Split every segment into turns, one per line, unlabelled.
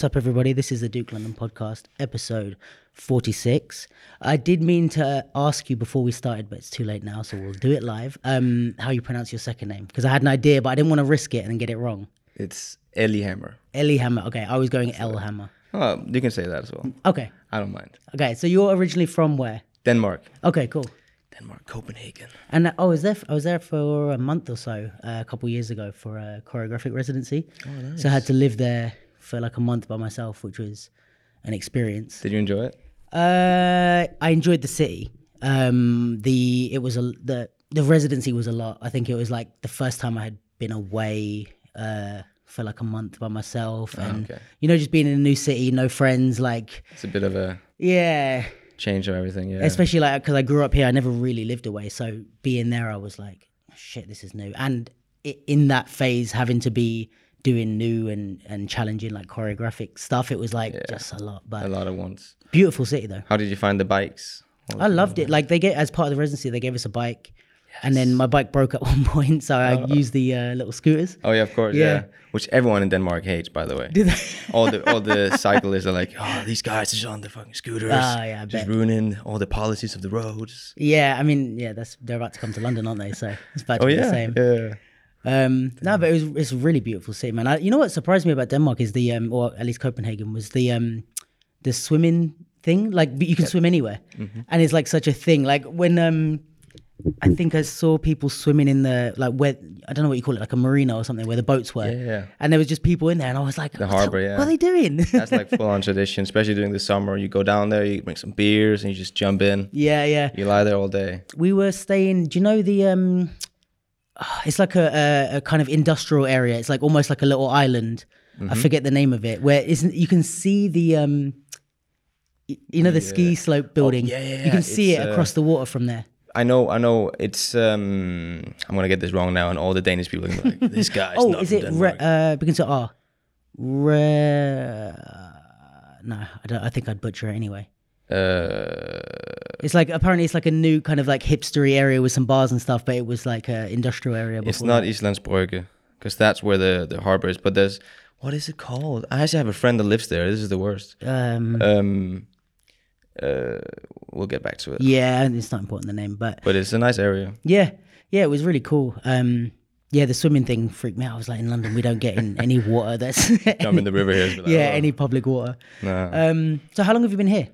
What's up, everybody? This is the Duke London Podcast, episode 46. I did mean to ask you before we started, but it's too late now, so we'll do it live. Um, how you pronounce your second name? Because I had an idea, but I didn't want to risk it and get it wrong.
It's Ellie Hammer.
Ellie Hammer. Okay, I was going L Hammer.
Oh, you can say that as well.
Okay,
I don't mind.
okay. So you're originally from where?
Denmark.
Okay, cool.
Denmark, Copenhagen.
And uh, I was there. I was there for a month or so, uh, a couple years ago, for a choreographic residency. Oh, nice. So I had to live there for like a month by myself, which was an experience.
Did you enjoy it?
Uh, I enjoyed the city. Um, the it was a the the residency was a lot. I think it was like the first time I had been away uh, for like a month by myself, and
okay.
you know, just being in a new city, no friends. Like,
It's a bit of a
yeah,
change of everything. Yeah.
especially like because I grew up here, I never really lived away. So being there, I was like, shit, this is new. And i- in that phase, having to be doing new and and challenging like choreographic stuff, it was like just a lot. But
a lot at once.
beautiful city though.
How did you find the bikes?
I loved it. Like they get as part of the residency, they gave us a bike, and then my bike broke at one point, so I used the uh, little scooters.
Oh yeah, of course.
Yeah.
Yeah. Which everyone in Denmark hates, by the way.
They?
all the all the cyclists are like, oh, these guys are just on the fucking scooters,
Ah, yeah, I
just
bet.
ruining all the policies of the roads.
yeah, I mean, yeah, that's they're about to come to London, aren't they? So it's about to
Oh
be
yeah,
the same.
yeah.
Um, no, but it was it's a really beautiful city, man. I, you know what surprised me about Denmark is the um, or at least Copenhagen was the um, the swimming thing. Like you can swim anywhere,
Mm-hmm.
and it's like such a thing. Like when um, I think I saw people swimming in the like where I don't know what you call it, like a marina or something, where the boats were.
Yeah, yeah.
And there was just people in there, and I was like, the
harbour, yeah.
What are they doing?
That's like full on tradition, especially during the summer. You go down there, you bring some beers, and you just jump in.
yeah, yeah.
You lie there all day.
we were staying. Do you know the um? It's like a, a, a kind of industrial area. It's like almost like a little island. I forget the name of it. Where isn't you can see the um, you know the ski slope building.
yeah, yeah,
You can see it
uh,
across the water from there.
I know, I know. It's um, I'm gonna get this wrong now, and all the Danish people are gonna be like, "This guy's
Oh,
not
is it re,
Denmark."
uh, begins with R? Re, no, I don't. I think I'd butcher it anyway.
Uh,
It's like apparently it's like a new kind of like hipstery area with some bars and stuff, but it was like a industrial area. Before
it's not Islandsbrygge because that's where the the harbor is. But there's what is it called? I actually have a friend that lives there. This is the worst.
Um,
Um, uh, we'll get back to it.
yeah, it's not important the name, but
But it's a nice area.
Yeah, yeah, it was really cool. Um, yeah, the swimming thing freaked me out. I was like, in London, we don't get in any water that's
Jump in the river here. like,
yeah,
"Oh."
any public water.
No.
Um, so how long have you been here?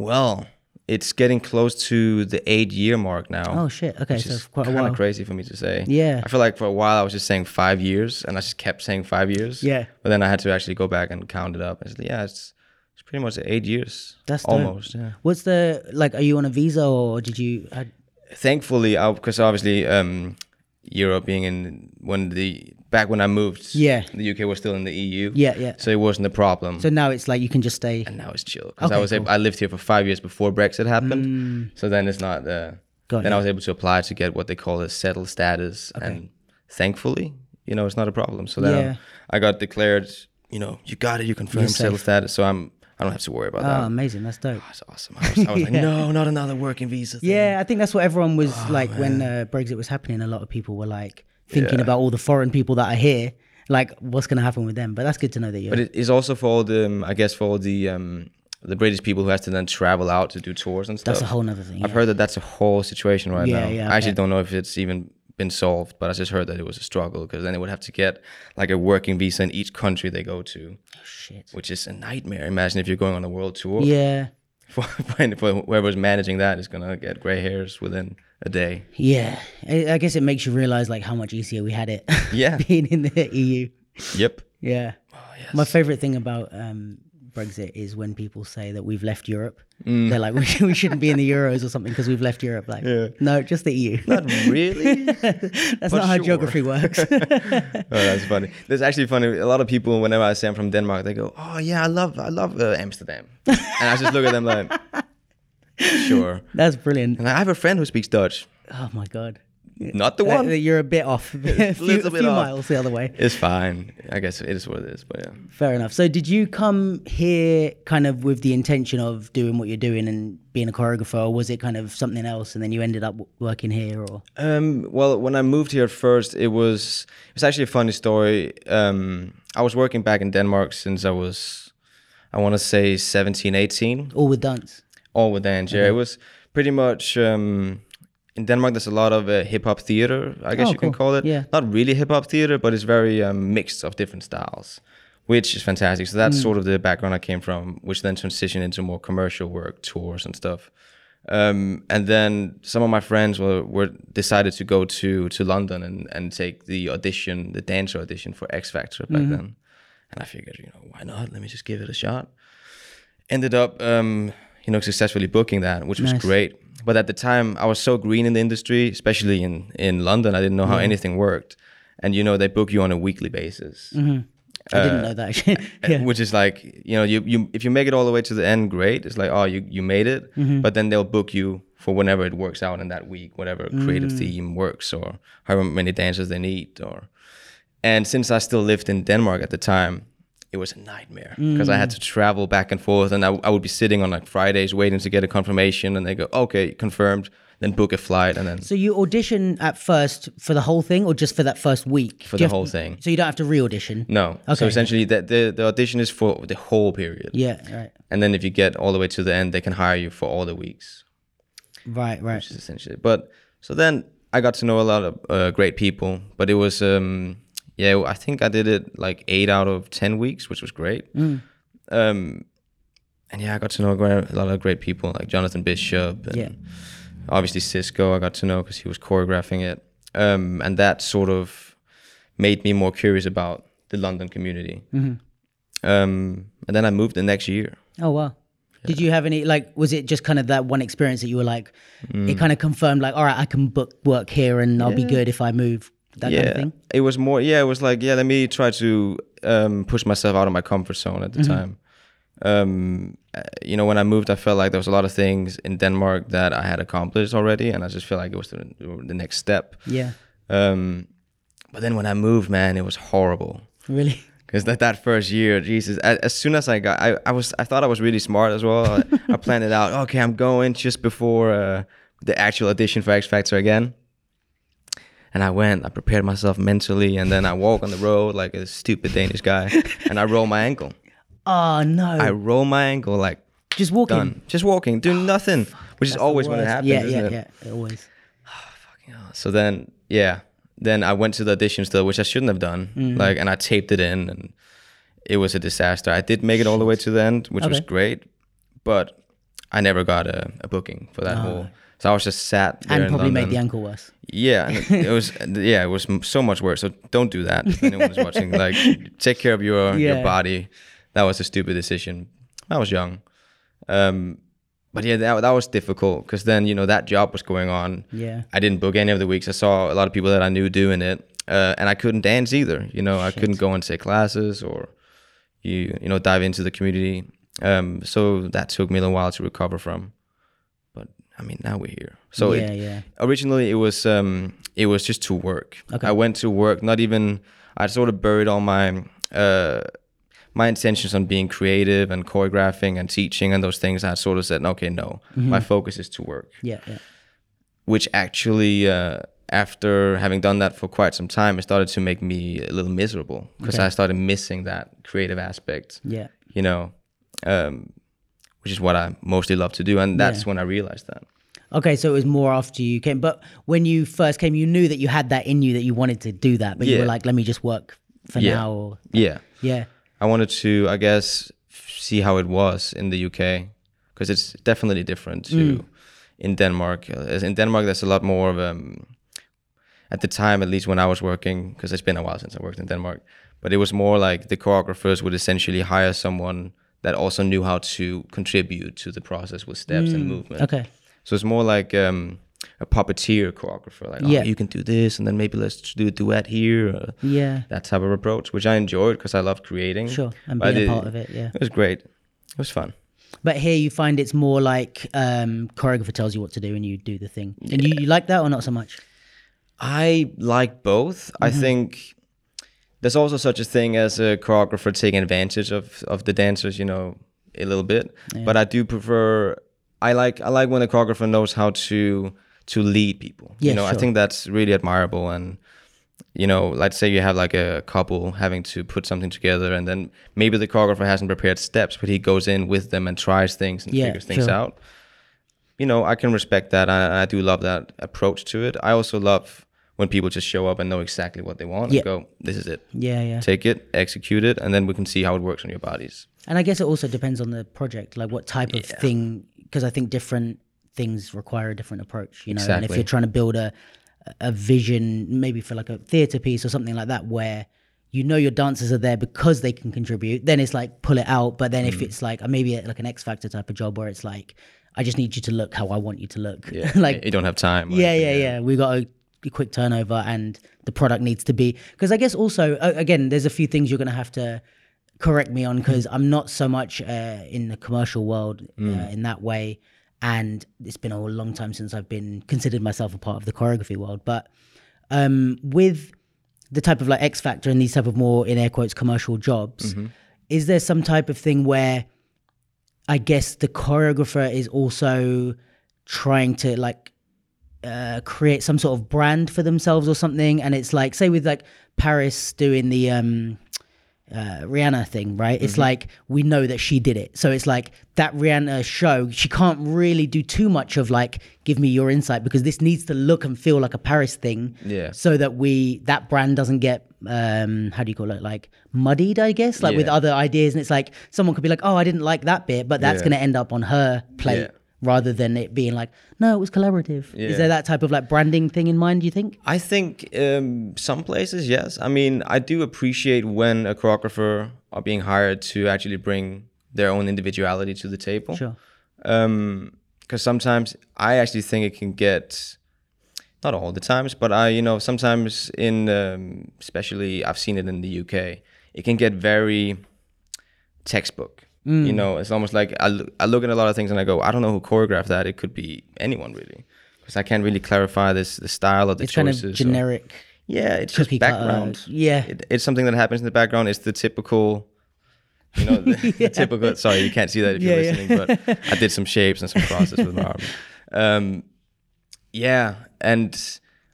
Well, it's getting close to the eight year mark now.
Oh shit. Okay, so quite a
kind
while.
of crazy for me to say.
Yeah.
I feel like for a while I was just saying five years, and I just kept saying five years.
Yeah.
But then I had to actually go back and count it up. I said, yeah, it's it's pretty much eight years.
That's dope.
almost. Yeah.
What's the like? Are you on a visa or did you? I,
Thankfully, because obviously um, Europe being in when the back when I moved,
Yeah.
the UK was still in the EU.
yeah, yeah.
So it wasn't a problem.
So now it's like you can just stay.
and now it's chill because
Okay,
I was able,
cool. Mm.
I lived here for five years before Brexit happened. So then it's not. Uh,
Got
then
you.
I was able to apply to get what they call a settled status, and thankfully, you know, it's not a problem. So then
Yeah.
I got declared. You know, you got it. You confirmed settled status. So I'm. I don't have to worry about
Oh,
that.
amazing! That's dope.
Oh, That's awesome. I was, I was like, no, not another working visa. Thing.
Yeah, I think that's what everyone was
Oh,
like when uh, Brexit was happening. A lot of people were like thinking about all the foreign people that are here, like what's going to happen with them. But that's good to know that you're.
But it is also for all the, um, I guess, for all the um, the British people who has to then travel out to do tours and stuff.
that's a whole other thing.
I've heard that that's a whole situation right
Yeah,
now.
yeah,
I
I
actually don't know if it's even been solved, but I just heard that it was a struggle because then they would have to get like a working visa in each country they go to, Oh,
Shit.
which is a nightmare. Imagine if you're going on a world tour.
Yeah.
For, for whoever's managing that is gonna get gray hairs within a day.
Yeah, I I guess it makes you realize like how much easier we had it.
Yeah.
being in the EU.
Yep.
Yeah.
yes.
My favorite thing about um, Brexit is when people say that we've left Europe. They're like, we, we shouldn't be in the euros or something because we've left Europe. Like,
Yeah.
no, just the EU.
Not really.
That's not how
sure.
geography works.
oh, that's funny. That's actually funny. A lot of people, whenever I say I'm from Denmark, they go, "Oh yeah, I love, I love uh, Amsterdam," and I just look at them like, "Sure."
That's brilliant.
And I have a friend who speaks Dutch.
Oh my god.
not the
Uh,
one.
you're a bit off, a few, a
bit
few miles the other way.
It's fine. I guess it is what it is. But yeah.
Fair enough. So, did you come here kind of with the intention of doing what you're doing and being a choreographer, or was it kind of something else, and then you ended up w- working here? Or
Um, well, when I moved here first, it was it was actually a funny story. Um, I was working back in Denmark since I was, I want to say 17, 18,
all with dance?
All with dance. Yeah, it was pretty much. Um, in Denmark, there's a lot of uh, hip hop theater. I guess
Oh,
you can call it.
Yeah.
Not really hip hop theater, but it's very um, mixed of different styles, which is fantastic. So
Mm.
that's sort of the background I came from, which then transitioned into more commercial work, tours and stuff. Um, and then some of my friends were, were decided to go to to London and, and take the audition, the dancer audition for X Factor back
Mm-hmm.
then. And I figured, you know, why not? Let me just give it a shot. Ended up, um, you know, successfully booking that, which was
Nice.
great. But at the time, I was so green in the industry, especially in in London. I didn't know how anything worked. And you know, they book you on a weekly basis.
I didn't know that actually. yeah.
which is like you know you, you if you make it all the way to the end great it's like oh you you made it
Mm-hmm.
but then they'll book you for whenever it works out in that week whatever creative
Mm.
theme works or however many dancers they need or and since i still lived in denmark at the time it was a nightmare because i had
Mm.
to travel back and forth and I, I would be sitting on like fridays waiting to get a confirmation and they go okay confirmed then book a flight and then
So you audition at first for the whole thing, or just for that first week?
for
Do
the whole thing
So you don't have to re-audition.
no
Okay.
so essentially the, the the audition is for the whole period
Yeah. Right.
and then if you get all the way to the end they can hire you for all the weeks
Right. Right.
which is essentially but so then i got to know a lot of uh, great people but it was um yeah i think i did it like eight out of ten weeks which was great
Mm.
um and yeah i got to know a, lot of great people like jonathan bishop and
Yeah.
obviously cisco i got to know because he was choreographing it um and that sort of made me more curious about the london community
Mm-hmm.
um and then i moved the next year
Oh wow. Did you have any like? Was it just kind of that one experience that you were like?
Mm.
It kind of confirmed like, all right, I can book work here, and I'll be good if I move. That kind of thing.
It was more, yeah, it was like, yeah, let me try to um, push myself out of my comfort zone at the
Mm-hmm.
time. Um, uh, you know, when I moved, I felt like there was a lot of things in Denmark that I had accomplished already, and I just feel like it was the, the next step.
Yeah.
Um, but then when I moved, man, it was horrible.
Really.
Because that, that first year, Jesus, as, as soon as I got, I, I was, I thought I was really smart as well. I, I planned it out. Okay, I'm going just before uh, the actual audition for X Factor again. And I went, I prepared myself mentally, and then I walk on the road like a stupid Danish guy, and I roll my ankle.
Oh no.
I roll my ankle like
just walking.
done, just walking, doing nothing, which is always when it happens.
Yeah. Yeah.
it?
Yeah. Always.
So then, yeah, then I went to the audition still, which I shouldn't have done.
Mm.
Like, and I taped it in, and it was a disaster. I did make it all the way to the end, which was great, but I never got a, a booking for that whole. So I was just sat there
And probably made the ankle worse.
Yeah, it, it was yeah, it was so much worse. So don't do that. If anyone is watching, like, take care of your
Yeah.
your body. That was a stupid decision. I was young, um, but yeah, that that was difficult because then you know that job was going on.
Yeah.
I didn't book any of the weeks. I saw a lot of people that I knew doing it, uh, and I couldn't dance either. You know, I couldn't go and take classes or you you know dive into the community. Um, so that took me a little while to recover from. I mean, now we're here. So
yeah.
it,
yeah.
originally it was um it was just to work.
Okay.
I went to work. Not even I sort of buried all my uh my intentions on being creative and choreographing and teaching and those things. I sort of said, okay, no,
Mm-hmm.
my focus is to work
Yeah. Yeah.
which actually uh, after having done that for quite some time it started to make me a little miserable because
Okay.
i started missing that creative aspect
Yeah.
you know um, which is what i mostly love to do and that's
Yeah.
when i realized that
Okay, so it was more after you came, but when you first came, you knew that you had that in you that you wanted to do that, but you were like, "Let me just work for
Yeah.
now." Or,
yeah
yeah,
i wanted to i guess see how it was in the uk because it's definitely different to
Mm.
in denmark in denmark there's a lot more of um at the time at least when i was working because it's been a while since i worked in denmark but it was more like the choreographers would essentially hire someone that also knew how to contribute to the process with steps and movement
Mm. okay,
so it's more like um a puppeteer choreographer like oh,
Yeah.
you can do this and then maybe let's do a duet here or
yeah,
that type of approach which i enjoyed because i love creating
sure, and
I
being a part of it, yeah.
it was great it was fun
But here you find it's more like um, choreographer tells you what to do and you do the thing, and you, you like that or not so much?
I like both. I
Mm-hmm.
think there's also such a thing as a choreographer taking advantage of of the dancers, you know, a little bit. But I do prefer. I like I like when a choreographer knows how to to lead people.
Yeah,
you know, I think that's really admirable. And you know, let's say you have like a couple having to put something together, and then maybe the choreographer hasn't prepared steps, but he goes in with them and tries things and
Yeah,
figures things
sure.
out you know, I can respect that. I, I do love that approach to it. I also love when people just show up and know exactly what they want
Yeah.
and go, this is it.
Yeah, yeah.
Take it, execute it, and then we can see how it works on your bodies.
And I guess it also depends on the project, like what type of thing, because I think different things require a different approach, you know. And if you're trying to build a a vision, maybe for like a theater piece or something like that, where you know your dancers are there because they can contribute, then it's like pull it out. But then
Mm.
if it's like maybe like an X Factor type of job where it's like, I just need you to look how I want you to look,
Yeah.
like
you don't have time. or
yeah,
anything,
yeah, yeah. We got a quick turnover, and the product needs to be. Because I guess also again, there's a few things you're gonna have to correct me on because I'm not so much uh, in the commercial world uh, in that way, and it's been a long time since I've been considered myself a part of the choreography world. But um, with the type of like X Factor and these type of more in air quotes commercial jobs, is there some type of thing where I guess the choreographer is also trying to like uh, create some sort of brand for themselves or something. And it's like, say, with like Parris doing the um, uh, Rihanna thing, right? It's like we know that she did it. So it's like that Rihanna show, she can't really do too much of like, give me your insight because this needs to look and feel like a Parris thing.
Yeah.
So that we, that brand doesn't get, um, how do you call it? Like muddied, I guess, like with other ideas. And it's like someone could be like, oh, I didn't like that bit, but that's
Yeah.
going to end up on her plate.
Yeah.
Rather than it being like, no, it was collaborative.
Yeah.
Is there that type of like branding thing in mind? Do you think?
I think um, some places, yes. I mean, I do appreciate when a choreographer are being hired to actually bring their own individuality to the table.
Sure.
because sometimes I actually think it can get not all the times, but I you know sometimes in um, especially I've seen it in the UK, it can get very textbook. You know, it's almost like I, look- I look at a lot of things and I go, I don't know who choreographed that. It could be anyone really, because I can't really clarify this the style of the
It's kind
choices.
of
or-
generic.
yeah, it's just
cookie cutter,
background.
yeah.
it, it's something that happens in the background. It's the typical, you know, the, the typical. Sorry, you can't see that if you're
Yeah, yeah.
listening, but I did some shapes and some crosses with my arm. Um, yeah, and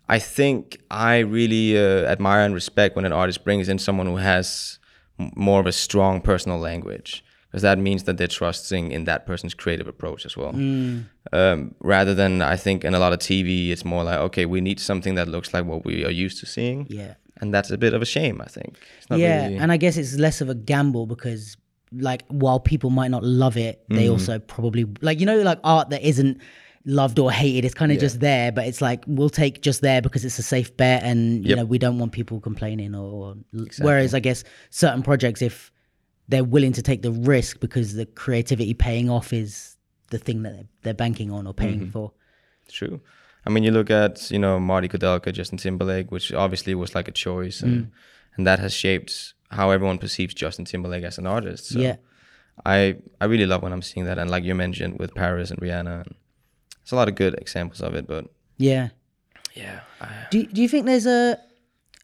I think I really uh, admire and respect when an artist brings in someone who has m- more of a strong personal language. Because that means that they're trusting in that person's creative approach as well.
Mm.
Um, rather than, I think, in a lot of TV, it's more like, okay, we need something that looks like what we are used to seeing
Yeah.
and that's a bit of a shame. I think. It's not
yeah,
really-
and I guess it's less of a gamble because, like, while people might not love it,
Mm-hmm.
they also probably like you know like art that isn't loved or hated. It's kind of just there, but it's like we'll take just there because it's a safe bet, and you
Yep.
know we don't want people complaining or. Whereas I guess certain projects, if they're willing to take the risk because the creativity paying off is the thing that they're, banking on or paying
Mm-hmm.
for.
True. I mean, you look at you know Marty Kudelka, Justin Timberlake, which obviously was like a choice, and
Mm.
and that has shaped how everyone perceives Justin Timberlake as an artist. So
Yeah.
I I really love when I'm seeing that, and like you mentioned with Parris and Rihanna, and there's a lot of good examples of it. But
Yeah.
yeah, I,
Do Do you think there's a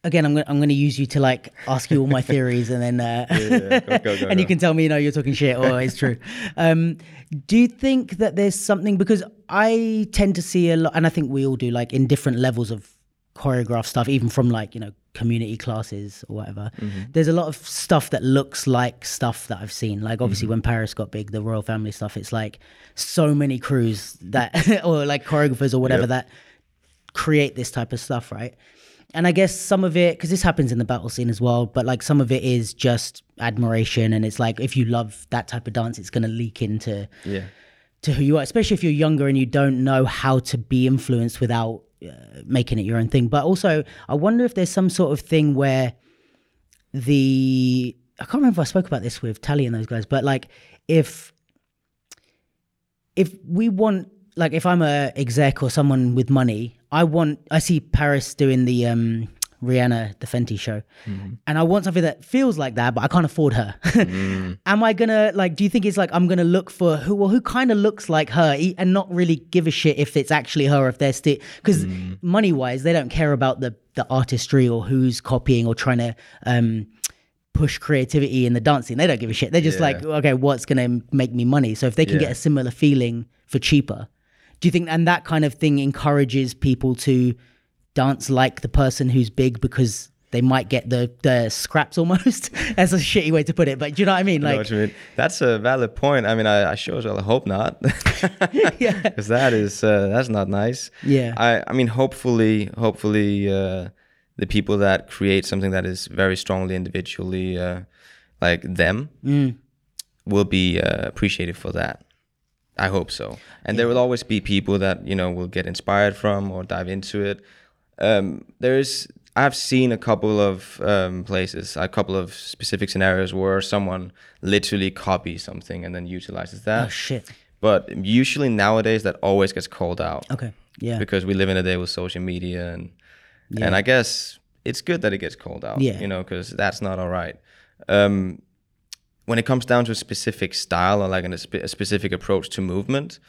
again? I'm gonna I'm gonna use you to like ask you all my theories, and then uh,
yeah, go, go, go,
and you can tell me you know you're talking shit or it's true. Um, do you think that there's something because I tend to see a lot, and I think we all do, like in different levels of choreograph stuff, even from like you know community classes or whatever. There's a lot of stuff that looks like stuff that I've seen. Like obviously when Parris got big, the royal family stuff. It's like so many crews that or like choreographers or whatever
Yep.
that create this type of stuff, right? And I guess some of it, because this happens in the battle scene as well, but like some of it is just admiration, and it's like if you love that type of dance, it's gonna leak into
yeah,
to who you are, especially if you're younger and you don't know how to be influenced without uh, making it your own thing. But also, I wonder if there's some sort of thing where the I can't remember if I spoke about this with Tally and those guys, but like if if we want like if I'm a exec or someone with money, I want I see Parris doing the um Rihanna, the Fenty show,
Mm-hmm.
and I want something that feels like that, but I can't afford her.
Mm.
Am I gonna like? Do you think it's like I'm gonna look for who? Well, who kind of looks like her, and not really give a shit if it's actually her, or if they're still because
Mm.
money wise, they don't care about the the artistry or who's copying or trying to um push creativity in the dancing. They don't give a shit. They're just
Yeah.
like, okay, what's gonna make me money? So if they can
Yeah.
get a similar feeling for cheaper, do you think and that kind of thing encourages people to dance like the person who's big because they might get the the scraps almost? That's a shitty way to put it, but do you know what I mean?
I know
Like,
what you mean. That's a valid point. I mean, I, I sure as well hope not.
Yeah.
Because that is uh, that's not nice.
Yeah.
I I mean, hopefully, hopefully, uh, the people that create something that is very strongly individually uh, like them
Mm.
will be uh, appreciated for that. I hope so. And there will always be people that you know will get inspired from or dive into it. Um, there's I've seen a couple of um, places, a couple of specific scenarios where someone literally copies something and then utilizes that.
oh shit.
But usually nowadays that always gets called out
Okay. Yeah.
because we live in a day with social media and and I guess it's good that it gets called out.
Yeah.
You know, because that's not all right. Um, when it comes down to a specific style or like an, a, spe- a specific approach to movement,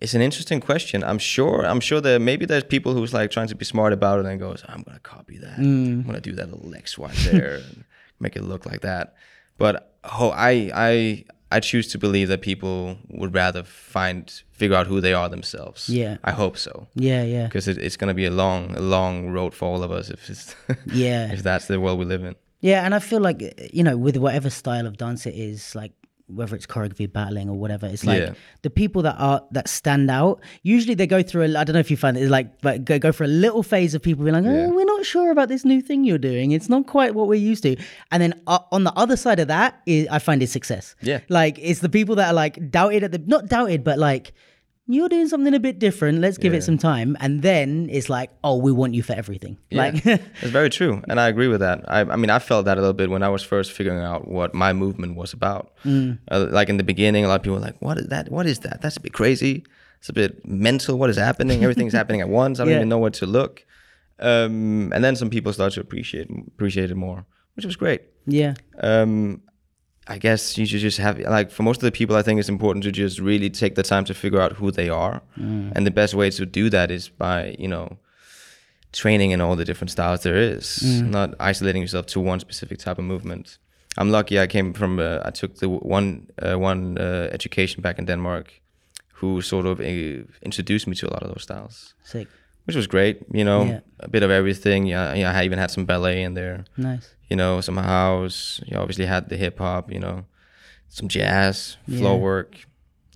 it's an interesting question. I'm sure. I'm sure that maybe there's people who's like trying to be smart about it and goes, I'm gonna copy that. Mm. I'm gonna do that little X Y there and make it look like that. But oh, I I I choose to believe that people would rather find figure out who they are themselves.
Yeah.
I hope so
Yeah. Yeah.
because it, it's going to be a long, a long road for all of us if it's
Yeah.
if that's the world we live in.
Yeah, and I feel like you know, with whatever style of dance it is, like whether it's choreography, battling, or whatever, it's like
Yeah.
the people that are that stand out. Usually, they go through. A, I don't know if you find it like, but go go for a little phase of people being like, "Oh,
Yeah.
we're not sure about this new thing you're doing. It's not quite what we're used to." And then uh, on the other side of that, is, I find is success.
Yeah.
like it's the people that are like doubted at the not doubted, but like. You're doing something a bit different. Let's give it some time, and then it's like, oh, we want you for everything. Like,
it's very true, and I agree with that. I, I mean, I felt that a little bit when I was first figuring out what my movement was about.
Mm.
Uh, like in the beginning, a lot of people were like, "What is that? What is that? That's a bit crazy. It's a bit mental. What is happening? Everything's happening at once. I don't
Yeah.
even know where to look." Um, and then some people started to appreciate appreciate it more, which was great.
yeah,
um, I guess you should just have like for most of the people, I think it's important to just really take the time to figure out who they are, and the best way to do that is by you know training in all the different styles there is, not isolating yourself to one specific type of movement. I'm lucky. I came from uh, I took the one uh, one uh, education back in Denmark, who sort of uh, introduced me to a lot of those styles,
sick,
which was great. You know,
Yeah.
a bit of everything. Yeah, yeah. I even had some ballet in there
nice.
you know, some house. You obviously had the hip hop, you know, some jazz, flow
Yeah.
work,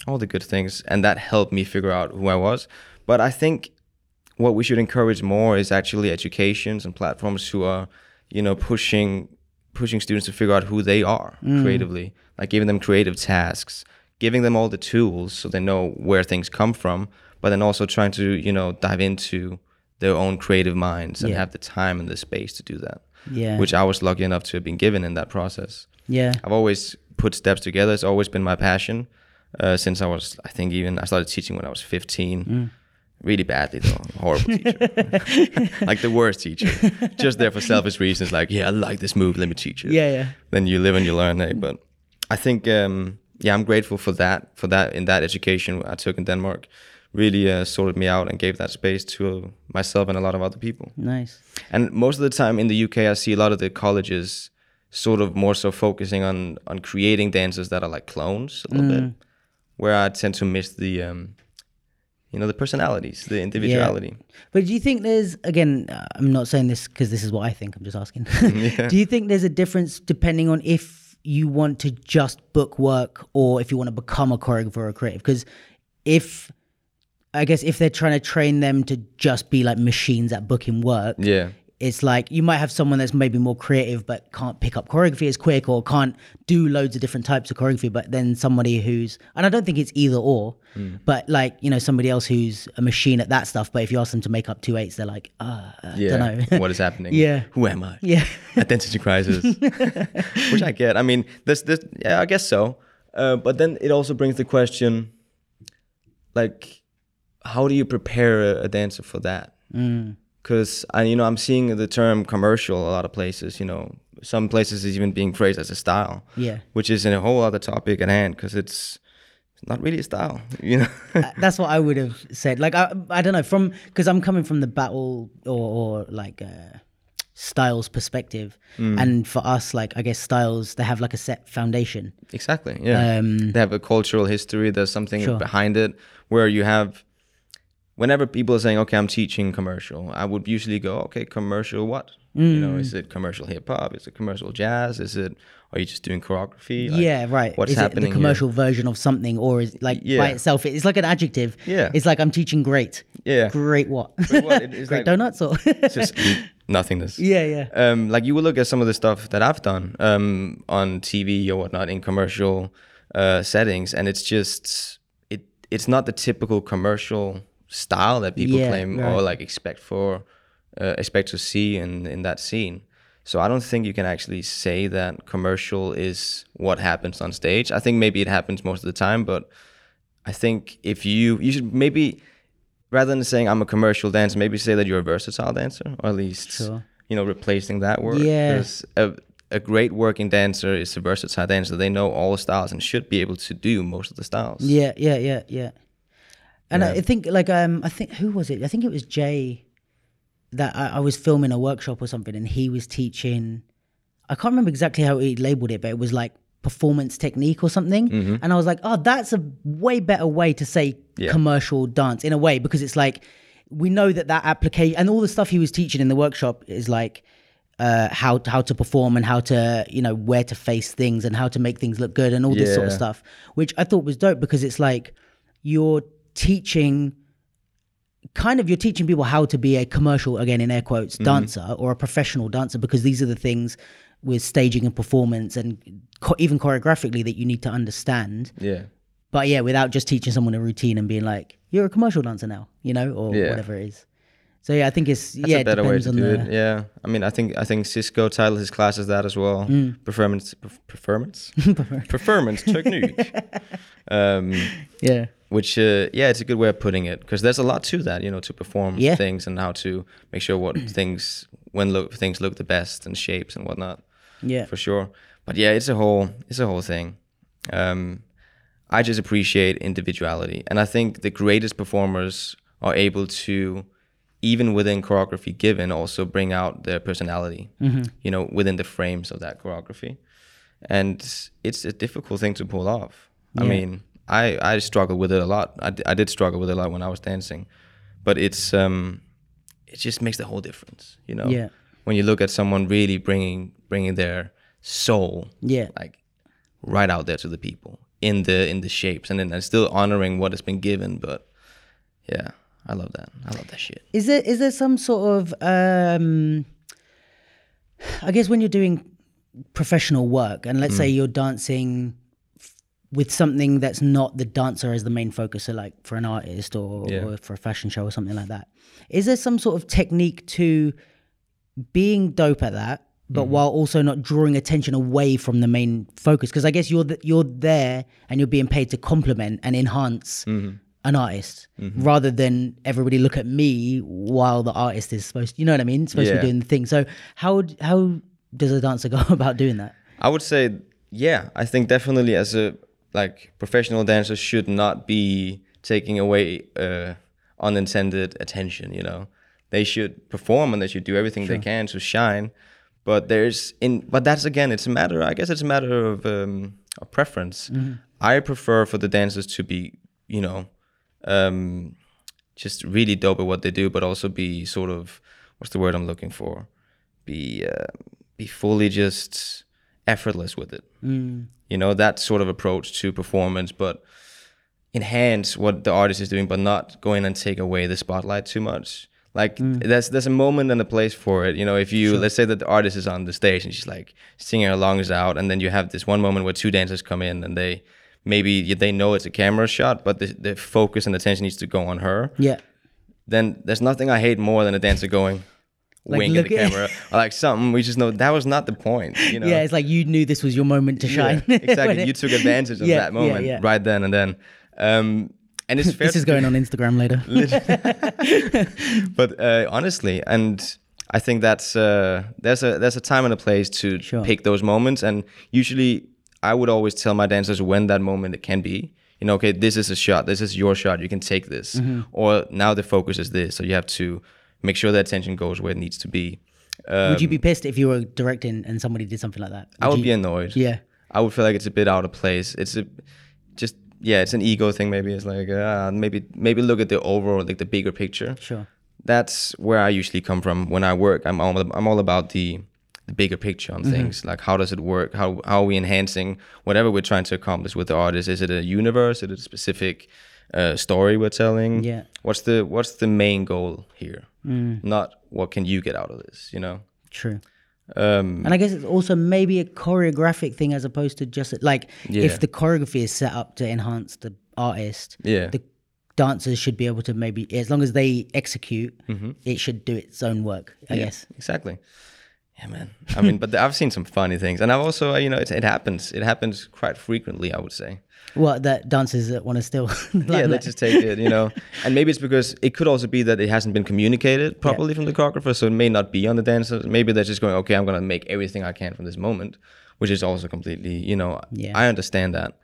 all the good things, and that helped me figure out who I was. But I think what we should encourage more is actually educations and platforms who are, you know, pushing pushing students to figure out who they are mm. creatively, like giving them creative tasks, giving them all the tools so they know where things come from, but then also trying to, you know, dive into their own creative minds and
Yeah.
have the time and the space to do that
Yeah,
which I was lucky enough to have been given in that process.
yeah,
I've always put steps together. It's always been my passion uh, since I was, I think, even I started teaching when I was 15.
Mm.
Really badly though, horrible teacher, like the worst teacher. Just there for selfish reasons, like yeah, I like this move, let me teach it.
yeah, yeah.
Then you live and you learn, eh? But I think, um, yeah, I'm grateful for that, for that in that education I took in Denmark, really uh, sorted me out and gave that space to myself and a lot of other people.
Nice.
And most of the time in the UK, I see a lot of the colleges sort of more so focusing on on creating dancers that are like clones a little bit, where I tend to miss the, um, you know, the personalities, the individuality.
But do you think there's again? uh, I'm not saying this because this is what I think. I'm just asking. do you think there's a difference depending on if you want to just book work or if you want to become a choreographer or a creative? Because if I guess if they're trying to train them to just be like machines at booking work,
Yeah.
it's like you might have someone that's maybe more creative but can't pick up choreography as quick or can't do loads of different types of choreography but then somebody who's and i don't think it's either or but like you know somebody else who's a machine at that stuff but if you ask them to make up two eights they're like uh, i
Yeah.
don't know
what is happening?
Yeah.
Who am I?
yeah
Identity crisis, which I get. I mean, this, this, yeah, I guess so. Uh, but then it also brings the question, like, how do you prepare a, a dancer for that? because I you know I'm seeing the term commercial a lot of places. You know, some places is even being phrased as a style.
Yeah.
which is in a whole other topic at hand because it's it's not really a style. You know.
Uh, That's what I would have said. Like I, I don't know from because I'm coming from the battle or, or like uh, styles perspective,
Mm.
and for us, like I guess styles they have like a set foundation.
Exactly. Yeah.
Um,
they have a cultural history. There's something
Sure.
behind it where you have. Whenever people are saying, "Okay, I'm teaching commercial," I would usually go, "Okay, commercial what? You know,
Mm.
is it commercial hip hop? Is it commercial jazz? Is it? Are you just doing choreography? Like,
yeah, right.
What's
is
happening
it the commercial version of something, or is like
Yeah.
by itself? It's like an adjective.
Yeah.
It's like I'm teaching great.
Yeah.
Great what?
Great what? It-
great
like-
donuts or?
It's just nothingness.
yeah, yeah.
um, like you will look at some of the stuff that I've done um, on TV or whatnot in commercial uh, settings, and it's just it. It's not the typical commercial style that people
Yeah,
claim or like expect for uh, expect to see in in that scene. So I don't think you can actually say that commercial is what happens on stage. I think maybe it happens most of the time, but I think if you you should maybe rather than saying I'm a commercial dancer, maybe say that you're a versatile dancer, or at least
Sure.
you know replacing that word.
Yeah.
a a great working dancer is a versatile dancer. They know all the styles and should be able to do most of the styles.
Yeah, yeah, yeah, yeah. And I,
Yeah.
I think like um I think who was it? I think it was Jay that I, I was filming a workshop or something and he was teaching I can't remember exactly how he labeled it, but it was like performance technique or something. And I was like, oh, that's a way better way to say
Yeah.
commercial dance in a way because it's like we know that that application and all the stuff he was teaching in the workshop is like uh, how how to perform and how to you know where to face things and how to make things look good and all this sort of stuff, which I thought was dope because it's like you're teaching kind of you're teaching people how to be a commercial again in air quotes
Mm-hmm.
dancer or a professional dancer because these are the things with staging and performance and cho- even choreographically that you need to understand
Yeah.
but yeah without just teaching someone a routine and being like you're a commercial dancer now you know or
Yeah.
whatever it is so yeah i think it's
That's
yeah
a
it
better way
depends
to
on
do
the
it. Yeah. I mean, I think I think Cisco titled his classes that as well.
Mm.
Performance, performance, performance technique. Um,
yeah
which uh, yeah, it's a good way of putting it because there's a lot to that, you know, to perform
Yeah.
things and how to make sure what things when look things look the best and shapes and whatnot.
yeah
for sure. But yeah, it's a whole it's a whole thing. Um, I just appreciate individuality, and I think the greatest performers are able to, even within choreography given, also bring out their personality. You know, within the frames of that choreography, and it's a difficult thing to pull off. I mean, I I struggle with it a lot. I, d- I did struggle with it a lot when I was dancing, but it's um, it just makes the whole difference. You know
Yeah.
when you look at someone really bringing bringing their soul
yeah
like right out there to the people in the in the shapes and then and still honoring what has been given but yeah i love that i love that shit
Is there is there some sort of um I guess when you're doing professional work and let's say
Mm.
you're dancing with something that's not the dancer as the main focus, so like for an artist or,
Yeah.
or for a fashion show or something like that. Is there some sort of technique to being dope at that, but
Mm-hmm.
while also not drawing attention away from the main focus? Because I guess you're you're there and you're being paid to complement and enhance
Mm-hmm.
an artist rather than everybody look at me while the artist is supposed you know what I mean supposed to be doing the thing so how how does a dancer go about doing that
i would say yeah i think definitely as a like professional dancers should not be taking away uh unintended attention you know? They should perform and they should do everything they can to shine but there's in but that's again it's a matter i guess it's a matter of um of preference. I prefer for the dancers to be you know um just really dope at what they do but also be sort of what's the word i'm looking for? Be uh, be fully just effortless with it you know that sort of approach to performance but enhance what the artist is doing but not go in and take away the spotlight too much. Like mm. there's there's a moment and a place for it. You know if you let's say that the artist is on the stage and she's like singing her lungs out and then you have this one moment where two dancers come in and they maybe they know it's a camera shot but the, the focus and attention needs to go on her.
Yeah.
Then there's nothing i hate more than a dancer going
Like,
wink at the camera or like something we just know that was not the point you know
yeah it's like you knew this was your moment to
yeah,
shine
exactly. You took advantage of
Yeah,
that moment
yeah.
right then and then. Um, and it's fair
This is going on Instagram later.
but uh, honestly, and I think that's uh, there's a there's a time and a place to
Sure.
pick those moments, and usually I would always tell my dancers when that moment it can be. You know, okay, this is a shot. This is your shot. You can take this,
Mm-hmm.
or now the focus is this. So you have to make sure the attention goes where it needs to be. Um,
would you be pissed if you were directing and somebody did something like that?
I would
you-
be annoyed.
Yeah.
I would feel like it's a bit out of place. It's a just yeah, it's an ego thing. Maybe it's like uh, maybe maybe look at the overall like the bigger picture.
Sure.
That's where I usually come from when I work. I'm all I'm all about the the bigger picture
Mm-hmm.
on things. Like how does it work? How how are we enhancing whatever we're trying to accomplish with the artist? Is it a universe? Is it a specific uh, story we're telling?
Yeah.
What's the what's the main goal here? Not what can you get out of this? You know.
True.
Um,
And I guess it's also maybe a choreographic thing as opposed to just like
Yeah.
if the choreography is set up to enhance the artist,
yeah.
the dancers should be able to maybe as long as they execute,
Mm-hmm.
it should do its own work. I
Yeah,
guess.
exactly. Yeah, man. I mean, but I've seen some funny things, and I've also, you know, it, it happens. It happens quite frequently, I would say.
Well, that dancers that want to still.
yeah, they just take it, you know. And maybe it's because it could also be that it hasn't been communicated properly from the choreographer, so it may not be on the dancers. Maybe they're just going, okay, I'm gonna make everything I can from this moment, which is also completely, you know,
Yeah.
I understand that.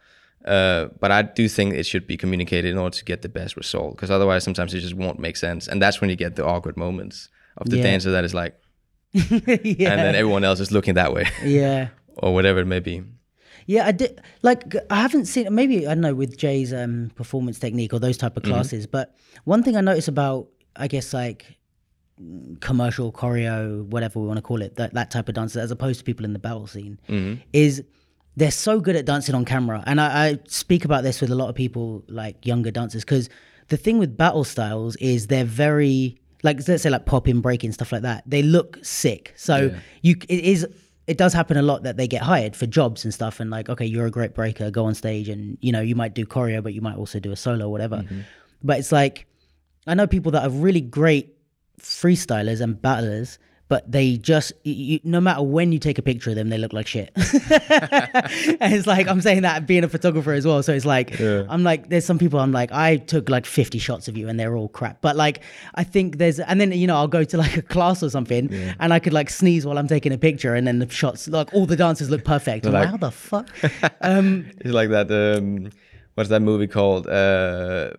Uh, but I do think it should be communicated in order to get the best result, because otherwise, sometimes it just won't make sense, and that's when you get the awkward moments of the
Yeah.
dancer that is like,
yeah.
and then everyone else is looking that way,
yeah.
or whatever it may be.
Yeah, I did. Like, I haven't seen maybe I don't know with Jay's um, performance technique or those type of classes. But one thing I notice about, I guess, like mm, commercial choreo, whatever we want to call it, that that type of dancer, as opposed to people in the battle scene, is they're so good at dancing on camera. And I, I speak about this with a lot of people, like younger dancers, because the thing with battle styles is they're very like let's say like popping, breaking stuff like that. They look sick. So you it is it does happen a lot that they get hired for jobs and stuff and like okay you're a great breaker go on stage and you know you might do choreo but you might also do a solo or whatever. Mm-hmm. But it's like i know people that are really great freestylers and battlers but they just you, no matter when you take a picture of them they look like shit. And it's like i'm saying that being a photographer as well. So it's like i'm like there's some people i'm like i took like 50 shots of you and they're all crap. But like i think there's and then you know i'll go to like a class or something and i could like sneeze while i'm taking a picture and then the shots like all the dancers look perfect. I'm like,
like-
how the fuck? Um
It's like that. Um, what's that movie called? Uh,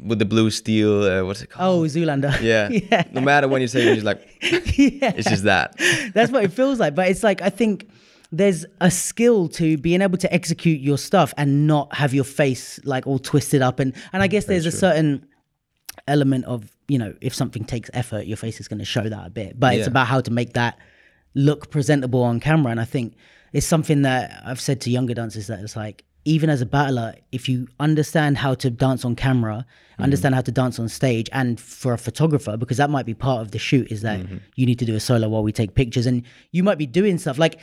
with the blue steel. Uh, what's it called?
oh zoolander
yeah.
yeah
No matter when you say, it, you're like,
yeah
it's just that.
That's what it feels like. But it's like I think there's a skill to being able to execute your stuff and not have your face like all twisted up and and I guess there's a certain element of you know if something takes effort your face is going to show that a bit but it's about how to make that look presentable on camera and I think it's something that I've said to younger dancers that it's like even as a battler if you understand how to dance on camera mm-hmm. understand how to dance on stage and for a photographer because that might be part of the shoot is that mm-hmm. you need to do a solo while we take pictures and you might be doing stuff like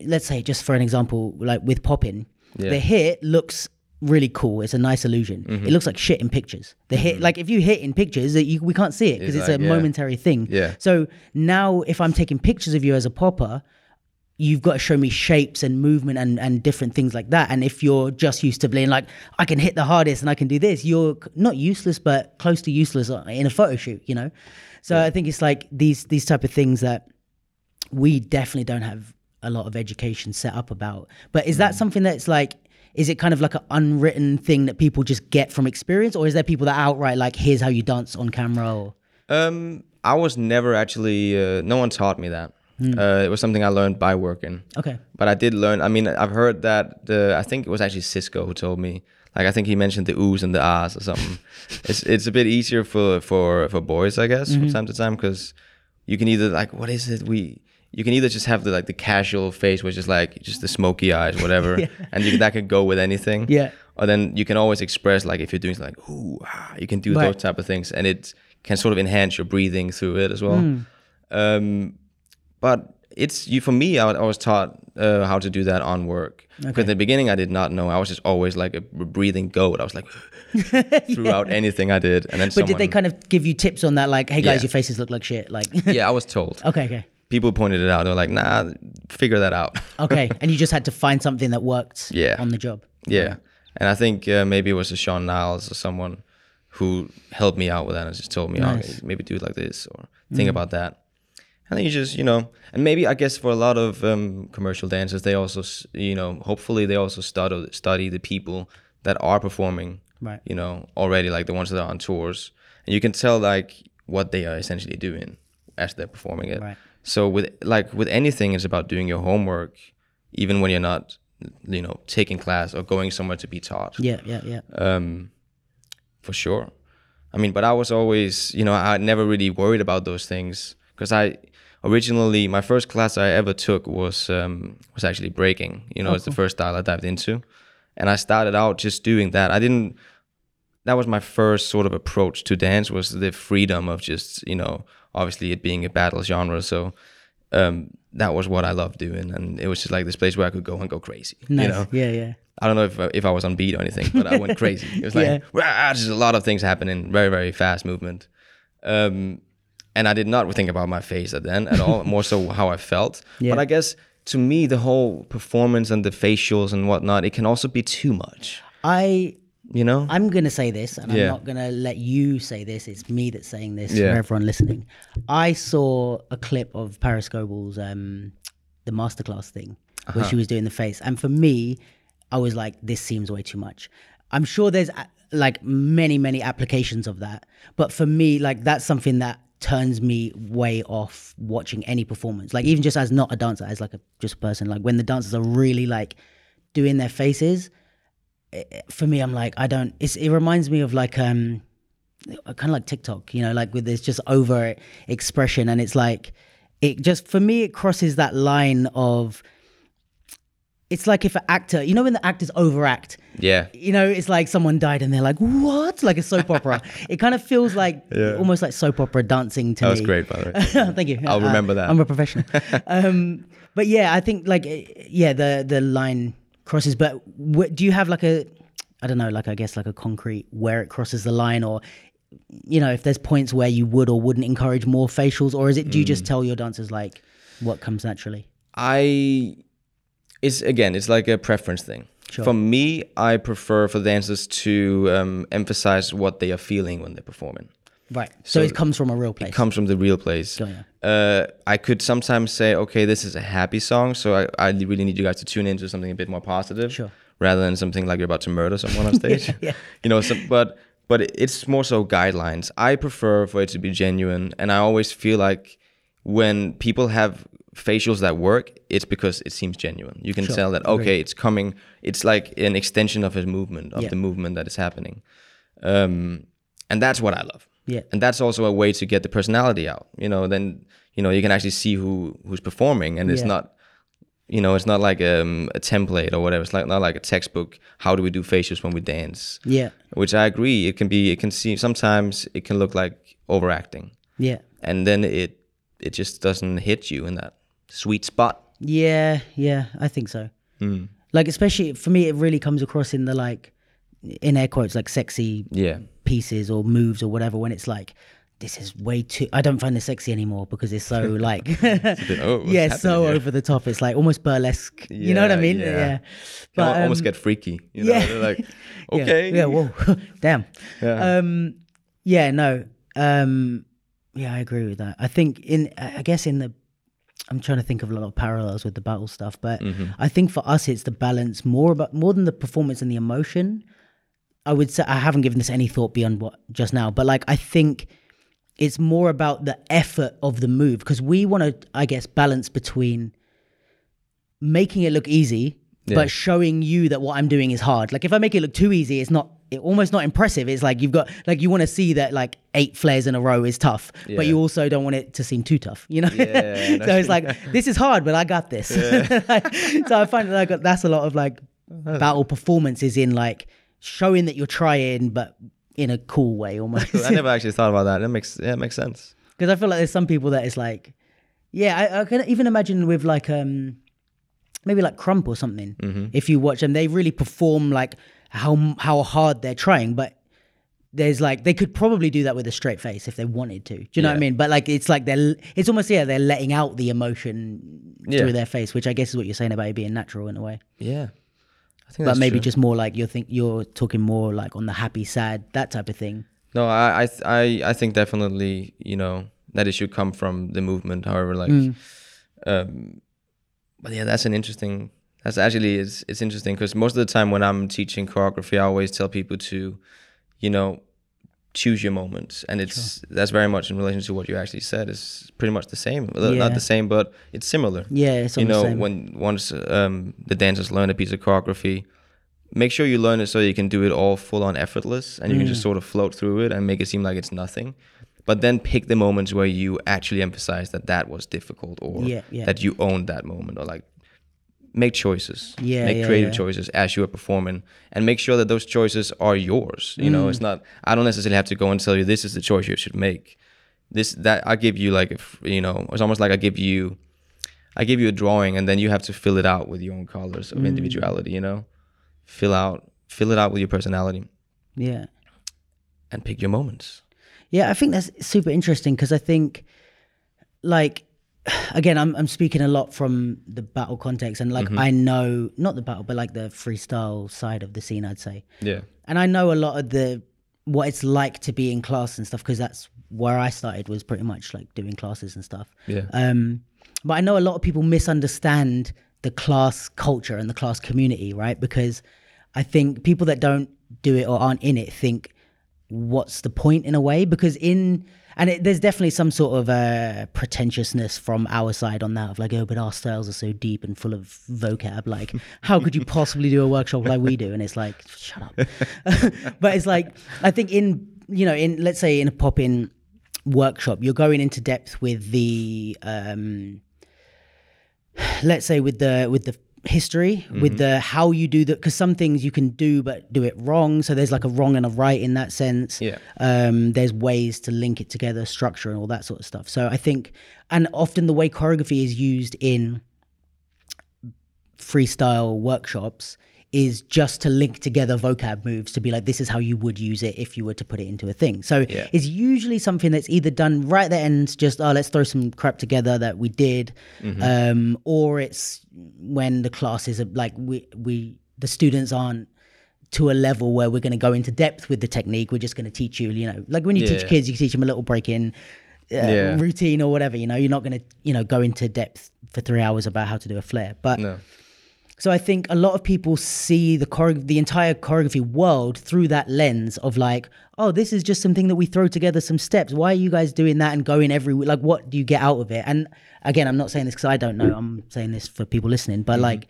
let's say just for an example like with popping
Yeah.
the hit looks really cool it's a nice illusion
Mm-hmm.
it looks like shit in pictures the hit mm-hmm. like if you hit in pictures you, we can't see it because
It's
it's,
like,
a
yeah.
momentary thing
Yeah.
so now if i'm taking pictures of you as a popper you've got to show me shapes and movement and, and different things like that. And if you're just used to being like, I can hit the hardest and I can do this, you're not useless, but close to useless in a photo shoot, you know? So I think it's like these these type of things that we definitely don't have a lot of education set up about. But is that something that's like, is it kind of like an unwritten thing that people just get from experience? Or is there people that outright like, here's how you dance on camera? Or
Um, I was never actually. Uh, no one taught me that.
Hmm.
Uh, it was something I learned by working.
okay.
But I did learn. I mean, I've heard that the. I think it was actually Cisco who told me. Like I think he mentioned the oohs and the ahs or something. it's it's a bit easier for for for boys, I guess,
Mm-hmm.
from time to time, because you can either like what is it we. You can either just have the like the casual face, which is like just the smoky eyes, whatever, and you, that could go with anything.
Yeah.
Or then you can always express like if you're doing like ooh, ah, you can do
Right.
those type of things, and it can sort of enhance your breathing through it as well.
Hmm.
Um, but it's you for me. I, I was taught uh, how to do that on work. Because in the beginning, I did not know. I was just always like a breathing goat. I was like throughout anything I did, and then
But did they kind of give you tips on that? Like, hey guys,
Yeah.
your faces look like shit. Like,
yeah, I was told.
okay, okay,
People pointed it out. They were like, "Nah, figure that out."
okay. and you just had to find something that worked
Yeah.
on the job.
yeah, And I think uh, maybe it was a Sean Niles or someone who helped me out with that and just told me,
Nice.
oh, maybe do it like this or think about that. And then you just, you know, and maybe I guess for a lot of um, commercial dancers, they also, you know, hopefully they also study study the people that are performing,
Right.
you know, already like the ones that are on tours, and you can tell like what they are essentially doing as they're performing it.
Right.
So with like with anything, it's about doing your homework, even when you're not, you know, taking class or going somewhere to be taught
Yeah, yeah, yeah.
um, for sure. I mean, but I was always, you know, I never really worried about those things because I originally my first class I ever took was um, was actually breaking. You know, it's the first style I dived into, and I started out just doing that. I didn't. That was my first sort of approach to dance was the freedom of just you know obviously it being a battle genre so um, that was what I loved doing and it was just like this place where I could go and go crazy
Nice.
you know
Yeah, yeah.
I don't know if if I was on beat or anything, but I went crazy. It was like
Yeah.
"Rah!" just a lot of things happening, very very fast movement, um, and I did not think about my face at then at all. more so how I felt.
Yeah.
But I guess to me the whole performance and the facials and whatnot, it can also be too much.
I
You know?
I'm gonna say this, and
Yeah.
I'm not gonna let you say this. It's me that's saying this
Yeah.
for everyone listening. I saw a clip of Parris Goebel's um, the masterclass thing
Uh-huh.
where she was doing the face, and for me, I was like, this seems way too much. I'm sure there's like many many applications of that, but for me, like that's something that turns me way off watching any performance. Like even just as not a dancer, as like a just a person. Like when the dancers are really like doing their faces for me, I'm like, I don't. It reminds me of like um, kind of like TikTok, you know, like with this just over expression, and it's like, it just for me, it crosses that line of. It's like if an actor, you know, when the actors overact,
yeah.
you know, it's like someone died and they're like, "What?" Like a soap opera. it kind of feels like almost like soap opera dancing to
That
me.
was great, by the way.
Thank you.
I'll
Uh,
remember that.
I'm a professional. um, but yeah, I think like eh, yeah, the the line crosses. But wh- do you have like a, I don't know, like I guess like a concrete where it crosses the line, or you know, if there's points where you would or wouldn't encourage more facials, or is it do you
Mm.
just tell your dancers like what comes naturally?
I it's again, it's like a preference thing.
Sure.
For me, I prefer for dancers to um, emphasize what they are feeling when they're performing.
Right. So, it comes from a real place.
It comes from the real place.
Ya.
Uh, I could sometimes say, okay, this is a happy song, so I, I really need you guys to tune into something a bit more positive,
Sure.
rather than something like you're about to murder someone on stage.
yeah.
You know, so, but but it's more so guidelines. I prefer for it to be genuine, and I always feel like when people have facials that work, it's because it seems genuine. You can
Sure.
tell that okay, it's coming. It's like an extension of his movement, of
Yeah.
the movement that is happening, um, and that's what I love
Yeah.
and that's also a way to get the personality out you know then you know you can actually see who who's performing and it's
Yeah.
not you know it's not like um, a template or whatever it's like not like a textbook how do we do facials when we dance
Yeah.
which i agree it can be it can seem sometimes it can look like overacting
Yeah.
and then it it just doesn't hit you in that sweet spot
Yeah, yeah, I think so.
Hmm.
Like especially for me, it really comes across in the like, in air quotes, like sexy
yeah
pieces or moves or whatever. When it's like, this is way too. I don't find this sexy anymore because it's so like,
oh,
yeah, so over the top. It's like almost burlesque. you know what I mean?
yeah.
Yeah.
But
But
almost
um,
get freaky you know
yeah.
They're like okay
Yeah. Whoa. Damn.
Yeah.
Um. Yeah. No. Um. Yeah, I agree with that. I think in. I guess in the. I'm trying to think of a lot of parallels with the battle stuff, but
Mm-hmm.
I think for us it's the balance more about more than the performance and the emotion. I would say I haven't given this any thought beyond what just now, but like I think it's more about the effort of the move because we want to, I guess, balance between making it look easy
Yeah.
but showing you that what I'm doing is hard. Like if I make it look too easy, it's not almost not impressive. It's like you've got like you want to see that like eight flares in a row is tough, but you also don't want it to seem too tough. You know,
Yeah,
so it's like this is hard, but I got this. so I find that like that's a lot of like battle performances in like showing that you're trying, but in a cool way almost.
I never actually thought about that. That makes yeah, it makes sense.
Because I feel like there's some people that it's like, yeah, I, I can even imagine with like um maybe like Krump or something.
Mm-hmm.
If you watch them, they really perform like how how hard they're trying, but there's like they could probably do that with a straight face if they wanted to. Do you know what I mean? But like it's like they're it's almost yeah they're letting out the emotion
Yeah.
through their face, which I guess is what you're saying about it being natural in a way.
Yeah, I think
but maybe
true.
just more like you're think you're talking more like on the happy, sad, that type of thing.
No, I I th- I I think definitely you know that it should come from the movement. However, like,
Mm.
um, but yeah, that's an interesting. That's actually it's it's interesting because most of the time when I'm teaching choreography, I always tell people to, you know, choose your moments, and it's that's very much in relation to what you actually said. It's pretty much the same,
Yeah.
not the same, but it's similar.
Yeah, it's
you know, when once um, the dancers learn a piece of choreography, make sure you learn it so you can do it all full on effortless and you can
Mm.
just sort of float through it and make it seem like it's nothing. But then pick the moments where you actually emphasize that that was difficult or
Yeah, yeah.
that you owned that moment or like make choices.
Yeah,
Make
yeah,
creative
yeah.
choices as you are performing and make sure that those choices are yours. You know,
Mm.
it's not, I don't necessarily have to go and tell you this is the choice you should make. This, that, I give you like, a, f- you know, it's almost like I give you, I give you a drawing and then you have to fill it out with your own colors of
Mm.
individuality, you know? Fill out fill it out with your personality
Yeah.
and pick your moments.
Yeah, I think that's super interesting because I think, like, again, I'm I'm speaking a lot from the battle context, and like
Mm-hmm.
I know not the battle, but like the freestyle side of the scene, I'd say,
Yeah.
and I know a lot of the what it's like to be in class and stuff because that's where I started was pretty much like doing classes and stuff.
Yeah.
Um, but I know a lot of people misunderstand the class culture and the class community, right? Because I think people that don't do it or aren't in it think, what's the point in a way? Because in and it, there's definitely some sort of uh, pretentiousness from our side on that of like, oh, but our styles are so deep and full of vocab. Like, how could you possibly do a workshop like we do? And it's like, shut up. but it's like, I think in you know, in let's say in a popping workshop, you're going into depth with the um, let's say with the with the history with the how you do that because some things you can do but do it wrong. So there's like a wrong and a right in that sense.
Yeah.
um there's ways to link it together structure and all that sort of stuff. So i think and often the way choreography is used in freestyle workshops is just to link together vocab moves to be like this is how you would use it if you were to put it into a thing so
Yeah.
it's usually something that's either done right at the end just oh let's throw some crap together that we did um, or it's when the classes are like we we the students aren't to a level where we're going to go into depth with the technique we're just going to teach you you know like when you teach kids you teach them a little break in uh,
Yeah.
routine or whatever you know you're not going to you know go into depth for three hours about how to do a flare but
No.
So I think a lot of people see the chore- the entire choreography world through that lens of like, oh, this is just something that we throw together some steps. Why are you guys doing that and going every week? Like, what do you get out of it? And again, I'm not saying this because I don't know. I'm saying this for people listening. But mm-hmm. like,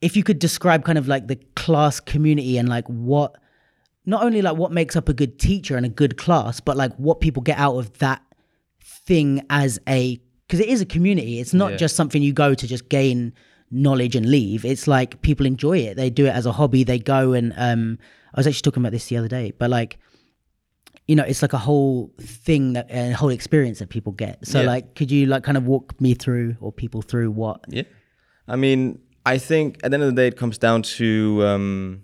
if you could describe kind of like the class community and like what, not only like what makes up a good teacher and a good class, but like what people get out of that thing as a because it is a community. It's not
Yeah.
just something you go to just gain knowledge and leave. It's like people enjoy it. They do it as a hobby. They go and um I was actually talking about this the other day, but like you know, it's like a whole thing that a whole experience that people get. So
Yeah.
like could you like kind of walk me through or people through what
Yeah. I mean, I think at the end of the day, it comes down to, um,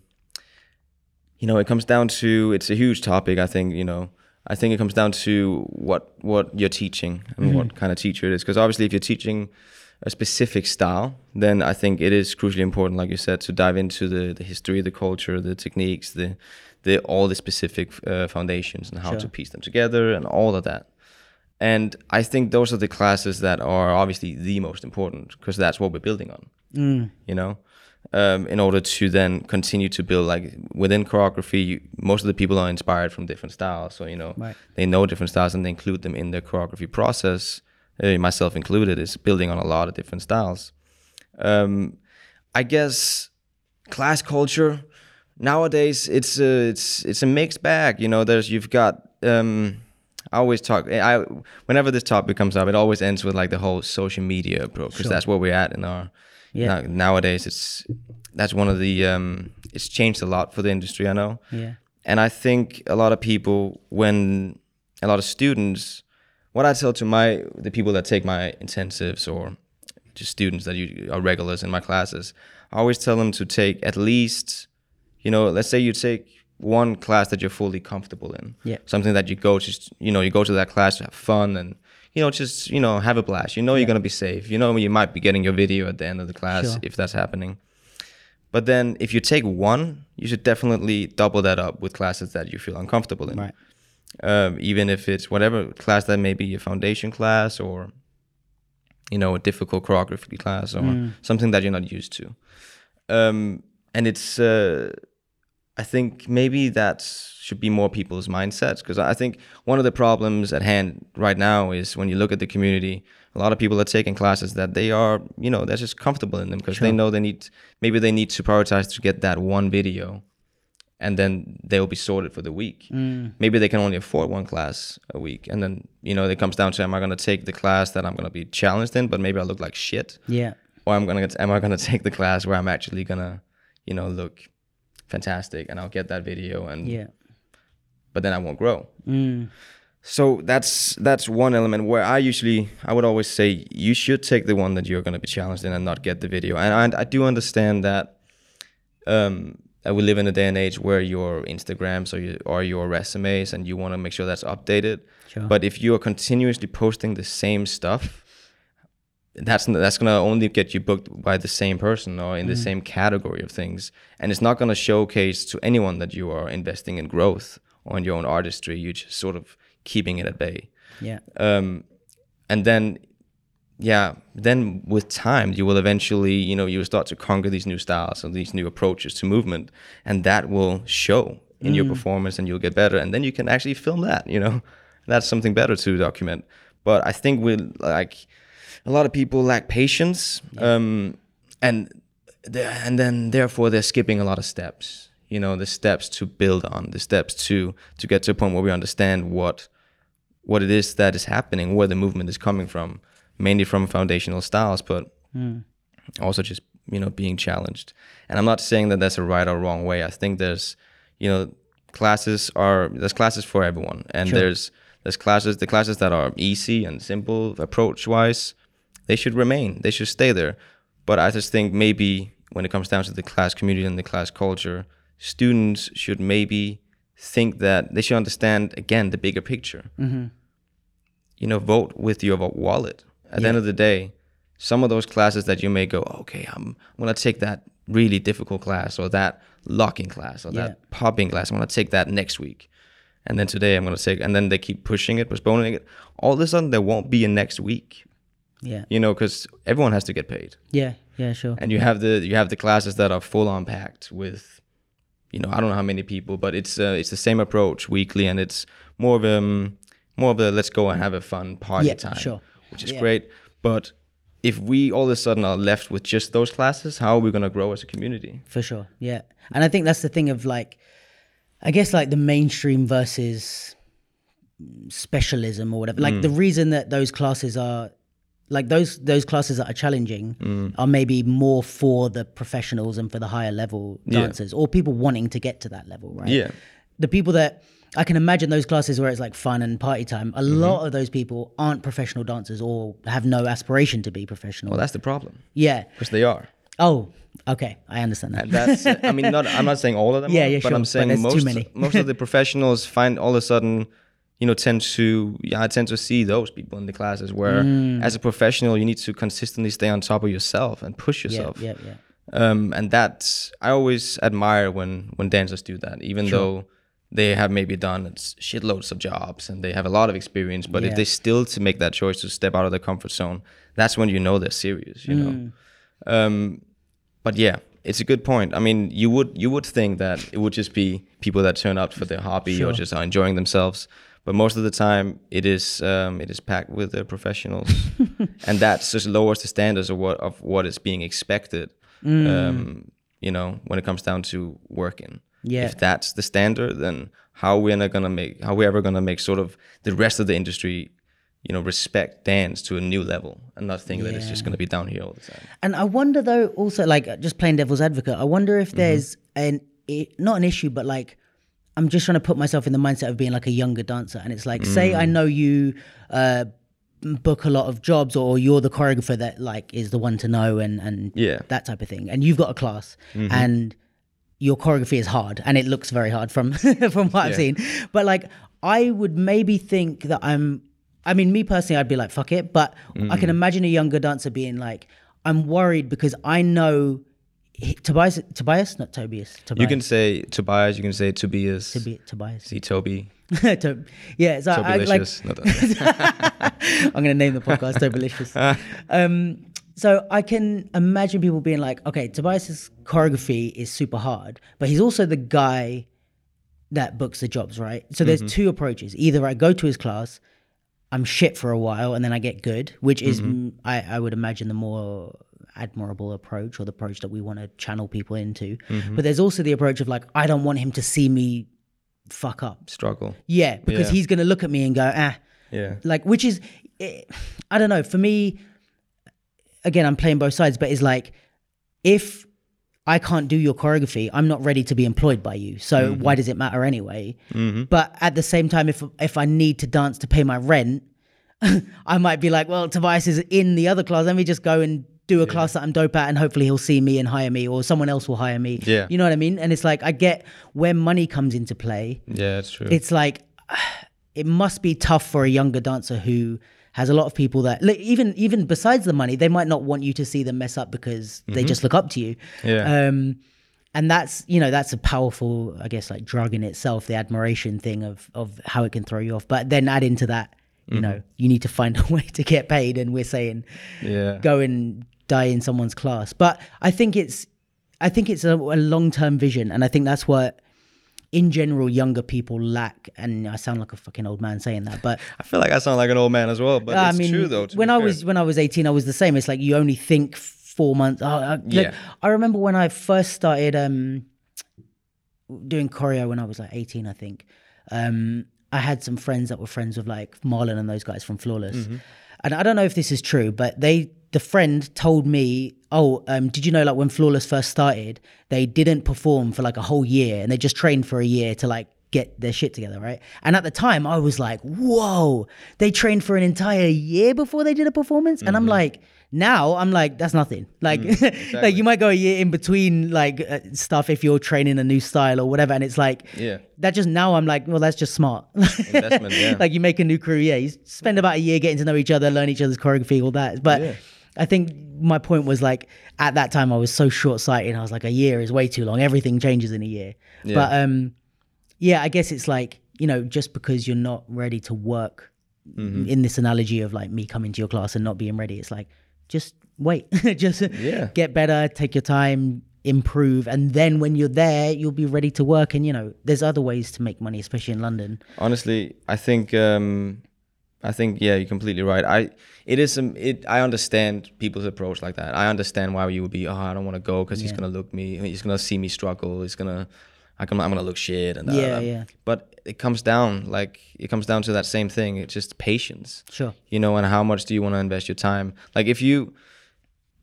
you know, it comes down to, it's a huge topic. I think, you know, I think it comes down to what, what you're teaching and what kind of teacher it is. Because obviously, if you're teaching a specific style, then I think it is crucially important, like you said, to dive into the, the history, the culture, the techniques, the, the all the specific uh, foundations and how to piece them together and all of that. And I think those are the classes that are obviously the most important because that's what we're building on.
Mm.
You know, um, in order to then continue to build like within choreography, you, most of the people are inspired from different styles. So you know,
Right.
they know different styles and they include them in their choreography process. Uh, myself included, is building on a lot of different styles. Um, I guess class culture nowadays it's a it's it's a mixed bag. You know, there's you've got um, I always talk. I whenever this topic comes up, it always ends with like the whole social media approach because
Sure.
that's where we're at in our.
Yeah.
now- nowadays, it's that's one of the um, it's changed a lot for the industry. I know.
Yeah.
And I think a lot of people, when a lot of students, what I tell to my the people that take my intensives or just students that you are regulars in my classes, I always tell them to take at least, you know, let's say you take one class that you're fully comfortable in.
Yeah.
Something that you go just, you know, you go to that class to have fun and, you know, just, you know, have a blast. You know, you're going to be safe. You know, you might be getting your video at the end of the class
Sure.
if that's happening. But then if you take one, you should definitely double that up with classes that you feel uncomfortable in.
Right.
Um, even if it's whatever class that may be a foundation class or you know a difficult choreography class or
Mm.
something that you're not used to. Um, and it's uh, I think maybe that should be more people's mindsets because I think one of the problems at hand right now is when you look at the community, a lot of people are taking classes that they are, you know, they're just comfortable in them because they know they need, maybe they need to prioritize to get that one video and then they'll be sorted for the week.
Mm.
Maybe they can only afford one class a week. And then, you know, it comes down to, am I going to take the class that I'm going to be challenged in, but maybe I look like shit?
Yeah.
or I'm gonna get am I gonna take the class where I'm actually gonna you know look fantastic and I'll get that video and
Yeah.
but then I won't grow.
Mm.
So that's that's one element where I usually I would always say you should take the one that you're gonna be challenged in and not get the video. And I, I do understand that um that we live in a day and age where your Instagrams or your or your resumes and you want to make sure that's updated.
Sure.
But if you are continuously posting the same stuff, that's that's gonna only get you booked by the same person or in the same category of things, and it's not gonna showcase to anyone that you are investing in growth or in your own artistry. You're just sort of keeping it at bay.
Yeah.
Um, and then, yeah, then with time, you will eventually, you know, you will start to conquer these new styles and these new approaches to movement, and that will show in your performance, and you'll get better, and then you can actually film that. You know, that's something better to document. But I think we like a lot of people lack patience, um, and and then therefore they're skipping a lot of steps. You know, the steps to build on, the steps to to get to a point where we understand what what it is that is happening, where the movement is coming from, mainly from foundational styles, but hmm. also just you know being challenged. And I'm not saying that that's a right or wrong way. I think there's you know classes are there's classes for everyone, and there's there's classes the classes that are easy and simple approach wise, they should remain, they should stay there. But I just think maybe when it comes down to the class community and the class culture, students should maybe think that they should understand again the bigger picture mm-hmm. you know, vote with your wallet. At the end of the day, some of those classes that you may go, okay, I'm, I'm gonna take that really difficult class or that locking class or
Yeah.
that popping class. I'm gonna take that next week, and then today I'm gonna take, and then they keep pushing it, postponing it. All of a sudden, there won't be a next week.
Yeah.
You know, because everyone has to get paid,
Yeah. Yeah. Sure.
and you have the you have the classes that are full on packed with, you know, I don't know how many people, but it's uh, it's the same approach weekly, and it's more of a um, more of a let's go and have a fun party
Yeah,
time,
sure.
Which is
Yeah.
great. But if we all of a sudden are left with just those classes, how are we gonna grow as a community?
For sure. Yeah. And I think that's the thing of like, I guess like the mainstream versus specialism or whatever. Like mm. the reason that those classes are like those those classes that are challenging mm. are maybe more for the professionals and for the higher level
Yeah.
dancers or people wanting to get to that level, right?
Yeah.
The people that I can imagine those classes where it's like fun and party time. A
Mm-hmm.
lot of those people aren't professional dancers or have no aspiration to be professional.
Well, that's the problem
yeah.
because they are.
Oh, okay. I understand that.
That's I mean not I'm not saying all of them
Yeah,
are,
yeah,
but
sure,
I'm
but
saying
too
most
many.
most of the professionals find all of a sudden you know tend to yeah I tend to see those people in the classes where
Mm.
as a professional you need to consistently stay on top of yourself and push yourself
yeah, yeah.
um, and that's I always admire when when dancers do that even though they have maybe done shitloads of jobs and they have a lot of experience but if they still to make that choice to step out of their comfort zone that's when you know they're serious you
Mm.
know um, but yeah, it's a good point. I mean, you would you would think that it would just be people that turn up for their hobby or just are enjoying themselves, but most of the time it is um, it is packed with the professionals, and that just lowers the standards of what of what is being expected.
Mm.
Um, you know, when it comes down to working.
Yeah.
If that's the standard, then how we're not gonna make how we ever gonna make sort of the rest of the industry, you know, respect dance to a new level and not think that it's just gonna be down here all the time.
And I wonder though, also like just playing devil's advocate, I wonder
Mm-hmm.
if there's an i- not an issue, but like I'm just trying to put myself in the mindset of being like a younger dancer, and it's like, say
Mm.
I know you uh, book a lot of jobs, or you're the choreographer that like is the one to know, and and
Yeah. Mm-hmm.
that type of thing, and you've got a class, and your choreography is hard, and it looks very hard from from what I've seen, but like I would maybe think that I'm. I mean, me personally, I'd be like, fuck it. But I
Mm.
can imagine a younger dancer being like, I'm worried because I know he- Tobias, Tobias, not Tobias. Tobias.
You can say Tobias. You can say Tobias.
Tobi- Tobias.
See Toby.
To- yeah, so I, I, like
Tobilicious. Not that-
I'm going to name the podcast Tobalicious. um, so I can imagine people being like, okay, Tobias's choreography is super hard, but he's also the guy that books the jobs, right? So there's two approaches. Either I go to his class, I'm shit for a while, and then I get good, which is, mm, I, I would imagine, the more admirable approach or the approach that we want to channel people into. But there's also the approach of like, I don't want him to see me fuck up.
Struggle.
Yeah, because
Yeah.
he's going to look at me and go, ah,
Yeah.
like which is eh, i don't know for me again i'm playing both sides but it's like if i can't do your choreography i'm not ready to be employed by you. So mm-hmm. why does it matter anyway? Mm-hmm. But at the same time if if i need to dance to pay my rent i might be like well tobias is in the other class. Let me just go and do a class that i'm dope at and hopefully he'll see me and hire me or someone else will hire me.
Yeah.
you know what i mean? And it's like i get where money comes into play.
Yeah, it's true.
it's like it must be tough for a younger dancer who has a lot of people that like, even even besides the money they might not want you to see them mess up because they just look up to you
Yeah.
um and that's you know that's a powerful i guess like drug in itself the admiration thing of of how it can throw you off but then add into that you know you need to find a way to get paid and we're saying
yeah.
go and die in someone's class. But I think it's I think it's a, a long term vision, and I think that's what in general younger people lack. And I sound like a fucking old man saying that, but
I feel like I sound like an old man as well, but
I
it's
mean,
true though.
when I
fair.
was when I was eighteen, I was the same. It's like you only think four months. Oh, I, like,
Yeah.
I remember when I first started um, doing choreo when I was like eighteen, I think. Um, I had some friends that were friends with like Marlon and those guys from Flawless,
Mm-hmm.
and I don't know if this is true, but they the friend told me, "Oh, um, did you know like when Flawless first started, they didn't perform for like a whole year, and they just trained for a year to like." Get their shit together, right? And at the time, I was like, "Whoa!" They trained for an entire year before they did a performance, and I'm
Mm-hmm.
like, now I'm like, that's nothing. Like,
Mm,
like you might go a year in between like uh, stuff if you're training a new style or whatever, and it's like,
Yeah.
that just now I'm like, well, that's just smart.
Investment, yeah.
like you make a new crew, yeah, you spend about a year getting to know each other, learn each other's choreography, all that. But
Yeah.
I think my point was like at that time I was so short sighted. I was like, a year is way too long. Everything changes in a year.
Yeah.
But um, yeah, I guess it's like you know, just because you're not ready to work
Mm-hmm.
in this analogy of like me coming to your class and not being ready, it's like just wait, just
Yeah.
get better, take your time, improve, and then when you're there, you'll be ready to work. And you know, there's other ways to make money, especially in London.
honestly i think um i think yeah you're completely right i it is some it i understand people's approach like that i understand why you would be oh i don't want to go because he's gonna look me he's gonna see me struggle he's gonna I can, i'm gonna look shit and
Yeah,
da.
yeah.
but it comes down like it comes down to that same thing it's just patience
Sure.
you know and how much do you want to invest your time like if you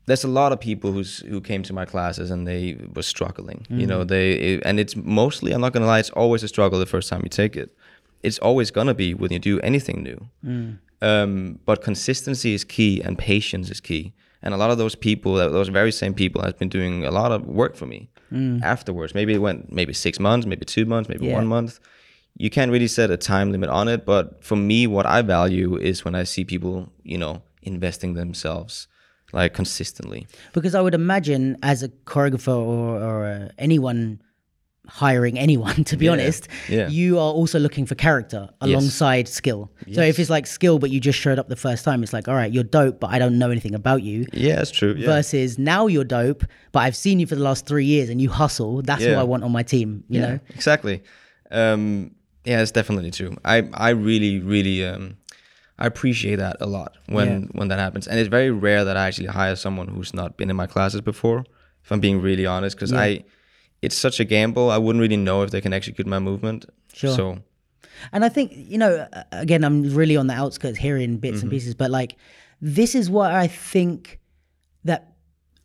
there's a lot of people who's who came to my classes and they were struggling you know
Mm.
they it- and it's mostly i'm not gonna lie it's always a struggle the first time you take it it's always gonna be when you do anything new.
Mm.
um, but consistency is key and patience is key. And a lot of those people those very same people has been doing a lot of work for me afterwards. Maybe it went maybe six months maybe two months maybe
Yeah.
one month. You can't really set a time limit on it but for me what i value is when i see people you know investing themselves like consistently.
Because I would imagine as a choreographer or, or uh, anyone hiring anyone, to be
Yeah,
honest,
yeah.
you are also looking for character alongside skill. So if it's like skill, but you just showed up the first time, it's like, all right, you're dope, but I don't know anything about you.
yeah that's true yeah.
Versus now you're dope, but I've seen you for the last three years and you hustle. That's what I want on my team. You know,
exactly um yeah it's definitely true i i really really um i appreciate that a lot when when that happens and it's very rare that i actually hire someone who's not been in my classes before if i'm being really honest because i it's such a gamble i wouldn't really know if they can execute my movement
Sure.
so
And I think, you know, again, I'm really on the outskirts here in bits
Mm-hmm.
and pieces, but like, this is what I think that,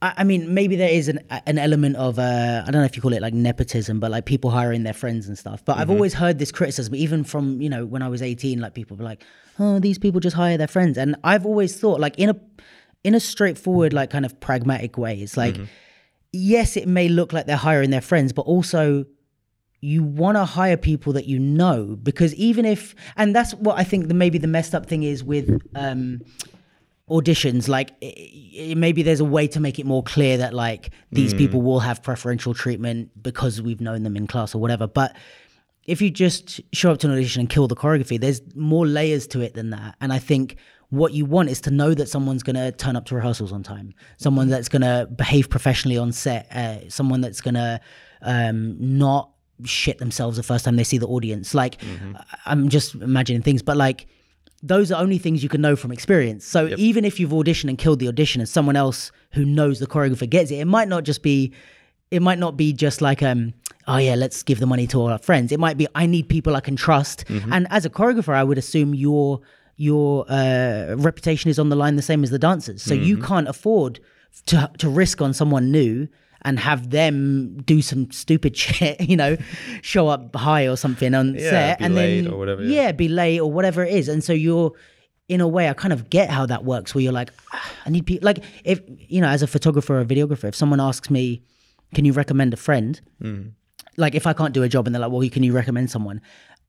I, I mean, maybe there is an, an element of, uh, I don't know if you call it like nepotism, but like people hiring their friends and stuff. But I've
Mm-hmm.
always heard this criticism, even from, you know, when I was 18, like people were like, oh, these people just hire their friends. And I've always thought, like, in a, in a straightforward, like kind of pragmatic way, it's like,
Mm-hmm.
Yes, it may look like they're hiring their friends, but also you want to hire people that you know because even if and that's what I think the maybe the messed up thing is with um auditions like i i maybe there's a way to make it more clear that like these people will have preferential treatment because we've known them in class or whatever but if you just show up to an audition and kill the choreography there's more layers to it than that and i think what you want is to know that someone's going to turn up to rehearsals on time someone that's going to behave professionally on set uh, someone that's going to um, not shit themselves the first time they see the audience like I- i'm just imagining things but like those are only things you can know from experience. So even if you've auditioned and killed the audition and someone else who knows the choreographer gets it, it might not just be it might not be just like um oh yeah, let's give the money to all our friends. It might be I need people I can trust. And as a choreographer, I would assume your your uh, reputation is on the line the same as the dancers. So you can't afford to to risk on someone new and have them do some stupid shit, you know, show up high or something on
Yeah,
set
be
and
late
then
or whatever, yeah.
yeah, be late or whatever it is. And so you're in a way, I kind of get how that works where you're like, "Ah, I need people like if you know, as a photographer or a videographer, if someone asks me, Can you recommend a friend?
Mm-hmm.
Like if I can't do a job and they're like, Well, can you recommend someone?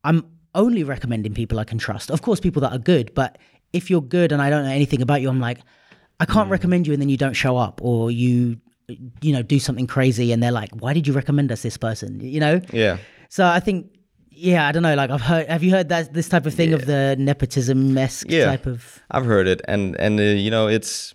I'm only recommending people I can trust. Of course, people that are good, but if you're good and I don't know anything about you, I'm like, I
Mm.
can't recommend you and then you don't show up or you you know, do something crazy and they're like, Why did you recommend us this person? You know?
Yeah.
So I think, yeah, I don't know. Like I've heard. Have you heard that this type of thing of the nepotism esque
Yeah.
type of?
I've heard it, and and uh, you know, it's.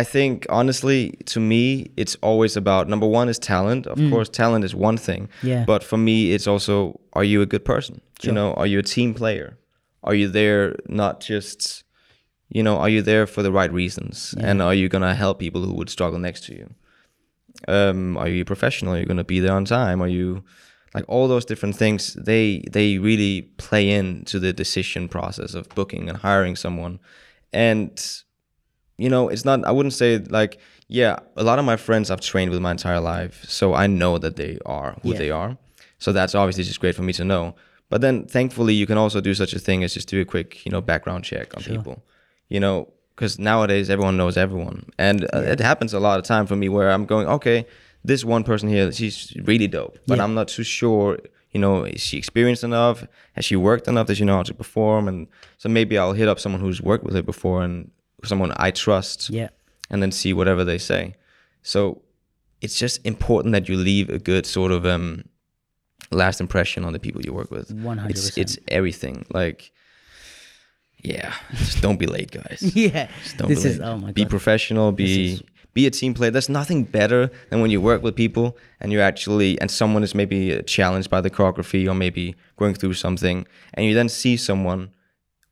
I think honestly, to me, it's always about number one is talent. Of course, talent is one thing.
Mm. Yeah.
But for me, it's also are you a good person? You know, are you a team player? Are you there not just, you know, are you there for the right reasons? And are you gonna help people who would struggle next to you? Um, are you a professional? Are you gonna be there on time? Are you like all those different things? They they really play into the decision process of booking and hiring someone, and you know, it's not. I wouldn't say like, yeah. A lot of my friends I've trained with my entire life, so I know that they are who
Yeah.
they are. So that's obviously just great for me to know. But then, thankfully, you can also do such a thing as just do a quick, you know, background check on people. You know, because nowadays everyone knows everyone, and uh, it happens a lot of time for me where I'm going, okay, this one person here, she's really dope, but
Yeah.
I'm not too sure. You know, is she experienced enough? Has she worked enough? Does she know how to perform? And so maybe I'll hit up someone who's worked with her before and someone I trust
Yeah,
and then see whatever they say. So it's just important that you leave a good sort of um last impression on the people you work with.
100%.
It's it's everything. Like yeah, just don't be late, guys.
yeah.
Just don't
This
be
is
late.
oh my God.
Be professional, be
is-
be a team player. There's nothing better than when you work with people and you actually and someone is maybe challenged by the choreography or maybe going through something and you then see someone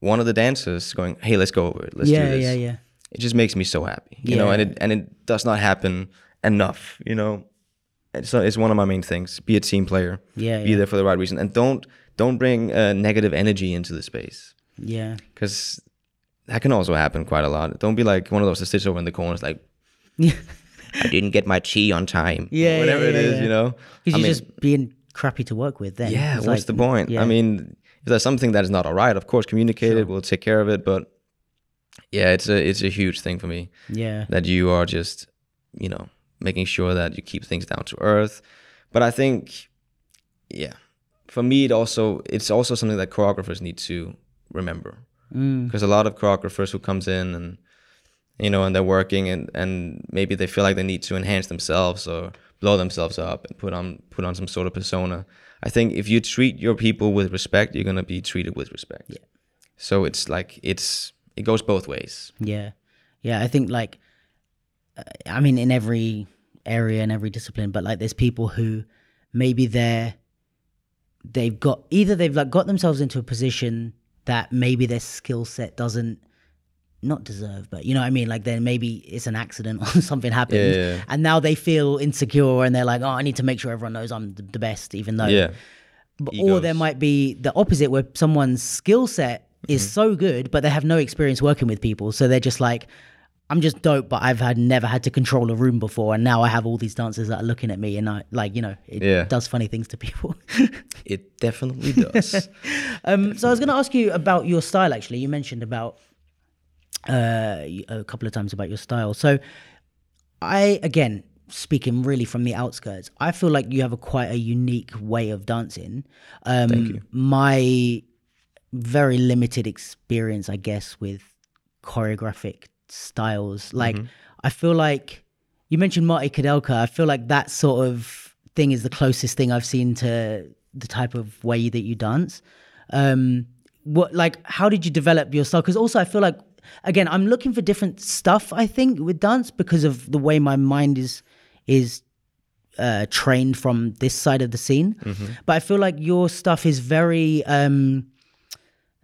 one of the dancers going, "Hey, let's go over it. Let's
yeah,
do this."
yeah, yeah. Yeah.
It just makes me so happy you know and it and it does not happen enough you know it's, it's one of my main things be a team player
Yeah,
be
yeah.
there for the right reason and don't don't bring uh, negative energy into the space
Yeah.
because that can also happen quite a lot don't be like one of those that sits over in the corners like
Yeah.
i didn't get my tea on time
Yeah,
whatever
yeah,
it
yeah,
is
yeah.
you know
Because you're
mean,
just being crappy to work with then.
yeah
It's
what's
like-
the point
yeah.
i mean if there's something that is not all right of course communicate it we'll take care of it but yeah it's a it's a huge thing for me
Yeah.
that you are just, you know, making sure that you keep things down to earth. But I think, yeah, for me, it also it's also something that choreographers need to remember
Mm.
because a lot of choreographers who comes in and you know and they're working and and maybe they feel like they need to enhance themselves or blow themselves up and put on put on some sort of persona. I think if you treat your people with respect, you're gonna be treated with respect.
Yeah.
So it's like it's it goes both ways.
Yeah. Yeah. I think like, I mean, in every area and every discipline, but like there's people who maybe they're, they've got, either they've like got themselves into a position that maybe their skill set doesn't, not deserve, but you know what I mean? Like then maybe it's an accident or something happened
Yeah, yeah,
and now they feel insecure and they're like, oh, I need to make sure everyone knows I'm the best, even though
Yeah.
but, or there might be the opposite where someone's skill set is
Mm-hmm.
so good but they have no experience working with people so they're just like i'm just dope but i've had never had to control a room before and now i have all these dancers that are looking at me and i like you know it
Yeah.
does funny things to people
It definitely does.
um so i was going to ask you about your style actually you mentioned about uh a couple of times about your style so i again speaking really from the outskirts i feel like you have a quite a unique way of dancing um
Thank you.
my very limited experience i guess with choreographic styles. Like I feel like you mentioned Marty Kudelka. I feel like that sort of thing is the closest thing I've seen to the type of way that you dance. Um, what like how did you develop your style? Because also I feel like again I'm looking for different stuff. I think with dance because of the way my mind is is uh, trained from this side of the scene. But I feel like your stuff is very um,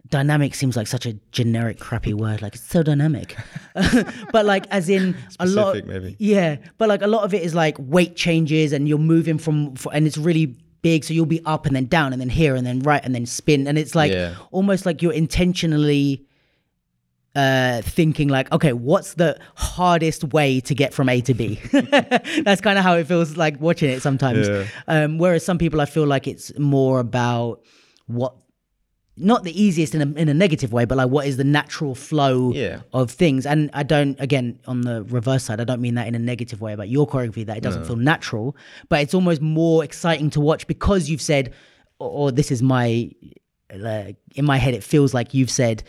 dynamic. Seems like such a generic, crappy word. Like it's so dynamic, but like as in a lot.
Maybe.
Yeah, but like a lot of it is like weight changes, and you're moving from, fr- and it's really big. So you'll be up and then down, and then here, and then right, and then spin, and it's like
Yeah.
almost like you're intentionally uh thinking like okay what's the hardest way to get from a to b that's kind of how it feels like watching it sometimes
Yeah.
um whereas some people i feel like it's more about what not the easiest in a, in a negative way but like what is the natural flow
Yeah.
of things and i don't again on the reverse side i don't mean that in a negative way about your choreography that it doesn't feel natural but it's almost more exciting to watch because you've said or, or this is my like in my head it feels like you've said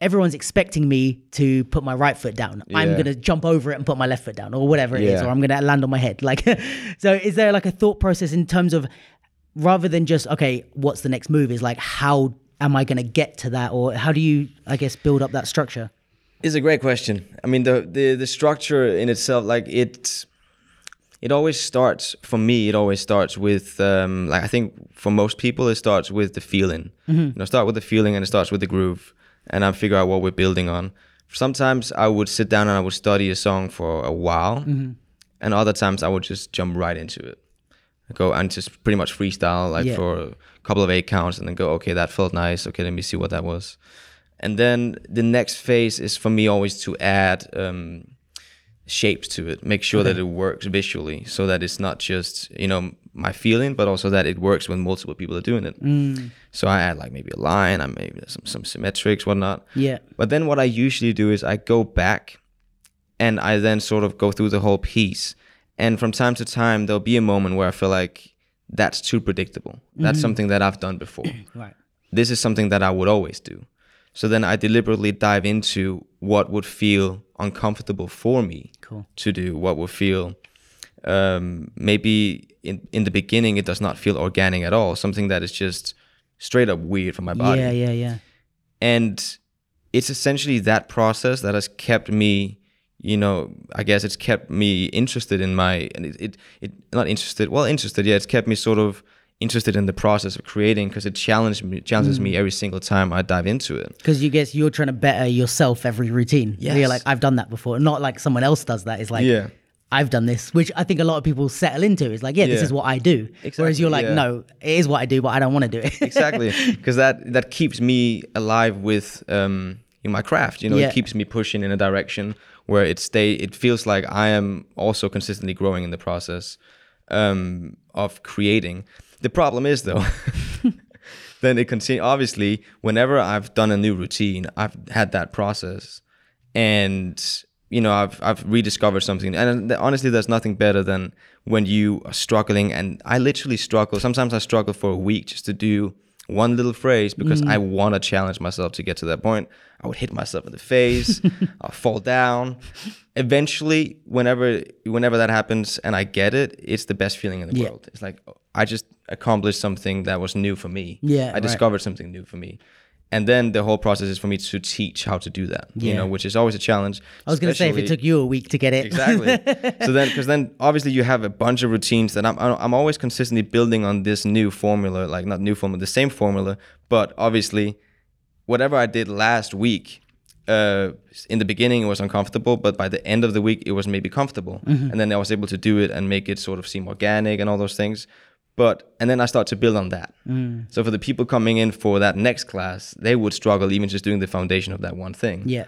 everyone's expecting me to put my right foot down i'm going to jump over it and put my left foot down or whatever it is
Yeah.
or i'm going to land on my head like so is there like a thought process in terms of rather than just okay what's the next move is like how am i going to get to that or how do you i guess build up that structure
It's a great question. I mean, the the the structure in itself, like it, it always starts for me. It always starts with, um, like I think for most people, it starts with the feeling. You know, start with the feeling, and it starts with the groove, and I figure out what we're building on. Sometimes I would sit down and I would study a song for a while, and other times I would just jump right into it. Go and just pretty much freestyle, like
Yeah.
for a couple of eight counts, and then go, okay, that felt nice. Okay, let me see what that was. And then the next phase is for me always to add um, shapes to it, make sure that it works visually, so that it's not just you know my feeling, but also that it works when multiple people are doing it. Mm. So I add like maybe a line, I maybe some some symmetrics, whatnot.
yeah
But then what I usually do is I go back and I then sort of go through the whole piece. And from time to time, there'll be a moment where I feel like that's too predictable. That's mm-hmm. something that I've done before.
right
this is something that I would always do. So then I deliberately dive into what would feel uncomfortable for me
Cool.
to do, what would feel um, maybe in, in the beginning it does not feel organic at all, something that is just straight up weird for my body
yeah yeah yeah
and it's essentially that process that has kept me you know i guess it's kept me interested in my and it, it, it not interested well interested yeah it's kept me sort of interested in the process of creating because it challenged me challenges
Mm.
me every single time i dive into it
because you guess you're trying to better yourself every routine
Yes.
you're like i've done that before not like someone else does that it's like
Yeah.
I've done this, which I think a lot of people settle into. It's like, yeah, this is what I do. Whereas you're like,
yeah.
no, it is what I do, but I don't want to do it.
exactly because that that keeps me alive with um in my craft you know
Yeah.
it keeps me pushing in a direction where it stay it feels like i am also consistently growing in the process um of creating the problem is though then it continue obviously whenever i've done a new routine i've had that process. And you know i've i've rediscovered something. And honestly there's nothing better than when you are struggling. And i literally struggle sometimes i struggle for a week just to do one little phrase because mm. i want to challenge myself to get to that point. I would hit myself in the face. I'll fall down. Eventually whenever whenever that happens and i get it it's the best feeling in the
Yeah.
world. It's like i just accomplished something that was new for me.
Yeah,
i
right.
discovered something new for me. And then the whole process is for me to teach how to do that you know which is always a challenge
I was going to say, if it took you a week to get it,
exactly. So then because then obviously you have a bunch of routines that I'm, I'm always consistently building on this new formula like not new formula the same formula but obviously whatever i did last week uh, in the beginning it was uncomfortable but by the end of the week it was maybe comfortable. And then i was able to do it and make it sort of seem organic and all those things but and then i start to build on that so for the people coming in for that next class they would struggle even just doing the foundation of that one thing
yeah,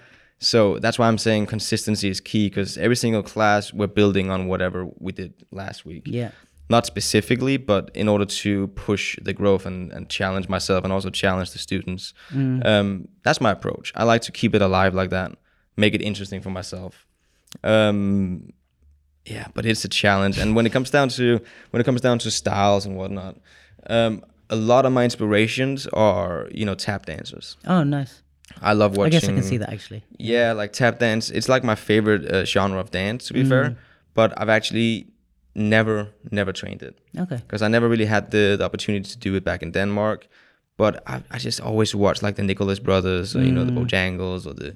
so that's why I'm saying consistency is key because every single class we're building on whatever we did last week.
yeah,
Not specifically, but in order to push the growth and, and challenge myself and also challenge the students. Um, that's my approach. I like to keep it alive like that, make it interesting for myself. Um, yeah, but it's a challenge. And when it comes down to when it comes down to styles and whatnot, um, a lot of my inspirations are you know tap dancers
Oh, nice.
I love watching.
I guess I can see that actually.
Yeah, like tap dance. It's like my favorite uh, genre of dance, to be
Mm.
fair. But I've actually never, never trained it
Okay.
because I never really had the, the opportunity to do it back in Denmark. But I, I just always watched like the Nicholas Brothers, or, you know, the
Mm.
Bojangles or the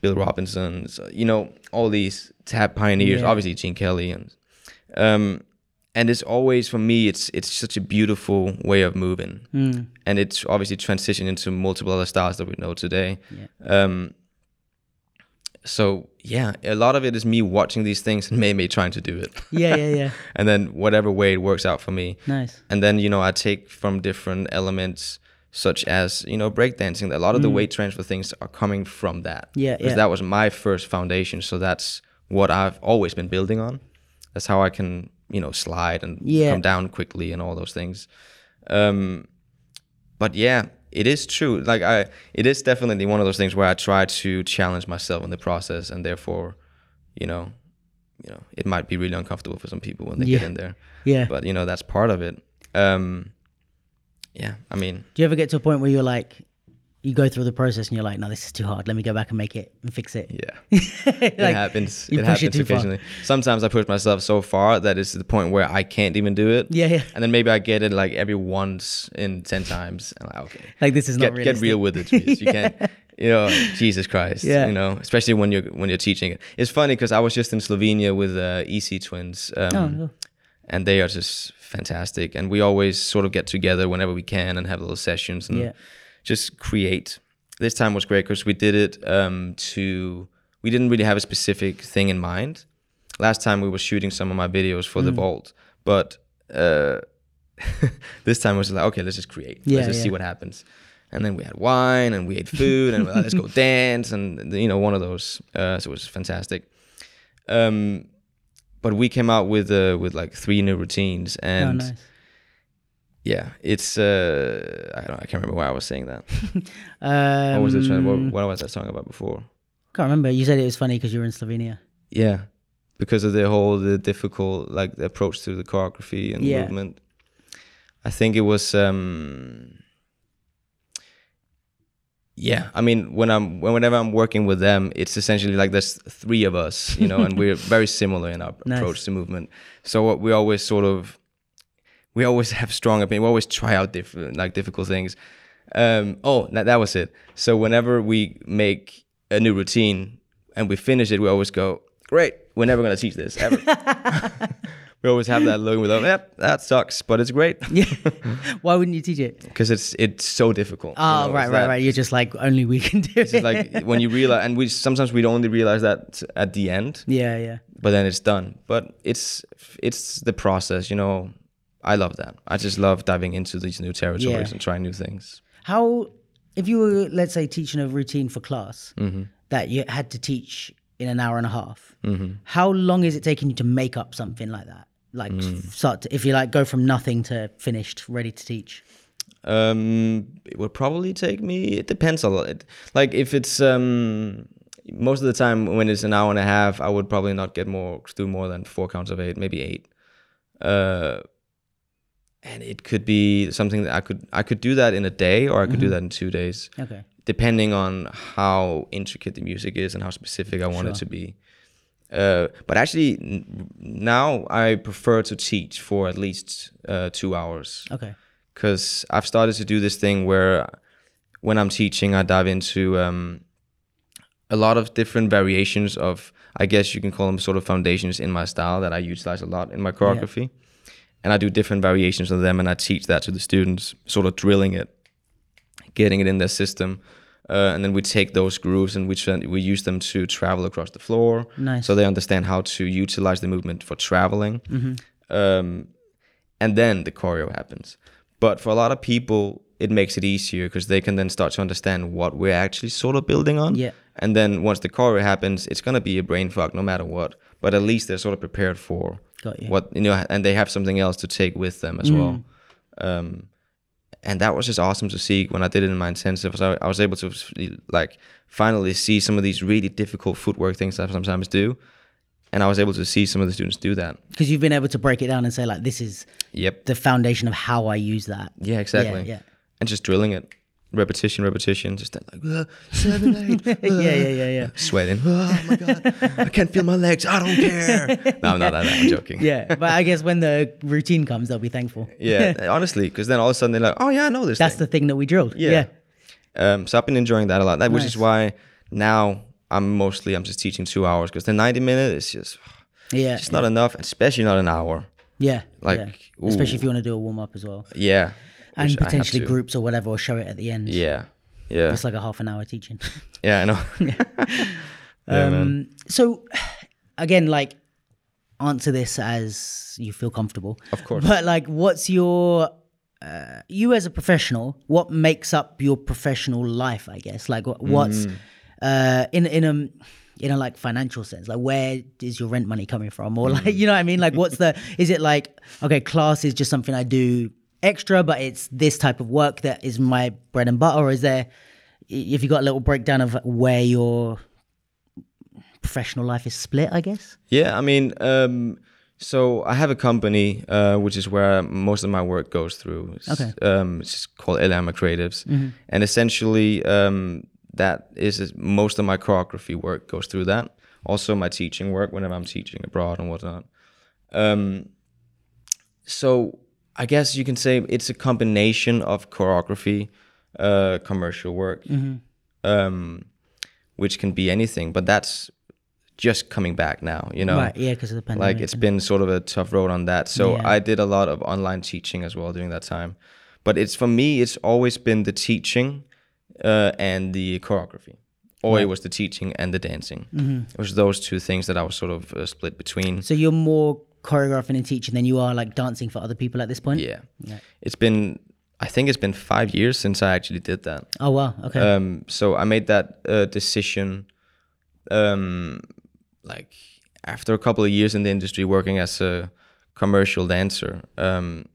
Bill Robinsons, uh, you know, all these tap pioneers.
Yeah.
Obviously, Gene Kelly and um, and it's always for me, it's it's such a beautiful way of moving,
Mm.
and it's obviously transitioned into multiple other styles that we know today.
Yeah.
Um, so yeah, a lot of it is me watching these things and maybe trying to do it.
Yeah, yeah, yeah.
and then whatever way it works out for me.
Nice.
And then, you know, I take from different elements such as, you know, breakdancing. A lot of the weight transfer things are coming from that.
Mm. Yeah,
Because
yeah.
that was my first foundation. So that's what I've always been building on. That's how I can, you know, slide and
Yeah.
come down quickly and all those things. Um, but yeah, it is true. Like I, it is definitely one of those things where I try to challenge myself in the process, and therefore, you know, you know, it might be really uncomfortable for some people when they get in there.
Yeah.
But you know, that's part of it. Um, yeah, I mean,
Do you ever get to a point where you're like, you go through the process and you're like, no, this is too hard. Let me go back and make it and fix it.
yeah,
Like,
it happens.
you
It
push it
happens
too far.
Sometimes I push myself so far that it's the point where I can't even do it.
Yeah, yeah.
And then maybe I get it like every once in ten times, and like, okay,
Like this is not
get
realistic.
get real with it. Please. You can't, you know, Jesus Christ.
Yeah.
You know, especially when you're when you're teaching it. It's funny because I was just in Slovenia with uh, EC twins, um,
Oh, cool.
and they are just fantastic. And we always sort of get together whenever we can and have little sessions and
Yeah.
just create. This time was great because we did it um, to. We didn't really have a specific thing in mind. Last time we were shooting some of my videos for
Mm.
the vault, but uh, this time was like, okay, let's just create.
Yeah,
let's just see what happens. And then we had wine and we ate food and like, let's go dance and you know one of those. Uh, so it was fantastic. Um, but we came out with uh, with like three new routines
Oh,
and
nice.
yeah, it's uh, I don't I can't remember why I was saying that.
Um,
what was it? What, what was I talking about before?
I can't remember. You said it was funny because you were in Slovenia.
Yeah, because of the whole the difficult like the approach to the choreography and
Yeah.
movement. I think it was. um yeah, I mean, when I'm whenever I'm working with them, it's essentially like there's three of us, you know, and we're very similar in our
Nice.
approach to movement. So what we always sort of, we always have strong opinion. We always try out different, like difficult things. Um, oh, that, that was it. So whenever we make a new routine and we finish it, we always go, "Great, we're never gonna teach this ever." we always have that look with them. Yep, that sucks, but it's great
Yeah. Why wouldn't you teach it?
because it's it's so difficult. you
Oh,
know,
right,
it's
right,
that-
right. You're just like only we can do
It's
it.
just like when you realize, and we sometimes we only realize that at the end,
yeah, yeah.
but then it's done. But it's it's the process, you know. I love that. I just love diving into these new territories
Yeah.
and trying new things.
How, if you were, let's say, teaching a routine for class
Mm-hmm.
that you had to teach in an hour and a half, how long is it taking you to make up something like that? Like
Mm.
start to, if you like go from nothing to finished, ready to teach.
Um, it would probably take me. It depends a lot. Like if it's um, most of the time when it's an hour and a half, I would probably not get more do more than four counts of eight, maybe eight. Uh, and it could be something that I could I could do that in a day, or I could do that in two days,
Okay.
depending on how intricate the music is and how specific I want it to be. Uh, but actually, n- now I prefer to teach for at least uh, two hours
Okay.
because I've started to do this thing where when I'm teaching, I dive into um, a lot of different variations of, I guess you can call them sort of foundations in my style that I utilize a lot in my choreography. And I do different variations of them and I teach that to the students, sort of drilling it, getting it in their system. Uh, and then we take those grooves and we, try- we use them to travel across the floor.
Nice.
So they understand how to utilize the movement for traveling. Um, and then the choreo happens. But for a lot of people, it makes it easier because they can then start to understand what we're actually sort of building on.
Yeah.
And then once the choreo happens, it's gonna be a brain fuck no matter what. But at least they're sort of prepared for
Got you.
what you know, and they have something else to take with them as well. Um, and that was just awesome to see when I did it in my intensive. So I was able to like finally see some of these really difficult footwork things that I sometimes do, and I was able to see some of the students do that.
Because you've been able to break it down and say like, this is
Yep.
the foundation of how I use that.
Yeah, exactly.
Yeah.
And just drilling it. Repetition, repetition, just that like uh, seven, eight, uh,
yeah, yeah, yeah, yeah.
sweating. Oh my god, I can't feel my legs. I don't care. No, I'm not that. I'm joking.
Yeah, but I guess when the routine comes, they'll be thankful.
yeah. Honestly, because then all of a sudden they're like, oh yeah, I know this.
That's
thing.
the thing that we drilled.
Yeah.
Yeah.
Um, so I've been enjoying that a lot. That, Which is why now I'm mostly I'm just teaching two hours because the 90 minute is just
Yeah.
just not enough, especially not an hour.
yeah.
like,
yeah. especially if you want to do a warm up as well,
Yeah.
And potentially groups or whatever, or show it at the end.
Yeah. Yeah.
It's like a half an hour teaching.
Yeah, I know. Yeah, man.
um, so, again, like, answer this as you feel comfortable.
Of course.
But like, what's your uh, you as a professional? What makes up your professional life? I guess like what's
Mm.
uh, in in a in a like financial sense like where is your rent money coming from or like you know what i mean like what's the is it like okay class is just something i do extra but it's this type of work that is my bread and butter or is there if you got a little breakdown of where your professional life is split i guess
Yeah, I mean, um, so I have a company, uh, which is where most of my work goes through. It's,
Okay.
Um, it's called Elama Creatives, and essentially, um, that is is- most of my choreography work goes through that. Also, my teaching work whenever I'm teaching abroad and whatnot. Um, so I guess you can say it's a combination of choreography, uh, commercial work, um, which can be anything, but that's just coming back now. You know,
right yeah because of the pandemic
like it's been sort of a tough road on that. So
Yeah.
I did a lot of online teaching as well during that time. But it's for me, it's always been the teaching uh, and the choreography, or it was the teaching and the dancing.
Mm-hmm.
It was those two things that I was sort of uh, split between.
so you're more choreographing and teaching than you are like dancing for other people at this point
Yeah.
Yeah.
it's been. I think it's been five years since I actually did that.
oh wow okay
Um, so I made that uh, decision, um, like after a couple of years in the industry working as a commercial dancer. Um,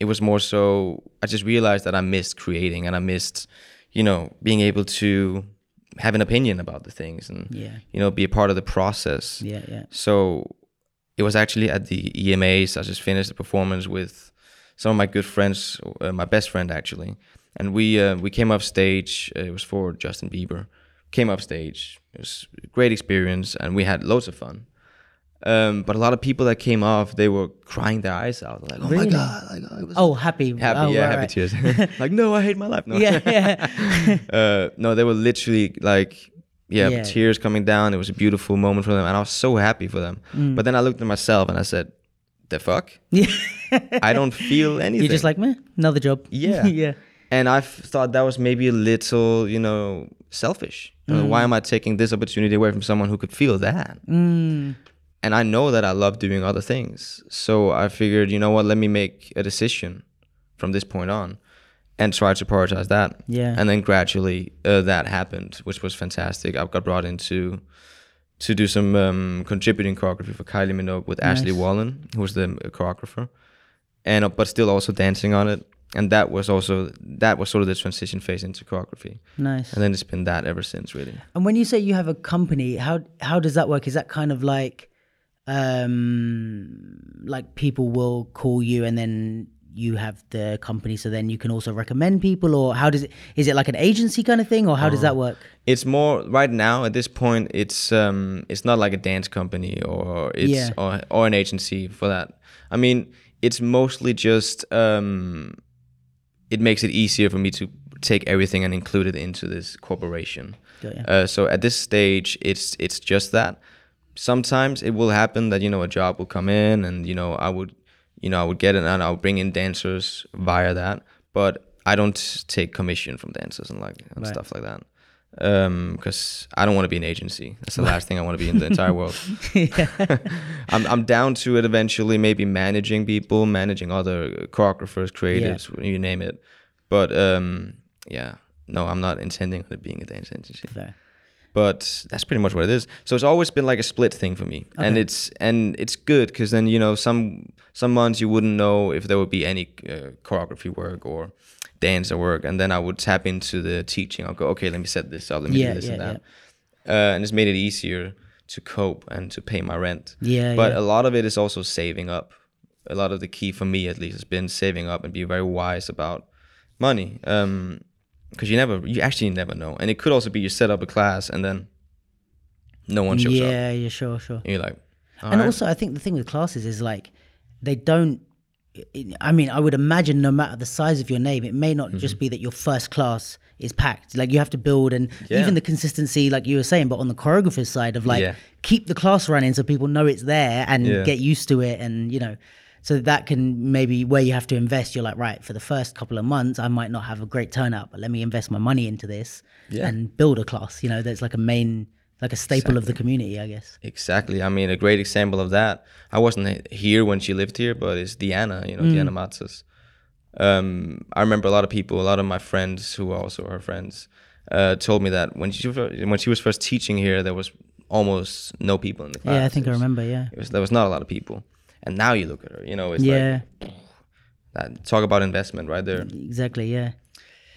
it was more so I just realized that I missed creating and I missed, you know, being able to have an opinion about the things and
Yeah.
you know be a part of the process.
yeah yeah
So it was actually at the EMAs. I just finished the performance with some of my good friends, uh, my best friend actually, and we uh, we came up stage. Uh, it was for Justin Bieber. Came up stage. It was a great experience, and we had loads of fun. Um, but a lot of people that came off, they were crying their eyes out, like, "Oh
Really?
my god!" Like, oh, it was
oh happy
happy,
oh,
yeah,
right,
happy
right.
tears. like, no, I hate my life. No.
yeah yeah
uh, no, they were literally like, yeah,
Yeah.
tears coming down. It was a beautiful moment for them, and I was so happy for them.
Mm.
But then I looked at myself and I said, "The fuck?
yeah
I don't feel anything."
You're just like, meh, another job.
Yeah.
yeah.
and I thought that was maybe a little, you know, selfish. You know, Why am I taking this opportunity away from someone who could feel that?
Mm.
And I know that I love doing other things, so I figured, you know what? Let me make a decision from this point on, and tried to prioritize that.
Yeah.
And then gradually uh, that happened, which was fantastic. I got brought into to do some um, contributing choreography for Kylie Minogue with Ashley Wallen, who was the uh, choreographer, and uh, but still also dancing on it. And that was also that was sort of the transition phase into choreography,
Nice.
and then it's been that ever since, really.
And when you say you have a company, how how does that work? Is that kind of like um like people will call you and then you have the company so then you can also recommend people or how does it is it like an agency kind of thing or how does that work?
It's more right now at this point. It's um, it's not like a dance company or it's
Yeah.
or, or an agency for that. I mean, it's mostly just um, it makes it easier for me to take everything and include it into this corporation.
Ya.
Uh, so at this stage, it's it's just that. Sometimes it will happen that you know a job will come in and you know I would you know I would get it and I would bring in dancers via that, but I don't take commission from dancers and like and
Right.
stuff like that. Um, because I don't want to be an agency. That's the last thing I want to be in the entire world. I'm I'm down to it eventually, maybe managing people, managing other choreographers, creatives, you name it. But um, yeah, no, I'm not intending on it being a dance agency
Fair.
But that's pretty much what it is. So it's always been like a split thing for me, and it's and it's good because then you know some some months you wouldn't know if there would be any uh, choreography work or dancer work, and then I would tap into the teaching. I'll go, okay, let me set this up, let me
Yeah,
do this and
yeah,
that, uh, and it's made it easier to cope and to pay my rent.
Yeah,
but
yeah.
a lot of it is also saving up. A lot of the key for me, at least, has been saving up and be very wise about money. Um, because you never, you actually never know, and it could also be you set up a class and then no one shows up.
yeah, yeah, sure, sure.
And you're like,
and
right.
also, I think the thing with classes is like they don't. I mean, I would imagine no matter the size of your name, it may not
Mm-hmm.
just be that your first class is packed. Like you have to build and
Yeah.
even the consistency, like you were saying, but on the choreographer's side of like
Yeah.
keep the class running so people know it's there and
Yeah.
get used to it, and you know, so that can maybe where you have to invest. You're like, right, for the first couple of months, I might not have a great turnout, but let me invest my money into this
Yeah.
and build a class. You know, that's like a main, like a staple of the community, I guess.
Exactly. I mean, a great example of that. I wasn't here when she lived here, but it's Diana. You know, Diana Matzes. Um, I remember a lot of people, a lot of my friends who are also her friends, uh, told me that when she when she was first teaching here, there was almost no people in the class.
Yeah, I think
It
I remember. Yeah.
It was there was not a lot of people, and now you look at her. You know, it's
Yeah,
like that, talk about investment right there.
exactly. Yeah.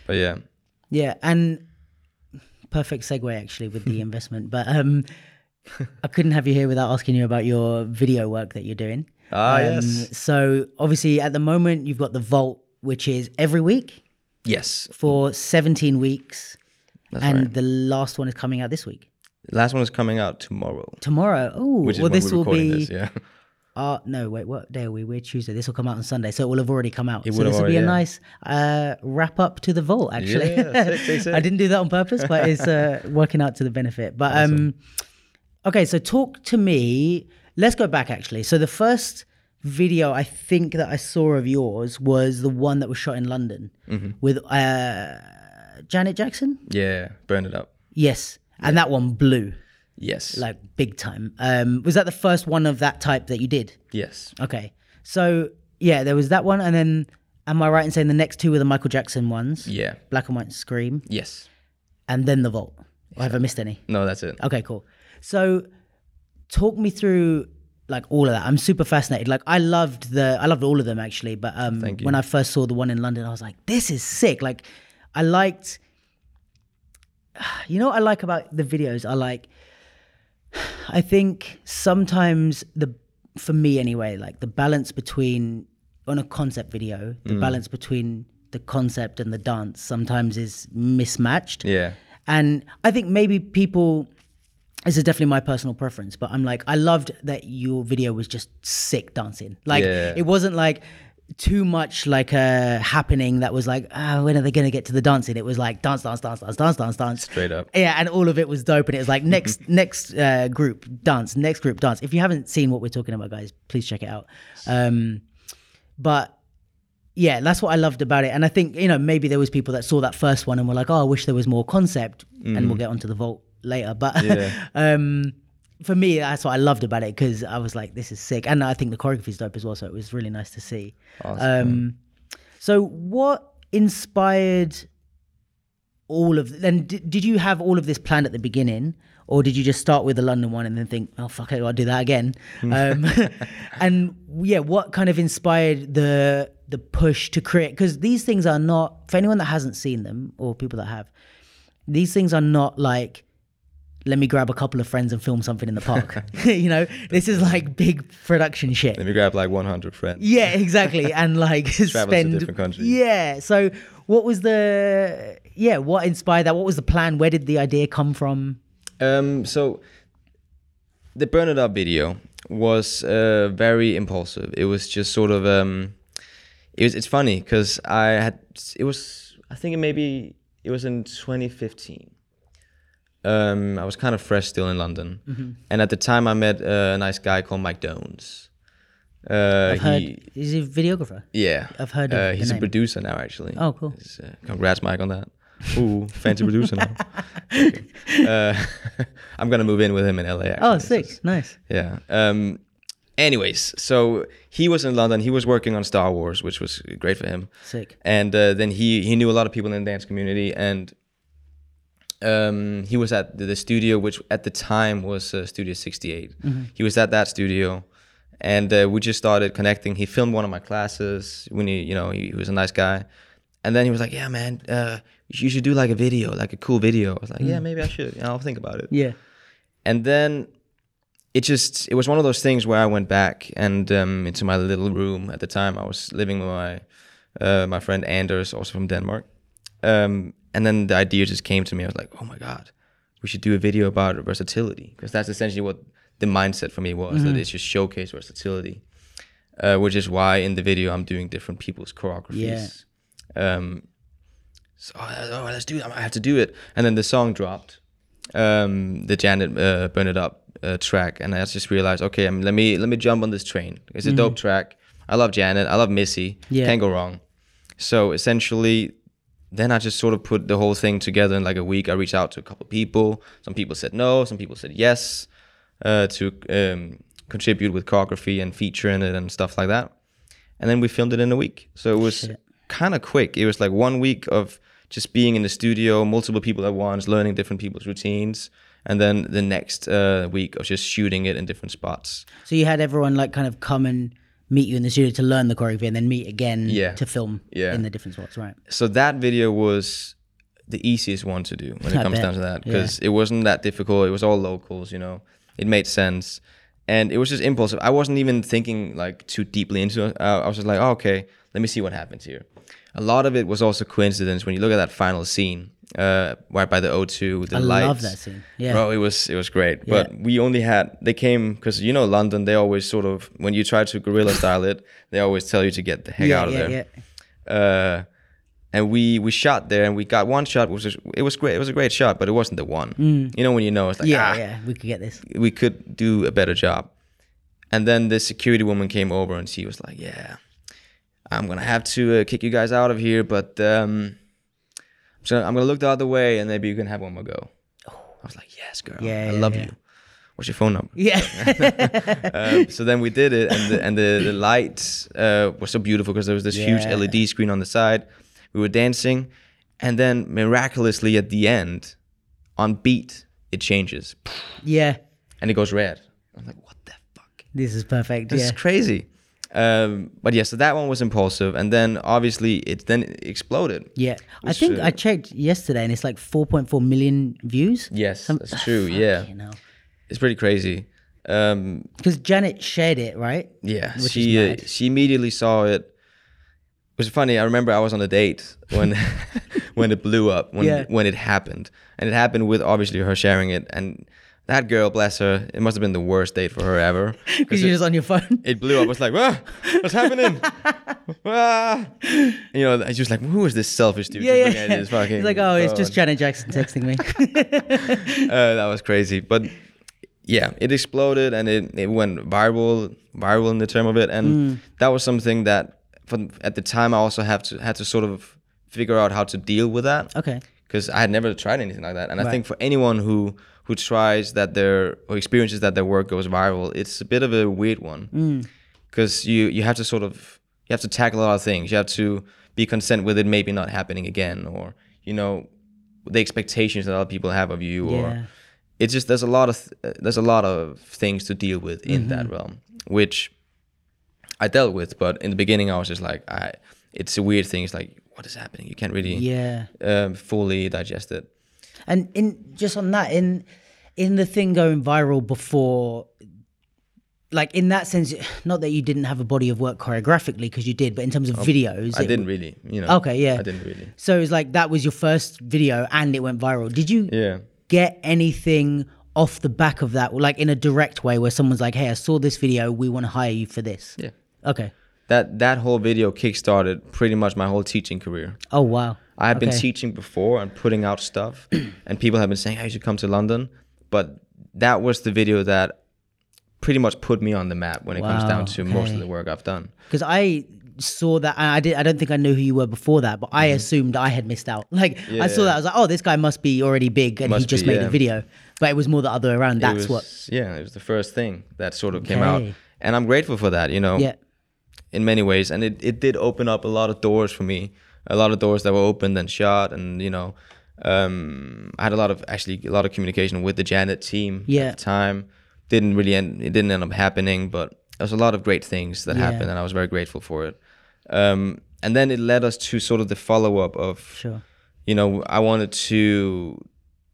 But yeah,
Yeah, and perfect segue actually with the investment. But um, I couldn't have you here without asking you about your video work that you're doing.
ah
Um,
yes,
So obviously, at the moment, you've got the vault, which is every week
yes.
for 17 weeks,
That's
and
right.
the last one is coming out this week.
Last one is coming out tomorrow,
Tomorrow. Oh, well, this will
recording
be.
this. Yeah.
Uh, no, wait, what day are we? We're Tuesday. This will come out on Sunday, so it will have already come out.
It
so this will be a nice uh, wrap up to the vault. Actually,
Yeah, sick, sick, sick.
I didn't do that on purpose, but it's uh, working out to the benefit. But um, okay, so talk to me. Let's go back actually. So the first video I think that I saw of yours was the one that was shot in London
Mm-hmm.
with uh, Janet Jackson.
Yeah, burn it up.
Yes, and that one blew
Yes.
like big time. Um, was that the first one of that type that you did?
yes.
Okay. So yeah, there was that one, and then am I right in saying the next two were the Michael Jackson ones?
Yeah.
Black and White Scream,
Yes.
and then the Vault. Or have I missed any?
No, that's it.
Okay, cool. So talk me through like all of that. I'm super fascinated. Like I loved the I loved all of them actually, but um when I first saw the one in London, I was like, this is sick. Like I liked you know what I like about the videos? I like I think sometimes the for me anyway, like the balance between on a concept video, the
Mm.
balance between the concept and the dance sometimes is mismatched.
Yeah.
And I think maybe people, this is definitely my personal preference, but I'm like, I loved that your video was just sick dancing. Like,
Yeah.
it wasn't like too much like a happening that was like, ah, when are they going to get to the dancing? It was like dance, dance, dance, dance, dance, dance, dance.
Straight up.
Yeah, and all of it was dope. And it was like next, next uh, group dance, next group dance. If you haven't seen what we're talking about, guys, please check it out. Um, but yeah, that's what I loved about it. And I think, you know, maybe there was people that saw that first one and were like, oh, I wish there was more concept. And we'll get onto the vault later. But
Mm. Yeah.
um, for me, that's what I loved about it because I was like, this is sick. And I think the choreography is dope as well. So it was really nice to see.
Awesome.
Um, so what inspired all of, then did, did you have all of this planned at the beginning? Or did you just start with the London one and then think, oh fuck it, I'll do that again? Um, and yeah, what kind of inspired the the push to create? Because these things are not for anyone that hasn't seen them or people that have. These things are not like let me grab a couple of friends and film something in the park. you know, this is like big production shit.
Let me grab like 100 friends.
Yeah, exactly. And like
to different countries.
Yeah. So what was the yeah, what inspired that? What was the plan? Where did the idea come from?
Um, so the Burn It Up video was uh, very impulsive. It was just sort of um, it was. It's funny because I had it was. I think it maybe it was in 2015. Um, I was kind of fresh still in London,
Mm-hmm.
and at the time I met uh, a nice guy called Mike Dones. Uh,
I've heard
he,
he's a videographer.
yeah,
I've heard of
Uh, he's a producer now, actually.
Oh, cool.
Uh, congrats, Mike, on that. Ooh, fancy producer now. uh, I'm gonna move in with him in LA. Actually.
Oh, sick.
is-
Nice.
yeah. Um. Anyways, so he was in London. He was working on Star Wars, which was great for him.
Sick.
And uh, then he he knew a lot of people in the dance community, and um, he was at the, studio, which at the time was uh, Studio 68. He was at that studio, and uh, we just started connecting. He filmed one of my classes when he, you know, he, he was a nice guy. And then he was like, "Yeah, man, uh, you should do like a video, like a cool video." I was like, "Yeah, maybe I should. You know, I'll think about it."
Yeah.
and then it just it was one of those things where I went back and um, into my little room at the time I was living with my uh, my friend Anders also from Denmark um, and then the idea just came to me. I was like, oh my god, we should do a video about versatility because that's essentially what the mindset for me was that it's just showcase versatility, uh, which is why in the video I'm doing different people's choreographies. Um, so oh, let's do it. I have to do it. And then the song dropped, um, the Janet uh, Burn It Up uh, track, and I just realized, okay, um, let me let me jump on this train. It's a dope track. I love Janet. I love Missy.
Yeah.
Can't go wrong. So essentially, then I just sort of put the whole thing together in like a week. I reached out to a couple people. Some people said no. Some people said yes uh, to um, contribute with choreography and feature in it and stuff like that. And then we filmed it in a week. So it was kind of quick. It was like one week of just being in the studio, multiple people at once, learning different people's routines, and then the next uh, week of just shooting it in different spots.
So you had everyone like kind of come and meet you in the studio to learn the choreography, and then meet again
Yeah.
to film
Yeah.
in the different spots, right?
so that video was the easiest one to do when it
I
comes
bet.
down to that because it wasn't that difficult it was all locals you know it made sense and it was just impulsive i wasn't even thinking like too deeply into it uh, i was just like oh, okay let me see what happens here a lot of it was also coincidence when you look at that final scene uh right by the o2 with the
I
lights
love that scene. Yeah.
bro it was it was great but we only had they came because you know london they always sort of when you try to guerrilla style it they always tell you to get the heck
yeah,
out of
yeah,
there
yeah.
uh, and we we shot there and we got one shot which was it was great it was a great shot but it wasn't the one you know when you know it's like
Mm. Yeah,
ah,
yeah, we could get this.
we could do a better job and then the security woman came over and she was like yeah i'm gonna have to uh, kick you guys out of here but um so i'm gonna look the other way and maybe you can have one more go Oh. i was like yes girl
Yeah,
i
yeah,
love
yeah.
you what's your phone number
Yeah,
um, so then we did it, and the, and the, the lights uh, were so beautiful because there was this huge LED screen on the side. We were dancing, and then miraculously at the end, on beat, it changes
yeah.
and it goes red. I'm like, what the fuck?
This is perfect.
This
yeah,
is crazy. Um, but yeah, so that one was impulsive, and then obviously it then exploded.
yeah. I think
uh,
I checked yesterday, and it's like 4.4 million views.
Yes, that's true. Yeah,
You know,
it's pretty crazy. Um,
because Janet shared it, right?
Yeah,
Which
she uh, she immediately saw it. It was funny. I remember I was on a date when when it blew up when
Yeah.
when it happened, and it happened with obviously her sharing it. And that girl, bless her, it must have been the worst date for her ever.
Because you're just on your phone.
It blew up. I was like, ah, what's happening? ah. You know, I was just like, who is this selfish dude?
yeah, yeah.
looking at his fucking
It's like, oh, it's just
phone?
Janet Jackson texting me.
uh, that was crazy. But yeah, it exploded and it, it went viral, viral in the term of it, and
Mm.
that was something that from at the time I also have to had to sort of figure out how to deal with that
okay.
because I had never tried anything like that. And I think for anyone who who tries that their or experiences that their work goes viral, it's a bit of a weird one
Mm.
because you you have to sort of you have to tackle a lot of things. You have to be content with it maybe not happening again, or you know the expectations that other people have of you,
Yeah.
or it's just there's a lot of th- there's a lot of things to deal with in
Mm-hmm.
that realm, which I dealt with. But in the beginning, I was just like, I it's a weird thing. It's like what is happening? You can't really
Yeah.
um, fully digest it.
And in just on that, in in the thing going viral before, like in that sense, not that you didn't have a body of work choreographically because you did, but in terms of oh, videos,
Oh, I
it-
didn't really, you know.
Okay, yeah.
I didn't really.
So it's like that was your first video and it went viral. Did you
Yeah.
get anything off the back of that, like in a direct way, where someone's like, "Hey, I saw this video. We want to hire you for this."
Yeah.
Okay.
That that whole video kickstarted pretty much my whole teaching career.
Oh wow.
I had been teaching before and putting out stuff, and people have been saying, "Hey, you should come to London." But that was the video that pretty much put me on the map when it comes down to most of the work I've done.
because I saw that I did I don't think I knew who you were before that, but I assumed I had missed out. Like I saw
Mm-hmm. Yeah.
that, I was like, oh, this guy must be already big and he just
be,
made
yeah.
a video. But it was more the other way around. That's
was-
what
Yeah, it was the first thing that sort of came out, and I'm grateful for that. You know,
yeah.
In many ways, and it, it did open up a lot of doors for me. A lot of doors that were opened and shut, and you know, um, I had a lot of actually a lot of communication with the Janet team
Yeah.
at the time. Didn't really end. It didn't end up happening, but there was a lot of great things that
Yeah.
happened, and I was very grateful for it. Um, and then it led us to sort of the follow up of
Sure.
you know, I wanted to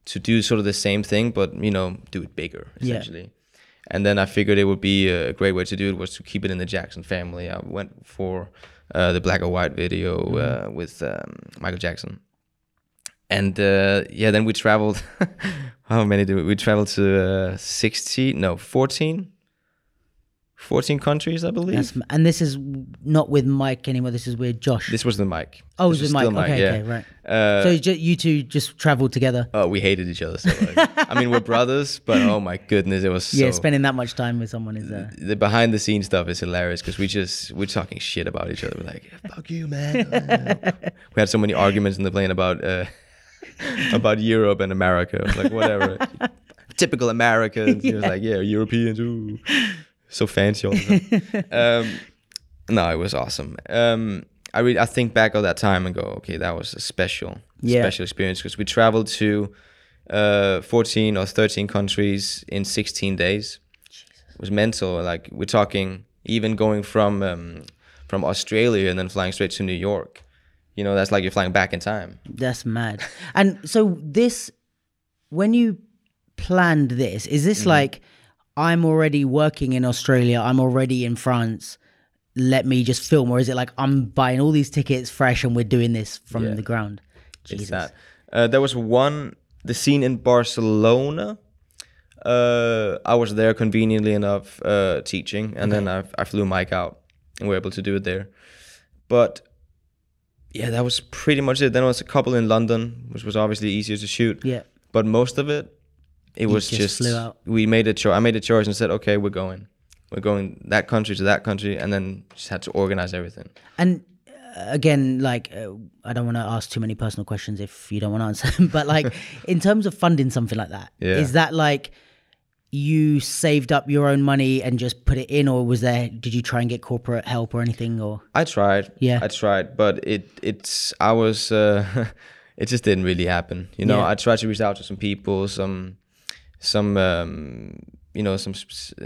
to do sort of the same thing, but you know, do it bigger
Yeah.
And then I figured it would be a great way to do it was to keep it in the Jackson family. I went for uh, the black or white video
Mm-hmm.
uh, with um, Michael Jackson, and uh, yeah, then we traveled. how many did we? We traveled to uh, 16, no, 14, 14 countries, I believe.
That's, and this is not with Mike anymore. This is with Josh.
this was the Mike.
oh, it
This
was
was
with
still
Mike. Okay,
yeah.
okay, right.
Uh,
so you, two just traveled together.
oh, we hated each other so. I mean, we're brothers, but oh my goodness, it was so.
yeah, spending that much time with someone is uh,
the behind the scenes stuff is hilarious because we just we're talking shit about each other. We're like, "Fuck you, man." we had so many arguments in the plane about uh, about Europe and America. Like, whatever, typical Americans. He was like, yeah, Europeans, ooh, so fancy all the time. um, no, it was awesome. Um, I really I think back of that time and go, okay, that was a special,
Yeah.
special experience because we traveled to uh, 14 or 13 countries in 16 days it was mental. Like we're talking, even going from um, from Australia and then flying straight to New York. You know, that's like you're flying back in time.
That's mad. And so this, when you planned this, is
Mm-hmm.
this like I'm already working in Australia, I'm already in France, let me just film, or is it like I'm buying all these tickets fresh and we're doing this from
Yeah.
the ground?
It's
Jesus.
that. Uh, there was one, the scene in Barcelona. Uh, I was there conveniently enough uh, teaching, and then I, I flew Mike out, and we were able to do it there. But yeah, that was pretty much it. Then there was a couple in London, which was obviously easier to shoot.
Yeah.
but most of it it was
just
just, we made a choice i made a choice and said okay we're going we're going that country to that country and then just had to organize everything
And uh, again, like uh, I don't want to ask too many personal questions if you don't want to answer them, but like in terms of funding something like that, is
Yeah.
that like you saved up your own money and just put it in, or was there? Did you try and get corporate help or anything? Or
i tried
Yeah.
i tried but it it's i was uh it just didn't really happen you know
Yeah.
i tried to reach out to some people some some um you know some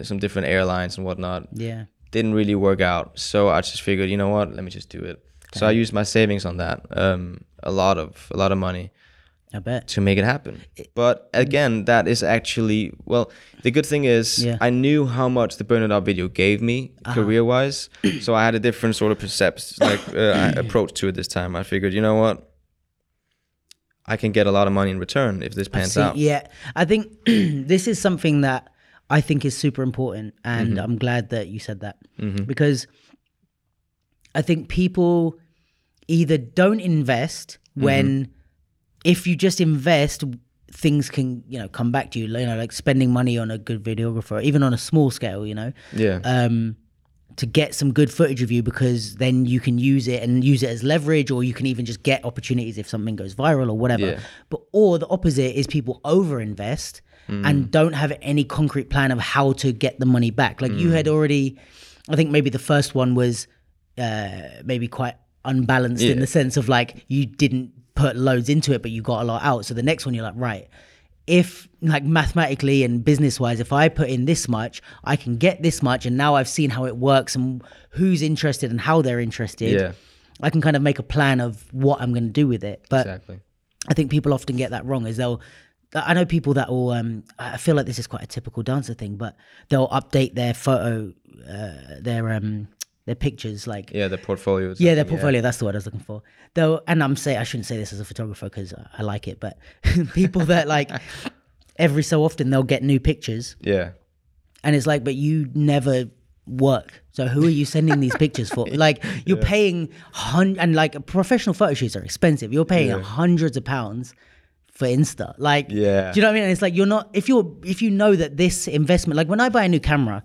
some different airlines and whatnot
yeah,
didn't really work out. So I just figured, you know what, let me just do it. So I used my savings on that, um, a lot of a lot of money
I bet.
to make it happen. But again, that is actually well. The good thing is,
Yeah. Uh-huh.
I knew how much the Burn It Up video gave me career wise, so I had a different sort of perception, like uh, approach to it this time. I figured, you know what, I can get a lot of money in return if this pans
See,
out.
yeah, I think this is something that I think is super important, and
Mm-hmm.
I'm glad that you said that because I think people either don't invest
Mm-hmm.
when if you just invest things can you know come back to you you know like spending money on a good videographer even on a small scale you know
Yeah,
um, to get some good footage of you because then you can use it and use it as leverage or you can even just get opportunities if something goes viral or whatever.
Yeah.
but or the opposite is people over overinvest and don't have any concrete plan of how to get the money back. Like you had already i think maybe the first one was uh, maybe quite unbalanced in the sense of like you didn't put loads into it but you got a lot out. So the next one you're like right if like mathematically and business wise if i put in this much i can get this much and now i've seen how it works and who's interested and how they're interested
yeah,
i can kind of make a plan of what i'm going to do with it but
exactly.
I think people often get that wrong. Is they'll, I know people that will. Um, I feel like this is quite a typical dancer thing, but they'll update their photo, uh, their um, their pictures, like
Yeah, the portfolio. is
yeah, their portfolio. That's the word I was looking for. Though, and I'm say I shouldn't say this as a photographer because I like it, but people that like every so often they'll get new pictures,
Yeah,
and it's like, but you never work. So who are you sending these pictures for? Like you're paying hun- and like professional photo shoots are expensive. You're paying hundreds of pounds for Insta. Like,
Yeah.
do you know what I mean? And it's like you're not if you're if you know that this investment, like when I buy a new camera,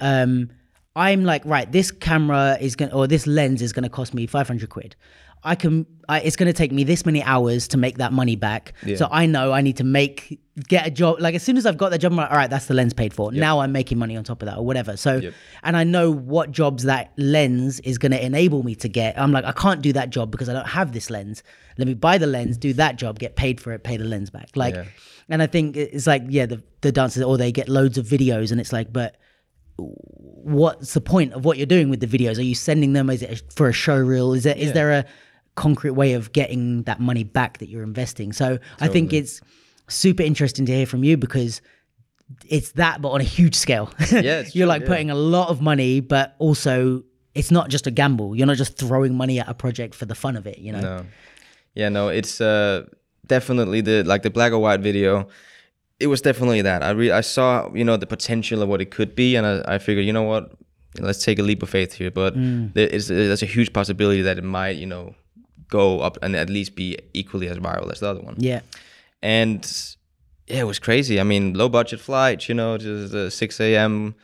um, I'm like, right, this camera is gonna or this lens is gonna cost me 500 quid. I can, I, it's going to take me this many hours to make that money back. So I know I need to make, get a job. Like as soon as I've got that job, I'm like, all right, that's the lens paid for. Now I'm making money on top of that or whatever. So,
Yep.
and I know what jobs that lens is going to enable me to get. I'm like, I can't do that job because I don't have this lens. Let me buy the lens, do that job, get paid for it, pay the lens back. Like,
Yeah.
and I think it's like, yeah, the, the dancers, or they get loads of videos and it's like, but what's the point of what you're doing with the videos? Are you sending them? Is it for a show reel? Is there is
Yeah.
there a concrete way of getting that money back that you're investing? So I think it's super interesting to hear from you because it's that, but on a huge scale.
Yeah,
you're like
yeah.
putting a lot of money, but also it's not just a gamble. You're not just throwing money at a project for the fun of it. You know?
No. Yeah, no, it's uh definitely the like the black or white video. It was definitely that. I re- I saw you know the potential of what it could be, and I, I figured you know what, let's take a leap of faith here. But there is there's a huge possibility that it might you know go up and at least be equally as viral as the other one.
Yeah.
And yeah, it was crazy. I mean, low budget flights, you know, just uh, 6 a.m.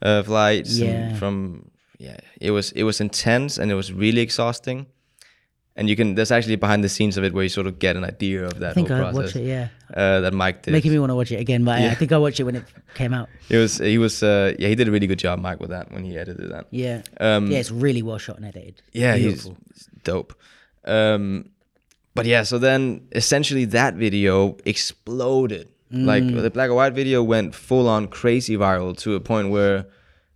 Uh, flights
Yeah.
from yeah, it was it was intense and it was really exhausting. And you can there's actually behind the scenes of it where you sort of get an idea of that
I think
whole
I
process.
watched it. Yeah.
Uh, that Mike did.
Making me want to watch it again, but I- I think I watched it when it came out.
It was he was uh, yeah he did a really good job Mike with that when he edited that.
Yeah.
Um,
yeah, it's really well shot and edited.
Yeah,
Beautiful.
he's dope. Um, but yeah, so then essentially that video exploded. Like
Mm.
the black and white video went full on crazy viral to a point where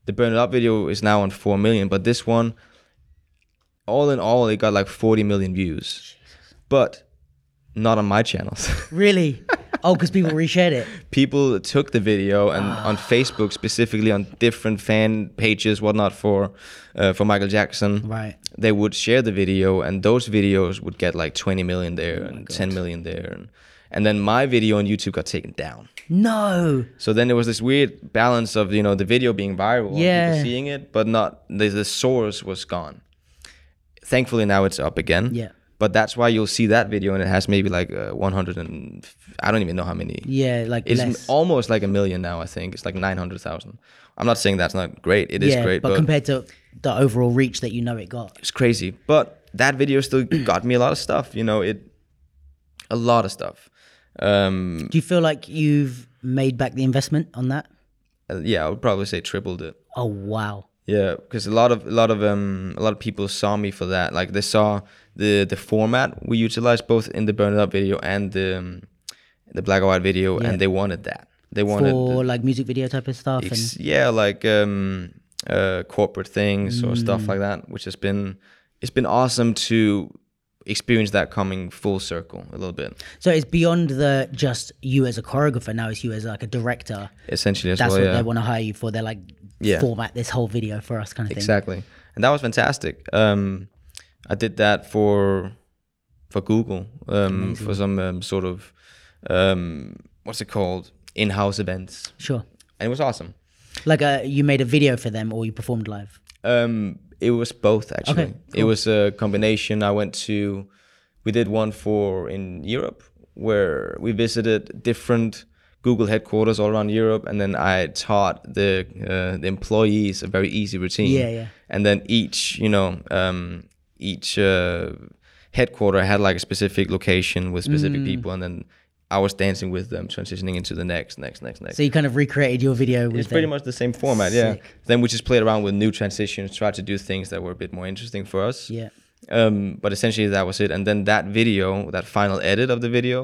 the burn it up video is now on four million, but this one, all in all, it got like forty million views, but not on my channels.
Really? Oh, because people reshared it.
people took the video and on Facebook specifically on different fan pages, whatnot for uh, for Michael Jackson.
Right.
They would share the video, and those videos would get like 20 million there
Oh
and 10 million there, and and then my video on YouTube got taken down.
No.
So then there was this weird balance of you know the video being viral,
Yeah.
people seeing it, but not the, the source was gone. Thankfully now it's up again.
Yeah.
But that's why you'll see that video and it has maybe like uh, 100 and I don't even know how many.
Yeah, like
It's
less.
almost like a million now. I think it's like 900,000. I'm not saying that's not great. It is
yeah,
great,
but,
but,
compared to the overall reach that you know it got.
it's crazy. But that video still got me a lot of stuff. You know, it a lot of stuff. Um,
Do you feel like you've made back the investment on that?
uh, yeah, I would probably say tripled it.
Oh wow.
Yeah, because a lot of a lot of um a lot of people saw me for that. Like they saw the the format we utilized both in the burn it up video and the um, the black and white video,
Yeah.
and they wanted that. They wanted
For like music video type of stuff and
yeah, like um uh corporate things or
Mm.
stuff like that, which has been it's been awesome to experience that coming full circle a little bit,
so it's beyond the just you as a choreographer now it's you as like a director.
essentially as
That's
well.
what
yeah.
they want to hire you for. They're like
Yeah.
format this whole video for us kind of thing.
Exactly, and that was fantastic. Um, I did that for for Google um, for some um, sort of um, what's it called in-house events,
Sure.
and it was awesome.
Like uh, you made a video for them or you performed live.
Um, it was both actually.
Okay,
It was a combination. I went to, we did one for in Europe where we visited different Google headquarters all around Europe, and then I taught the uh, the employees a very easy routine.
Yeah, yeah.
And then each, you know, um, each uh, headquarter had like a specific location with specific
Mm.
people, and then I was dancing with them, transitioning into the next, next, next, next.
So you kind of recreated your video with
It's pretty much the same format, yeah. Then we just played around with new transitions, tried to do things that were a bit more interesting for us.
Yeah.
Um, but essentially that was it. And then that video, that final edit of the video,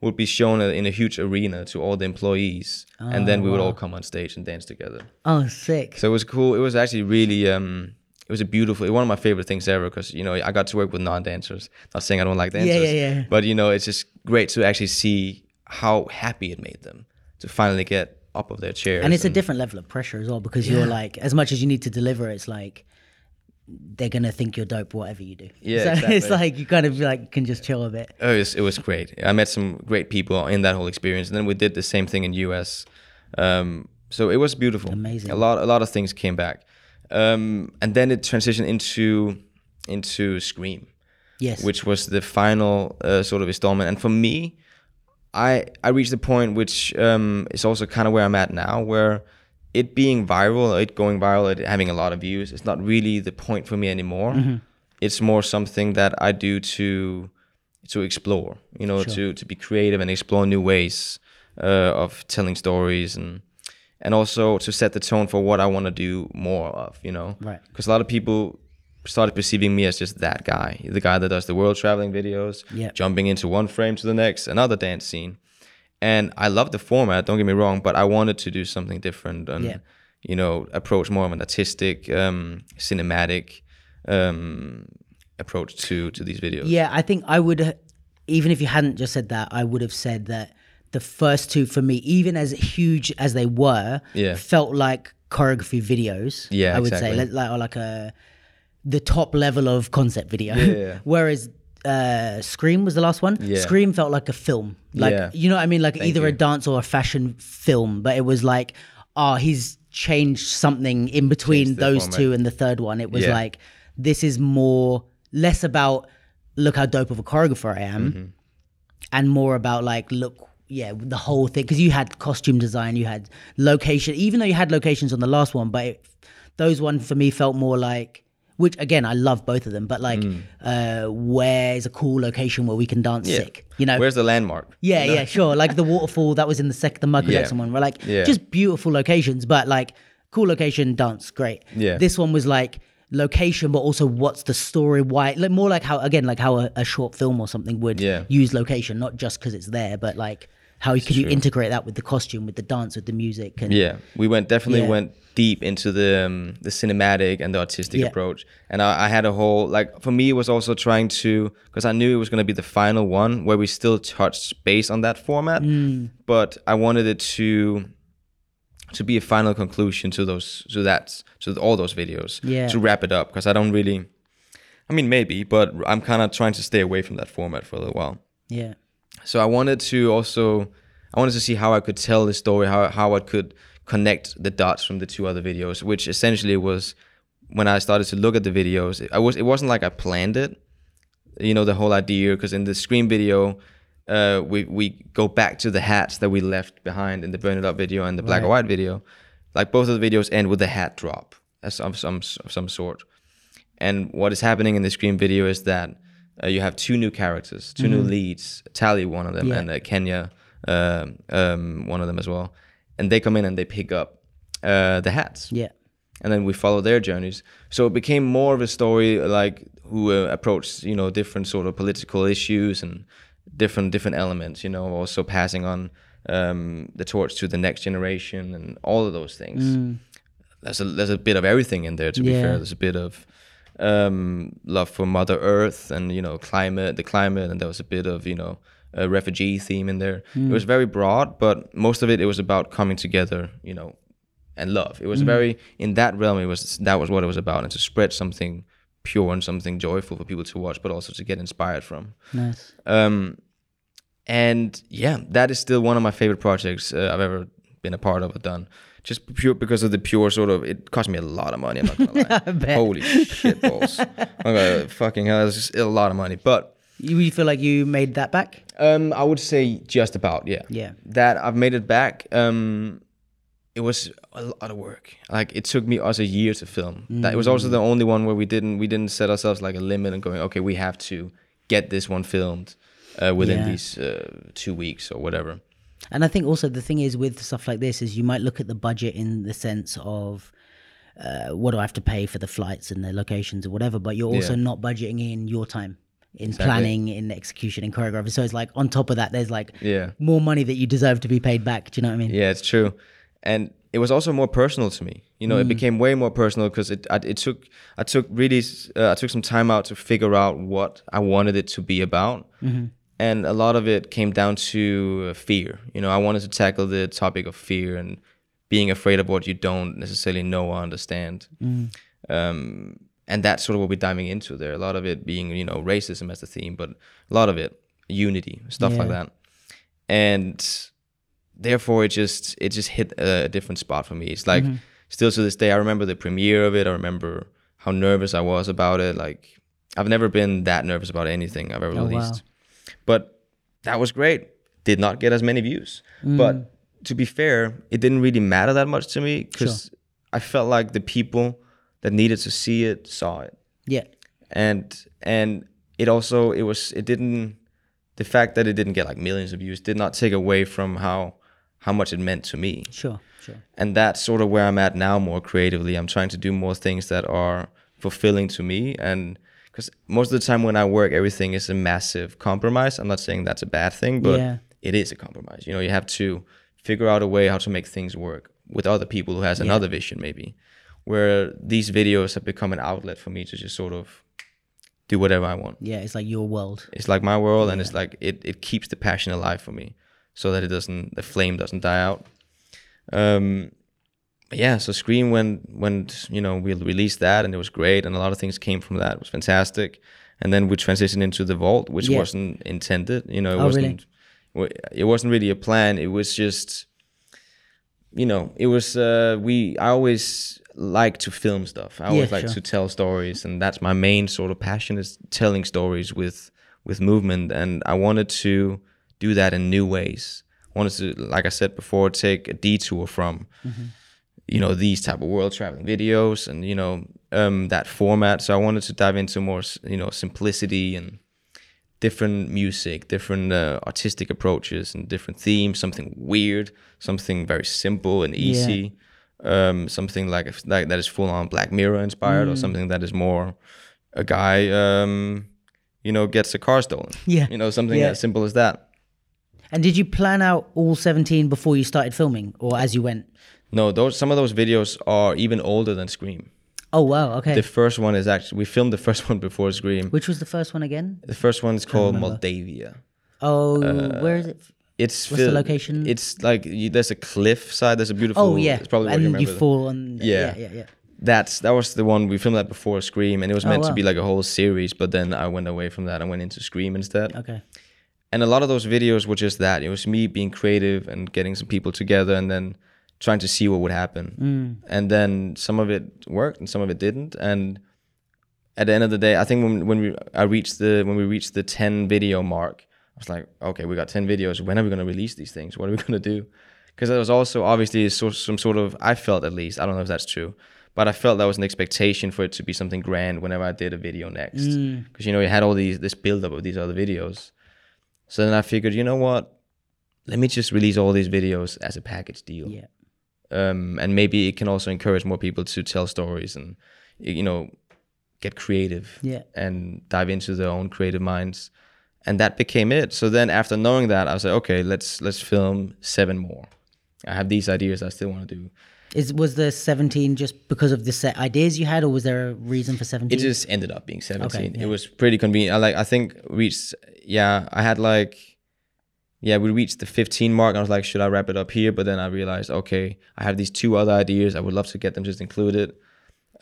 would be shown in a huge arena to all the employees, and then we would all come on stage and dance together.
Oh, sick.
So it was cool. It was actually really, um, it was a beautiful, one of my favorite things ever because you know I got to work with non-dancers. Not saying I don't like dancers,
yeah, yeah.
but you know it's just great to actually see how happy it made them to finally get up of their chairs.
and it's a different level of pressure as well because you're like as much as you need to deliver it's like they're gonna think you're dope whatever you do
Yeah,
so it's like you kind of like can just chill a bit
Oh, it was, it was great. I met some great people in that whole experience, and then we did the same thing in US. Um, so it was beautiful.
Amazing.
A lot, a lot of things came back, um, and then it transitioned into into Scream,
yes
which was the final uh, sort of installment. And for me, I I reached the point which um, is also kind of where I'm at now, where it being viral, it going viral, it having a lot of views, it's not really the point for me anymore. It's more something that I do to to explore, you know, to to be creative and explore new ways uh, of telling stories and and also to set the tone for what I want to do more of, you know,
Right.
Because a lot of people started perceiving me as just that guy, the guy that does the world traveling videos,
Yeah.
jumping into one frame to the next, another dance scene. And I love the format, don't get me wrong, but I wanted to do something different and,
Yeah.
you know, approach more of an artistic, um, cinematic um, approach to to these videos.
yeah i think i would even if you hadn't just said that i would have said that the first two for me even as huge as they were
Yeah.
felt like choreography videos
Yeah,
i would
exactly.
say like, like, or like a the top level of concept video
yeah.
whereas uh, Scream was the last one.
Yeah.
Scream felt like a film. Like
Yeah.
you know what I mean? Like either a dance or a fashion film. But it was like, oh, he's changed something in between those
format.
two and the third one. It was
Yeah.
like this is more less about look how dope of a choreographer I am,
Mm-hmm.
and more about like look. Yeah, the whole thing because you had costume design, you had location. Even though you had locations on the last one, but it, those one for me felt more like which again I love both of them, but like uh where's a cool location where we can dance
Mm. Yeah.
sick? You know?
Where's the landmark?
yeah, yeah, sure. Like the waterfall that was in the second the Michael
Yeah.
Jackson one, where like
Yeah.
just beautiful locations, but like cool location, dance, great.
Yeah.
This one was like location, but also what's the story? Why? Like more like how again, like how a, a short film or something would
Yeah.
use location, not just because it's there, but like how could you
true.
integrate that with the costume, with the dance, with the music, and
Yeah, we went definitely
Yeah.
went deep into the um, the cinematic and the artistic
Yeah.
approach, and I, I had a whole like for me it was also trying to because I knew it was going to be the final one where we still touched base on that format,
Mm.
but I wanted it to to be a final conclusion to those to that to all those videos
Yeah.
to wrap it up because I don't really, I mean maybe, but I'm kind of trying to stay away from that format for a little while.
yeah,
So I wanted to also I wanted to see how I could tell the story, how how I could connect the dots from the two other videos, which essentially was when I started to look at the videos. I was it wasn't like I planned it, you know, the whole idea because in the Scream video. Uh, we we go back to the hats that we left behind in the Burn It Up video and the Black and
Right.
White video. Like both of the videos end with a hat drop of some some of some sort. And what is happening in the Scream video is that uh, you have two new characters, 2 new leads, Tally, one of them,
Mm-hmm. Yeah.
and uh, Kenya, uh, um, one of them as well. And they come in and they pick up uh, the hats.
yeah,
And then we follow their journeys. So it became more of a story like who uh, approached, you know, different sort of political issues and different different elements, you know, also passing on um, the torch to the next generation and all of those things there's a there's a bit of everything in there to be fair there's a bit of um love for mother earth and you know climate the climate and there was a bit of you know a refugee theme in there. It was very broad but most of it it was about coming together you know and love. It was very in that realm it was that was what it was about and to spread something pure and something joyful for people to watch but also to get inspired from.
Nice.
um, and yeah, that is still one of my favorite projects uh, I've ever been a part of or done. Just pure because of the pure sort of. It cost me a lot of money. I'm not gonna lie. Holy shit balls! I'm gonna fucking hell. It's just a lot of money, but
You, you feel like you made that back?
um, I would say just about yeah.
Yeah.
That I've made it back. Um, it was a lot of work. Like it took me us a year to film. That it was also the only one where we didn't we didn't set ourselves like a limit and going okay we have to get this one filmed uh, within
Yeah.
these uh, two weeks or whatever.
And I think also the thing is with stuff like this is you might look at the budget in the sense of uh, what do I have to pay for the flights and the locations or whatever, but you're also
Yeah.
not budgeting in your time in planning, in execution, in choreography. So it's like on top of that, there's like
Yeah.
more money that you deserve to be paid back. Do you know what I mean?
Yeah, it's true, and it was also more personal to me. You know, it became way more personal because it I, it took I took really uh, I took some time out to figure out what I wanted it to be about, and a lot of it came down to uh, fear. You know, I wanted to tackle the topic of fear and being afraid of what you don't necessarily know or understand. Um, and that's sort of what we're diving into there. A lot of it being, you know, racism as the theme, but a lot of it unity, stuff like that. And therefore it just it just hit a, different spot for me it's like still to this day i remember the premiere of it i remember how nervous i was about it like i've never been that nervous about anything i've ever
Oh, wow.
But that was great did not get as many views but mm. to be fair it didn't really matter that much to me because i felt like the people that needed to see it saw it
Yeah.
and and it also it was it didn't the fact that it didn't get like millions of views did not take away from how how much it meant to me
Sure. Sure.
and that's sort of where i'm at now more creatively i'm trying to do more things that are fulfilling to me and because most of the time when i work everything is a massive compromise i'm not saying that's a bad thing but
Yeah.
it is a compromise you know you have to figure out a way how to make things work with other people who has another vision maybe where these videos have become an outlet for me to just sort of do whatever i want
Yeah. It's like your world.
it's like my world and it's like it, it keeps the passion alive for me so that it doesn't the flame doesn't die out um yeah so scream when when you know we released that and it was great and a lot of things came from that it was fantastic and then we transitioned into the vault, which
Yeah.
wasn't intended. You know, it
Oh,
wasn't. wa- It wasn't really a plan. It was just, you know, it was. Uh, we. I always like to film stuff. I always
Yeah,
like
sure.
to tell stories, and that's my main sort of passion is telling stories with with movement. And I wanted to do that in new ways. I wanted to, like I said before, take a detour from you know these type of world traveling videos and you know um, that format. So I wanted to dive into more you know simplicity and different music, different uh, artistic approaches, and different themes. Something weird, something very simple and easy. Um, something like like that is full on Black Mirror inspired, or something that is more a guy um, you know gets a car stolen.
Yeah.
you know something
Yeah.
as simple as that.
And did you plan out all 17 before you started filming or as you went?
No, those some of those videos are even older than Scream.
Oh, wow. Okay.
The first one is actually we filmed the first one before Scream.
Which was the first one again?
The first one is called Moldavia.
Oh, uh, where is it?
It's
What's the location?
It's like you, there's a cliff side. There's a beautiful.
Oh, yeah.
It's probably you
and
remember.
you fall on.
Yeah.
Yeah, yeah, yeah.
That's that was the one we filmed that before Scream, and it was oh, meant to
Oh, wow.
be like a whole series. But then I went away from that and went into Scream instead.
Okay.
And a lot of those videos were just that. It was me being creative and getting some people together, and then trying to see what would happen.
Mm.
And then some of it worked, and some of it didn't. And at the end of the day, I think when when we I reached the when we reached the ten video mark, I was like, okay, we got ten videos. When are we gonna release these things? What are we gonna do? Because there was also obviously some sort of I felt at least I don't know if that's true, but I felt that was an expectation for it to be something grand whenever I did a video next. Because you know you had all these this build up of these other videos. So then I figured, you know what? Let me just release all these videos as a package deal
Yeah.
Um, and maybe it can also encourage more people to tell stories and you know get creative
Yeah.
and dive into their own creative minds and that became it so then after knowing that i was like okay let's let's film seven more i have these ideas i still want to do
Is was the 17 just because of the set ideas you had, or was there a reason for 17?
it just ended up being 17
yeah.
it was pretty convenient i like i think reached yeah i had like yeah we reached the 15 mark i was like should i wrap it up here but then i realized okay i have these two other ideas i would love to get them just included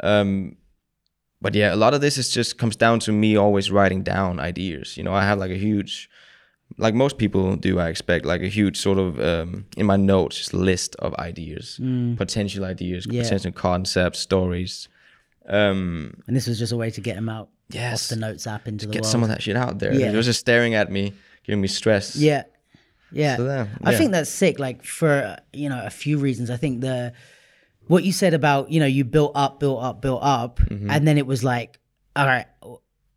um but yeah a lot of this is just comes down to me always writing down ideas you know i have like a huge like most people do i expect like a huge sort of um in my notes just list of ideas potential ideas
Mm. Yeah.
potential concepts stories um
and this was just a way to get them out
Yes.
off the notes app into the
get
world.
some of that shit out there.
Yeah.
It was just staring at me, giving me stress.
Yeah. Yeah.
So there,
I think that's sick, like for, you know, a few reasons. I think the, what you said about, you know, you built up, built up, built up,
Mm-hmm.
and then it was like, all right,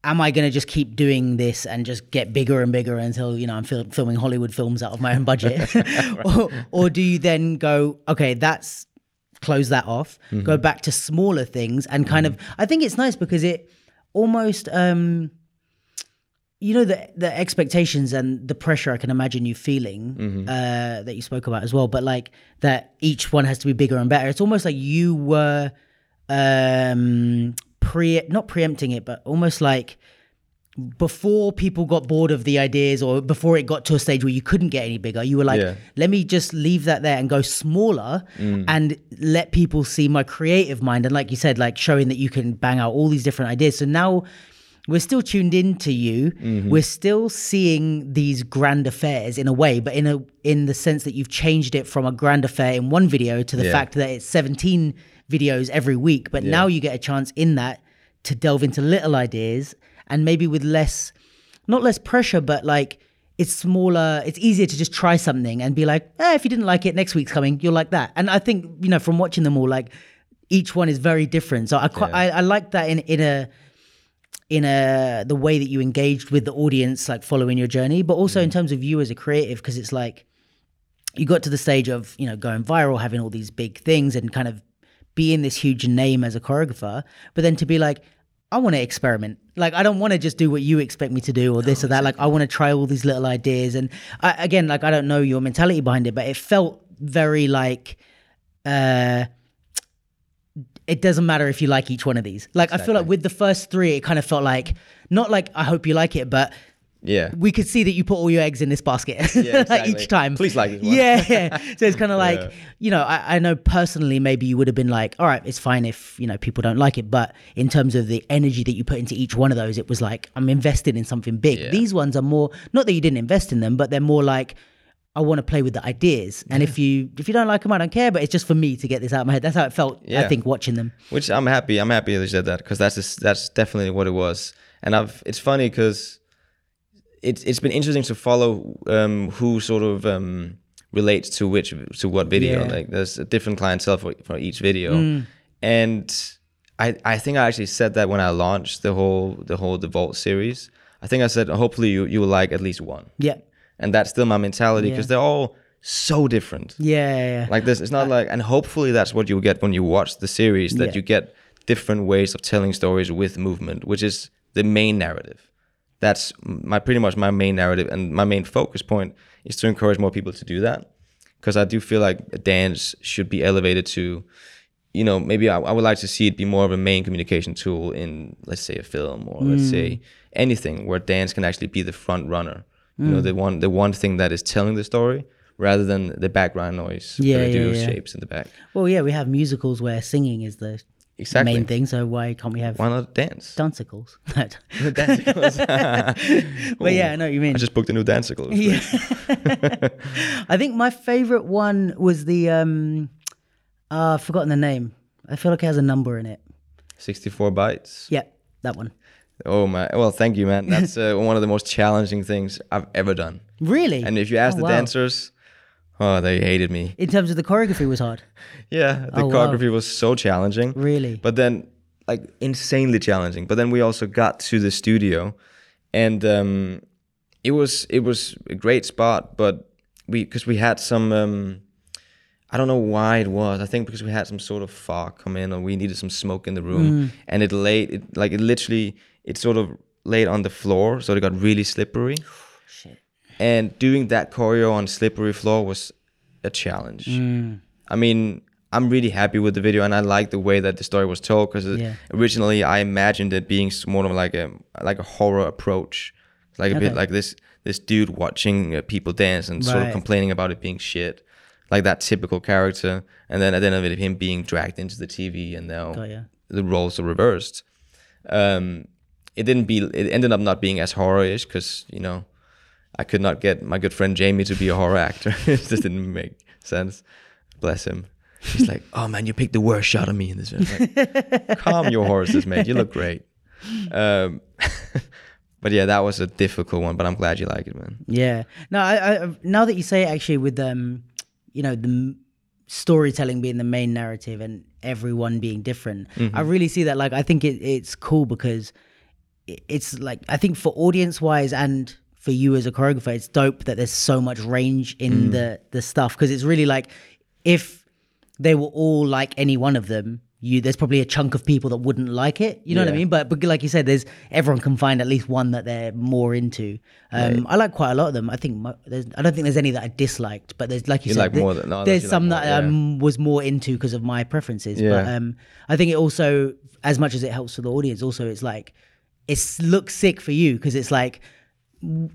am I going to just keep doing this and just get bigger and bigger until, you know, I'm fil- filming Hollywood films out of my own budget? or, or do you then go, okay, that's, close that off,
Mm-hmm.
go back to smaller things and kind of, I think it's nice because it almost, um, you know the the expectations and the pressure I can imagine you feeling
Mm-hmm.
uh, that you spoke about as well, but like that each one has to be bigger and better. It's almost like you were um, pre not preempting it, but almost like before people got bored of the ideas or before it got to a stage where you couldn't get any bigger, you were like,
Yeah.
let me just leave that there and go smaller
Mm.
and let people see my creative mind. And like you said, like showing that you can bang out all these different ideas. So now we're still tuned into you.
Mm-hmm.
We're still seeing these grand affairs in a way, but in a in the sense that you've changed it from a grand affair in one video to the
Yeah.
fact that it's 17 videos every week. But now you get a chance in that to delve into little ideas and maybe with less not less pressure, but like it's smaller, it's easier to just try something and be like, eh, if you didn't like it, next week's coming, you'll like that. And I think, you know, from watching them all, like each one is very different. So I quite, I, I like that in in a in a the way that you engaged with the audience, like following your journey, but also in terms of you as a creative, because it's like you got to the stage of you know going viral, having all these big things, and kind of being this huge name as a choreographer, but then to be like, I want to experiment. Like I don't want to just do what you expect me to do or this or that. Like I want to try all these little ideas. And I, again, like I don't know your mentality behind it, but it felt very like. uh it doesn't matter if you like each one of these. Like I feel like with the first three, it kind of felt like not like I hope you like it, but
Yeah.
we could see that you put all your eggs in this basket
Yeah,
like
exactly.
each time.
Please like it.
Yeah, yeah. So it's kind of like,
Yeah.
you know, I, I know personally maybe you would have been like, all right, it's fine if, you know, people don't like it. But in terms of the energy that you put into each one of those, it was like, I'm invested in something big.
Yeah.
These ones are more, not that you didn't invest in them, but they're more like, I want to play with the ideas. And if you if you don't like them, I don't care. But it's just for me to get this out of my head. That's how it felt,
Yeah.
I think, watching them.
which I'm happy. I'm happy they said that because that's just, that's definitely what it was. And I've it's funny because it's it's been interesting to follow um, who sort of um, relates to which to what video.
Yeah.
Like there's a different clientele for for each video, and I I think I actually said that when I launched the whole the whole the Vault series. I think I said hopefully you you will like at least one,
Yeah.
And that's still my mentality because
Yeah.
they're all so different
Yeah. yeah, yeah.
like this it's not like and hopefully that's what you get when you watch the series that
Yeah.
you get different ways of telling stories with movement which is the main narrative that's my pretty much my main narrative and my main focus point is to encourage more people to do that because i do feel like dance should be elevated to you know maybe I, I would like to see it be more of a main communication tool in let's say a film or let's say mm. anything where dance can actually be the front runner you know the one the one thing that is telling the story rather than the background noise
Yeah, yeah, yeah.
shapes in the back
Well, yeah, we have musicals where singing is the
Exactly.
main thing. So why can't we have
why not dance
dancicles?
Dancicles.
but yeah, I know what you mean.
I just booked a new dancicle
yeah. I think my favorite one was the um uh, I've forgotten the name. I feel like it has a number in it.
64 bytes
Yeah, that one.
Oh my well thank you man that's uh, one of the most challenging things i've ever done
Really?
and if you ask
Oh,
the
wow.
dancers oh they hated me
in terms of the choreography was hard.
yeah the
Oh, wow.
choreography was so challenging
Really?
but then like insanely challenging but then we also got to the studio and um it was it was a great spot but we because we had some um I don't know why it was. I think because we had some sort of fog come in, or we needed some smoke in the room, and it laid it like it literally it sort of laid on the floor, so it got really slippery.
Shit.
And doing that choreo on slippery floor was a challenge. I mean, I'm really happy with the video, and I like the way that the story was told because
Yeah.
originally I imagined it being more of like a like a horror approach, like a bit like this this dude watching uh, people dance and sort of complaining about it being shit, like that typical character, and then at the end of it, him being dragged into the TV, and now
Got ya.
the roles are reversed. Um, it didn't be. It ended up not being as horror-ish because you know, I could not get my good friend Jamie to be a horror actor. it just didn't make sense. Bless him. He's like, "Oh man, you picked the worst shot of me in this." film." Like, Calm your horses, mate. You look great. Um, but yeah, that was a difficult one. But I'm glad you like it, man.
Yeah. No, I, I now that you say it, actually, with um, you know, the m- storytelling being the main narrative and everyone being different, I really see that. Like, I think it, it's cool because it's like I think for audience wise and for you as a choreographer, it's dope that there's so much range in the the stuff because it's really like if they were all like any one of them. You, there's probably a chunk of people that wouldn't like it. You know what I mean? But, but like you said, there's everyone can find at least one that they're more into. Um, I like quite a lot of them. I think there's, I don't think there's any that I disliked, but there's like you,
You
said,
like
there-
more than- no,
there's
you like
some
more,
that I
yeah.
um, was more into because of my preferences. But um, I think it also, as much as it helps for the audience, also it's like it looks sick for you because it's like.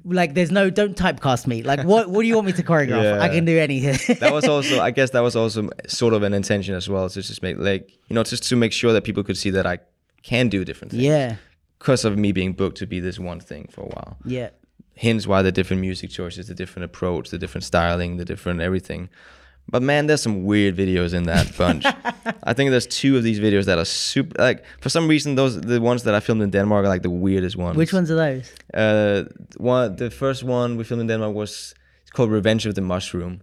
Like there's no don't typecast me. Like what what do you want me to choreograph? I can do anything.
that was also i guess that was also sort of an intention as well to just make like you know just to make sure that people could see that i can do different things
yeah,
because of me being booked to be this one thing for a while
yeah,
hence why the different music choices the different approach the different styling the different everything but man there's some weird videos in that bunch i think there's two of these videos that are super like for some reason those the ones that i filmed in denmark are like the weirdest ones
Which ones are those?
uh, one the first one we filmed in Denmark was it's called Revenge of the Mushroom.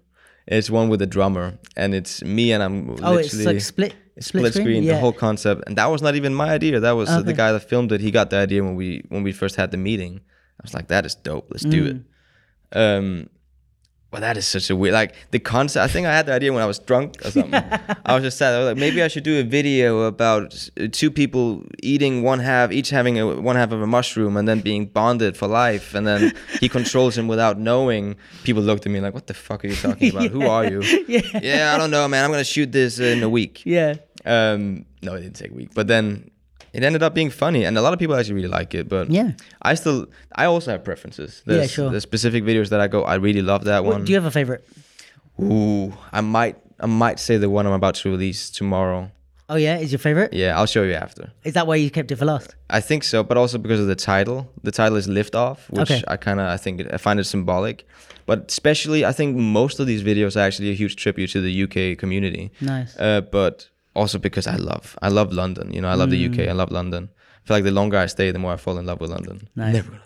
It's one with a drummer, and it's me and I'm
Oh,
literally
it's like split
split screen,
Yeah.
the whole concept, and that was not even my idea. That was uh, the guy that filmed it. He got the idea when we when we first had the meeting. I was like, that is dope. Let's do it.
Mm.
Um, well, that is such a weird like the concept. I think I had the idea when I was drunk or something. I was just sad. I was like, maybe I should do a video about uh, two people eating one half, each having a, one half of a mushroom, and then being bonded for life. And then he controls him without knowing. People looked at me like, "What the fuck are you talking about? Who are you?"
Yeah.
yeah, I don't know, man. I'm gonna shoot this in a week.
yeah.
Um, no, it didn't take a week. But then it ended up being funny, and a lot of people actually really like it. But
Yeah.
I still, I also have preferences. There's,
sure.
There's specific videos that I go, I really love that
What,
one.
do you have a favorite?
Ooh, I might, I might say the one I'm about to release tomorrow.
Oh yeah, is your favorite?
Yeah, I'll show you after.
Is that why you kept it for last?
I think so, but also because of the title. The title is Lift Off, which
Okay.
I kind of I think it, I find it symbolic. But especially, I think most of these videos are actually a huge tribute to the UK community.
Nice.
Uh, but also because I love I love London. You know, I love the UK. I love London. I feel like the longer I stay, the more I fall in love with London.
Nice.
Never gonna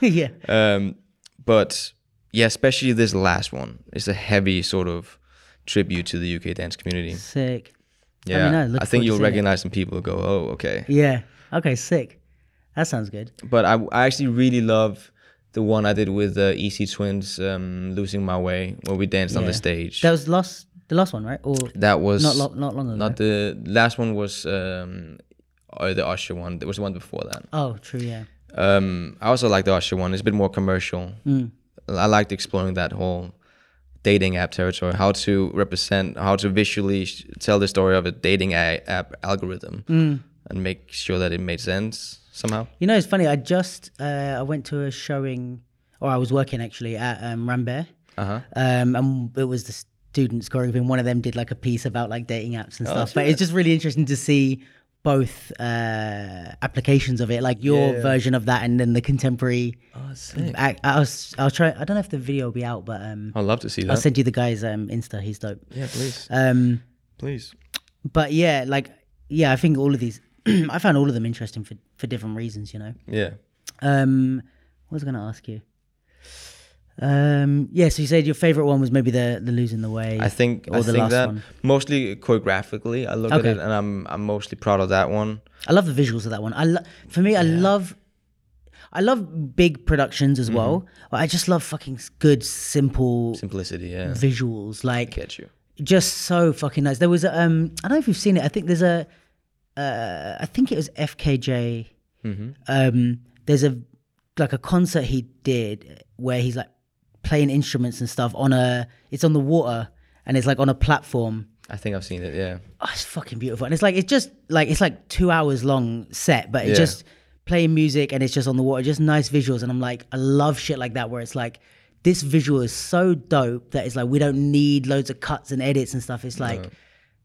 leave.
yeah.
Um, but yeah, especially this last one It's a heavy sort of tribute to the UK dance community.
Sick.
Yeah,
no,
I,
look
think you'll
seeing it.
recognize some people. Go, oh, okay.
Yeah. Okay. Sick. That sounds good.
but I, I actually really love the one I did with the EC Twins, um, "Losing My Way," where we danced on the stage.
That was last, the last one, right? Or
That was
not lo- not long ago.
not the last one was um, uh, the Usher one. There was the one before that.
oh, true. Yeah.
Um, I also like the Usher one. It's a bit more commercial.
Mm.
I liked exploring that whole dating app territory, how to represent, how to visually sh- tell the story of a dating a- app algorithm,
Mm.
and make sure that it made sense somehow.
You know, it's funny. I just uh, I went to a showing, or I was working actually at um, Rambert,
Uh huh.
um, and it was the students choreographing. One of them did like a piece about like dating apps and
Oh,
stuff. But it's just really interesting to see both uh, applications of it, like your
Yeah.
version of that, and then the contemporary.
Oh, sick.
I, I was I'll try. I don't know if the video will be out, but um,
I'd love to see that.
I'll send you the guy's um, Insta. He's dope.
yeah, please,
Um,
please.
but yeah, like yeah, I think all of these. I found all of them interesting for for different reasons. You know.
Yeah.
Um, what was I going to ask you? Um, yeah, so you said your favorite one was maybe the the losing the way.
I think
or
I
the
think
last
that
one.
mostly choreographically, I look
Okay.
at it and I'm I'm mostly proud of that one.
I love the visuals of that one. I lo- for me, I love, I love big productions as well.
Mm-hmm.
But I just love fucking good, simple
Simplicity, yeah.
visuals. Like
Get you.
just so fucking nice. There was a, um, I don't know if you've seen it. I think there's a, uh, I think it was FKJ.
Mm-hmm.
Um, there's a like a concert he did where he's like playing instruments and stuff on a. It's on the water and it's like on a platform.
I think I've seen it. Yeah.
Oh, it's fucking beautiful, and it's like it's just like it's like two hours long set, but it's
Yeah.
just playing music and it's just on the water, just nice visuals. And I'm like, I love shit like that where it's like this visual is so dope that it's like we don't need loads of cuts and edits and stuff. It's like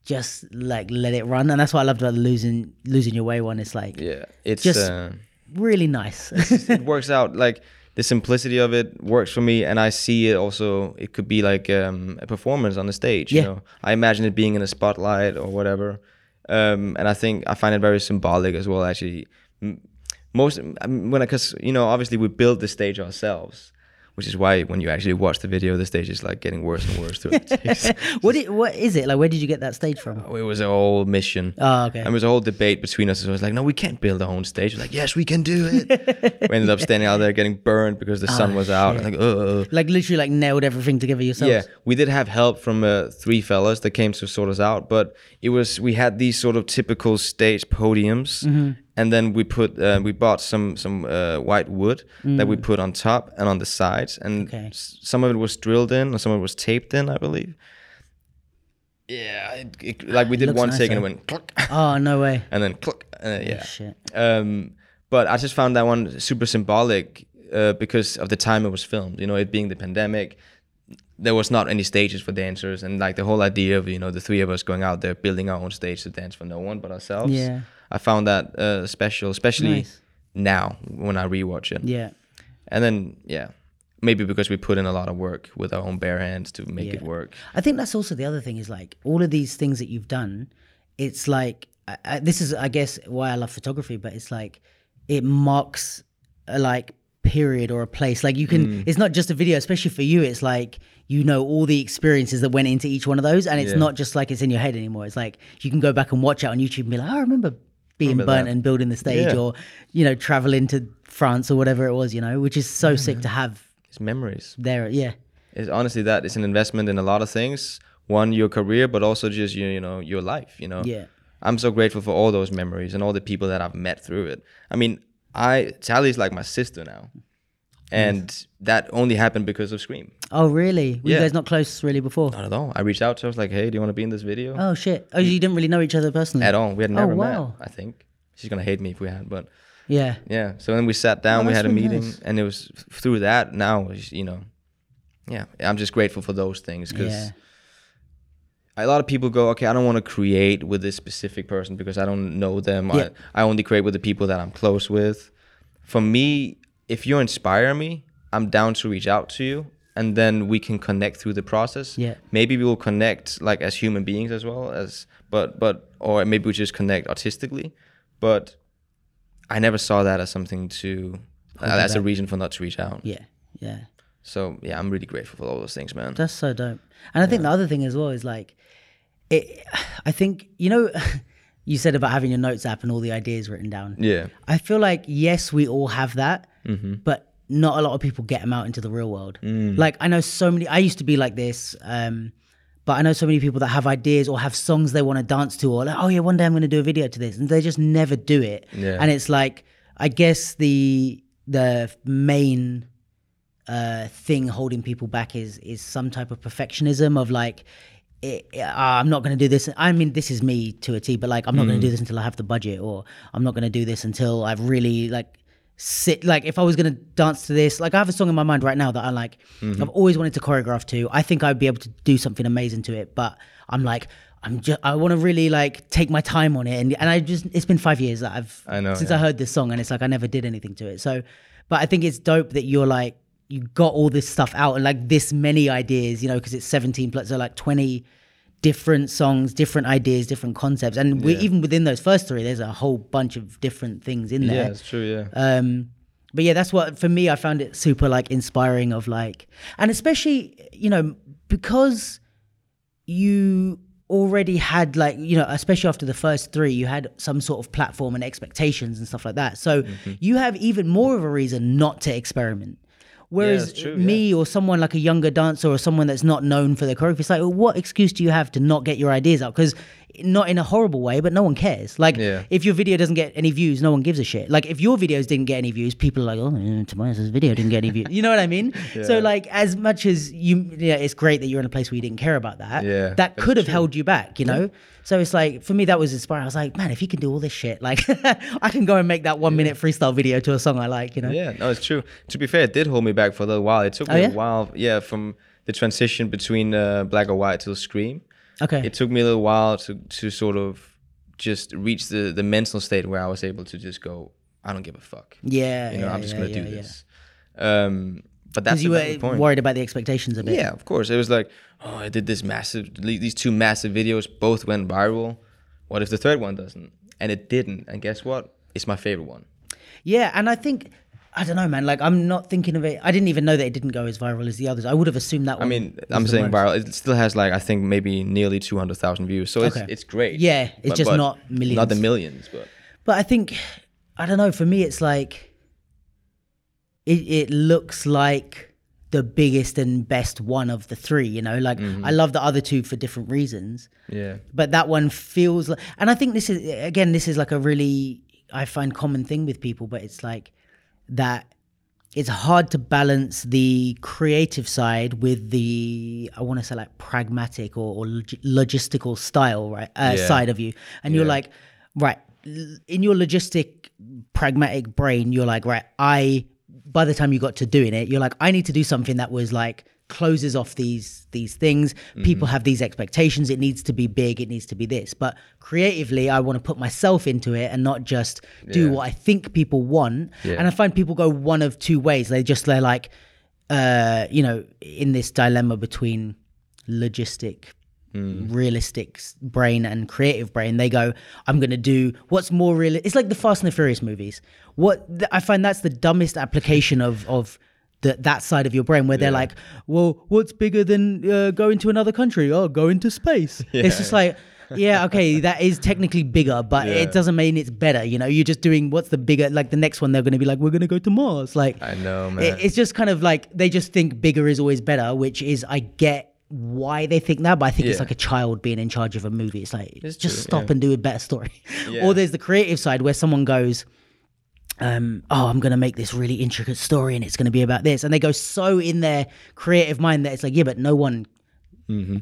just like let it run, and that's what I loved about the losing losing your way one. It's like
Yeah. It's
Just-
uh,
really nice.
it works out like the simplicity of it works for me and i see it also it could be like um, a performance on the stage
Yeah.
you know? I imagine it being in a spotlight or whatever. Um, and i think i find it very symbolic as well actually. Most mean, when I because you know obviously we build the stage ourselves which is why when you actually watch the video the stage is like getting worse and worse throughout the takes.
what it, what is it like? Where did you get that stage from?
it was a whole mission
Oh, okay.
and there was a whole debate between us. It was like, no, we can't build our own stage. We're like, yes, we can do it. we ended up standing out there getting burned because the sun was out.
shit.
Like, uh.
like literally like nailed everything together yourselves.
Yeah, we did have help from uh, three fellas that came to sort us out, but it was we had these sort of typical stage podiums,
Mm-hmm.
And then we put uh, we bought some some uh, white wood that we put on top and on the sides, and
Mm. Okay.
some of it was drilled in, and some of it was taped in, I believe. Yeah, it, it, like we did one
nice,
take and it went cluck,
Oh no way.
and then cluck, uh, yeah.
Shit.
Um, but I just found that one super symbolic uh, because of the time it was filmed. You know, it being the pandemic, there was not any stages for dancers, and like the whole idea of you know the three of us going out there building our own stage to dance for no one but ourselves.
Yeah.
I found that uh, special, especially
Nice.
now when I rewatch it.
Yeah.
And then yeah, maybe because we put in a lot of work with our own bare hands to make it work.
I think that's also the other thing is like all of these things that you've done. It's like I, I, this is, I guess, why I love photography. But it's like it marks a like period or a place. Like you can,
Mm.
it's not just a video. Especially for you, it's like you know all the experiences that went into each one of those, and it's
Yeah.
not just like it's in your head anymore. It's like you can go back and watch it on YouTube and be like, oh, I remember being burnt
that.
and building the stage,
Yeah.
or you know, traveling to France or whatever it was. You know, which is so sick to have
It's memories.
there. Yeah.
It's honestly that it's an investment in a lot of things. One, your career, but also just you, you know your life. You know.
Yeah.
I'm so grateful for all those memories and all the people that I've met through it. I mean, I Tally's like my sister now, and that only happened because of Scream.
Oh, really? Were you guys not close really before?
Not at all. I reached out to her. I was like, "Hey, do you want to be in this video?"
Oh shit! Oh, you didn't really know each other personally
At all. We had never oh,
wow.
met. I think she's gonna hate me if we had, but
Yeah.
yeah. So then we sat down,
Oh,
we had a meeting,
nice.
and it was through that. Now, you know, yeah, I'm just grateful for those things because
Yeah.
a lot of people go, okay, I don't want to create with this specific person because I don't know them.
Yeah.
I, I only create with the people that I'm close with. For me, if you inspire me, I'm down to reach out to you and then we can connect through the process.
Yeah.
Maybe we will connect like as human beings as well as but but or maybe we just connect artistically. But I never saw that as something to uh, as a reason for not to reach out.
Yeah. Yeah.
So yeah, I'm really grateful for all those things, man.
That's so dope. And I think the other thing as well is like, it. I think you know, you said about having your notes app and all the ideas written down.
Yeah.
I feel like yes, we all have that,
Mm-hmm.
but not a lot of people get them out into the real world.
Mm.
Like I know so many. I used to be like this, um, but I know so many people that have ideas or have songs they want to dance to, or like, oh yeah, one day I'm going to do a video to this, and they just never do it.
Yeah.
And it's like, I guess the the main uh, thing holding people back is is some type of perfectionism of like. It, uh, I'm not going to do this. I mean, this is me to a T, but like, I'm not going to do this until I have the budget, or I'm not going to do this until I've really like sit. Like, if I was going to dance to this, like, I have a song in my mind right now that I like. Mm-hmm. I've always wanted to choreograph to. I think I'd be able to do something amazing to it, but I'm like, I'm just, I want to really like take my time on it, and and I just, it's been five years that I've
I know,
since
yeah.
I heard this song, and it's like I never did anything to it. So, but I think it's dope that you're like you got all this stuff out and like this many ideas, you know, because it's 17 plus, so like 20 different songs, different ideas, different concepts, and
Yeah.
even within those first three, there's a whole bunch of different things in there.
Yeah, it's true, yeah.
Um, but yeah, that's what for me. I found it super like inspiring. Of like, and especially you know because you already had like you know especially after the first three you had some sort of platform and expectations and stuff like that so
Mm-hmm.
you have even more of a reason not to experiment whereas
that's true,
me or someone like a younger dancer or someone that's not known for their choreography it's like well, what excuse do you have to not get your ideas out? Because not in a horrible way but no one cares like
Yeah.
if your video doesn't get any views, no one gives a shit. Like if your videos didn't get any views, people are like, oh, yeah, Tobias's video didn't get any views. You know what I mean? So like as much as you, yeah, it's great that you're in a place where you didn't care about that.
Yeah,
that could have
true.
held you back. You know. So it's like for me that was inspiring. I was like, man, if you can do all this shit, like I can go and make that one minute freestyle video to a song I like. You know?
Yeah, no, it's true. To be fair, it did hold me back for a little while. It took
Oh,
me
yeah?
a while, yeah, from the transition between uh, Black or White to Scream.
Okay.
It took me a little while to to sort of just reach the the mental state where I was able to just go, I don't give a fuck.
yeah.
You know,
yeah,
I'm just
yeah,
gonna
yeah,
do this. Um, but that's
you were
point.
worried about the expectations a bit.
Yeah, of course. It was like, oh, I did this massive, these two massive videos, both went viral. What if the third one doesn't? And it didn't. And guess what? It's my favorite one.
Yeah, and I think I don't know, man. Like I'm not thinking of it. I didn't even know that it didn't go as viral as the others. I would have assumed that.
I mean, I'm saying viral. It still has like I think maybe nearly 200,000 views. So it's
Okay.
it's great.
Yeah, it's just not millions.
Not the
millions.
millions, but
But I think I don't know. For me, it's like it. It looks like the biggest and best one of the three. You know, like
Mm-hmm.
I love the other two for different reasons.
yeah.
but that one feels like and i think this is again this is like a really i find common thing with people but it's like that it's hard to balance the creative side with the i want to say like pragmatic or, or log- logistical style right uh,
Yeah.
side of you and you're like right in your logistic pragmatic brain you're like right i by the time you got to doing it you're like i need to do something that was like closes off these these things. People
Mm-hmm.
have these expectations. It needs to be big. It needs to be this. But creatively i want to put myself into it and not just do
Yeah.
what i think people want.
Yeah.
and i find people go one of two ways. They just they're like uh you know in this dilemma between logistic realistic brain and creative brain they go i'm gonna do what's more real it's like the fast and the furious movies. What th- i find that's the dumbest application of of the, that side of your brain where they're like well what's bigger than uh, going to another country oh go into space it's just like yeah okay that is technically bigger but
Yeah.
it doesn't mean it's better you know you're just doing what's the bigger like the next one they're going to be like we're going to go to mars like
I know, man.
it- it's just kind of like they just think bigger is always better, which is I get why they think that, but I think it's like a child being in charge of a movie. It's like
It's
just
true,
stop
yeah.
and do a better story.
Yeah.
Or there's the creative side where someone goes, um, oh, I'm gonna make this really intricate story and it's gonna be about this, and they go so in their creative mind that it's like, yeah, but no one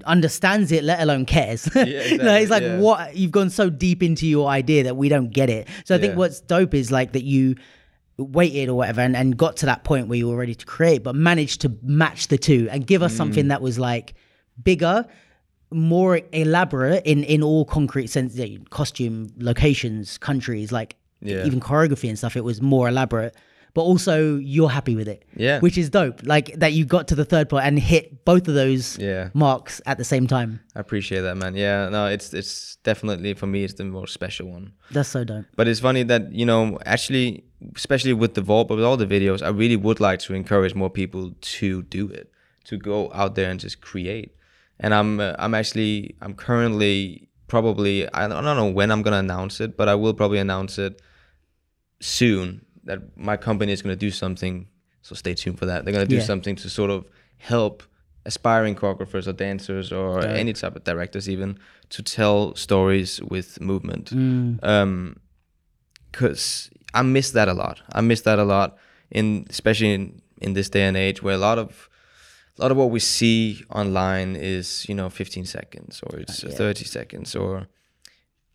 understands it, let alone cares. Know,
exactly,
it's like
yeah.
what you've gone so deep into your idea that we don't get it. So I think what's dope is like that you waited or whatever and, and got to that point where you were ready to create, but managed to match the two and give us
Mm.
something that was like bigger, more elaborate in in all concrete sense, yeah, costume, locations, countries, like
Yeah.
even choreography and stuff. It was more elaborate, but also you're happy with it,
Yeah.
which is dope. Like that you got to the third part and hit both of those
Yeah.
marks at the same time.
I appreciate that, man. Yeah, no, it's it's definitely for me it's the most special one.
That's so dope.
But it's funny that you know, actually, especially with the vault, but with all the videos, I really would like to encourage more people to do it, to go out there and just create. And I'm uh, I'm actually I'm currently probably I don't, I don't know when I'm gonna announce it, but I will probably announce it soon that my company is gonna do something. So stay tuned for that. They're gonna do
Yeah.
something to sort of help aspiring choreographers or dancers or any type of directors even to tell stories with movement. Um, because I miss that a lot. I miss that a lot in especially in, in this day and age where a lot of a lot of what we see online is you know 15 seconds or it's 30 seconds or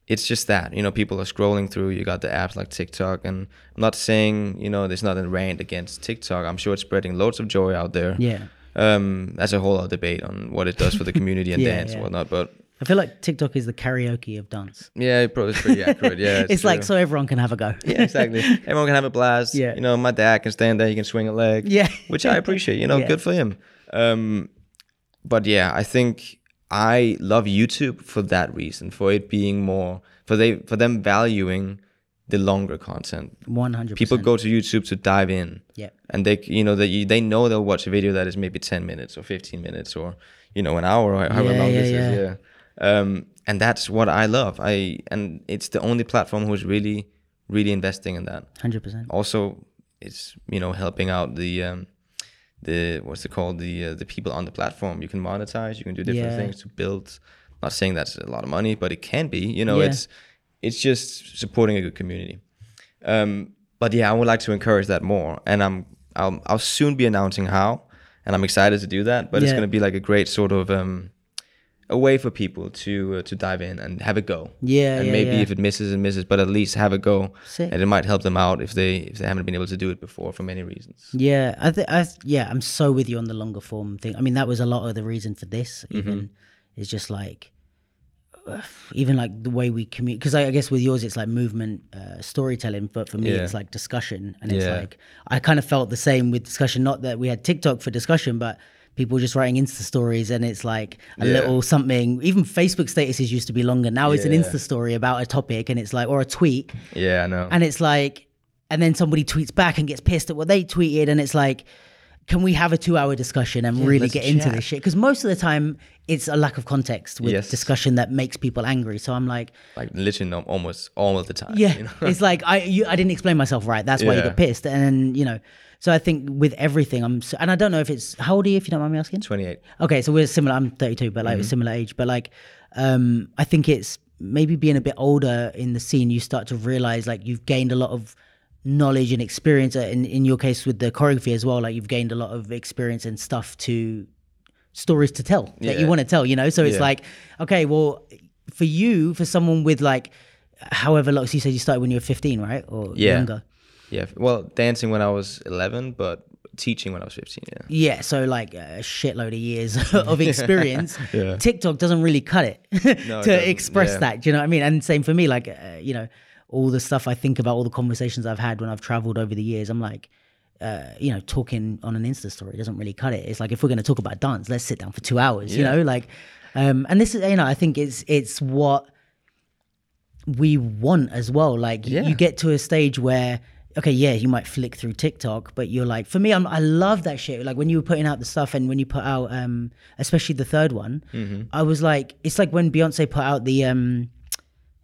it's just that you know people are scrolling through you got the apps like tiktok and i'm not saying you know there's nothing rant against tiktok i'm sure it's spreading loads of joy out there
Yeah.
um that's a whole other debate on what it does for the community and
Yeah,
dance and whatnot but
I feel like TikTok is the karaoke of dance.
yeah it probably it's pretty accurate yeah
It's, like so everyone can have a go.
Yeah, exactly. Everyone can have a blast.
Yeah.
You know, my dad can stand there, he can swing a leg.
Yeah.
Which I appreciate, you know,
Yeah.
good for him. Um, but yeah, I think I love YouTube for that reason, for it being more for they for them valuing the longer content.
One hundred
People go to YouTube to dive in.
Yeah.
And they you know, they they know they'll watch a video that is maybe ten minutes or fifteen minutes or, you know, an hour or however
Yeah,
long
yeah,
this
yeah.
is. Yeah. Um, and that's what I love. I and it's the only platform who's really, really investing in that
Hundred percent.
also it's you know helping out the um the what's it called the uh, the people on the platform you can monetize you can do different
Yeah.
things to build not saying that's a lot of money but it can be you know
Yeah.
it's it's just supporting a good community um but yeah i would like to encourage that more and i'm i'll, I'll soon be announcing how and i'm excited to do that but it's going to be like a great sort of um a way for people to uh, to dive in and have a go
Yeah,
and
yeah,
maybe
yeah.
if it misses and misses but at least have a go
Sick.
and it might help them out if they if they haven't been able to do it before for many reasons.
Yeah, I think I yeah, I'm so with you on the longer form thing. I mean, that was a lot of the reason for this.
Mm-hmm.
Even is just like, uh, even like the way we communicate. Because I, I guess with yours, it's like movement uh, storytelling, but for me,
Yeah.
it's like discussion. And it's like I kind of felt the same with discussion. Not that we had TikTok for discussion, but people just writing Insta stories, and it's like a
Yeah.
little something. Even Facebook statuses used to be longer. Now it's an Insta story about a topic, and it's like or a tweet,
Yeah, I know.
and it's like and then somebody tweets back and gets pissed at what they tweeted and it's like can we have a two hour discussion and really
let's
get into this shit because most of the time it's a lack of context with
Yes.
discussion that makes people angry so i'm like
like literally almost all of the time.
yeah
you know?
it's like i you, i didn't explain myself right that's why you
Yeah.
got pissed and you know so i think with everything i'm so, and i don't know if it's how old are you if you don't mind me asking
28.
okay so we're similar i'm 32 but like we're similar age but like um i think it's maybe being a bit older in the scene you start to realize like you've gained a lot of knowledge and experience uh, in in your case with the choreography as well like you've gained a lot of experience and stuff to stories to tell that you want to tell you know so it's
Yeah.
like okay well for you for someone with like however long so you said you started when you were 15 right or
Yeah.
younger
Yeah. Well, dancing when I was 11, but teaching when I was 15. Yeah.
Yeah, so like a shitload of years of experience.
Yeah.
TikTok doesn't really cut it
it
to
doesn't,
express
yeah.
that. Do you know what I mean? And same for me. Like, uh, you know, all the stuff I think about, all the conversations I've had when I've traveled over the years, I'm like, uh, you know, talking on an Insta story doesn't really cut it. It's like if we're going to talk about dance, let's sit down for two hours. You know, like, um, and this is, you know, I think it's it's what we want as well. Like
Yeah.
you get to a stage where okay, yeah, you might flick through TikTok, but you're like, for me, I'm, I love that shit. Like when you were putting out the stuff and when you put out, um, especially the third one,
Mm-hmm.
I was like, it's like when Beyonce put out the, um,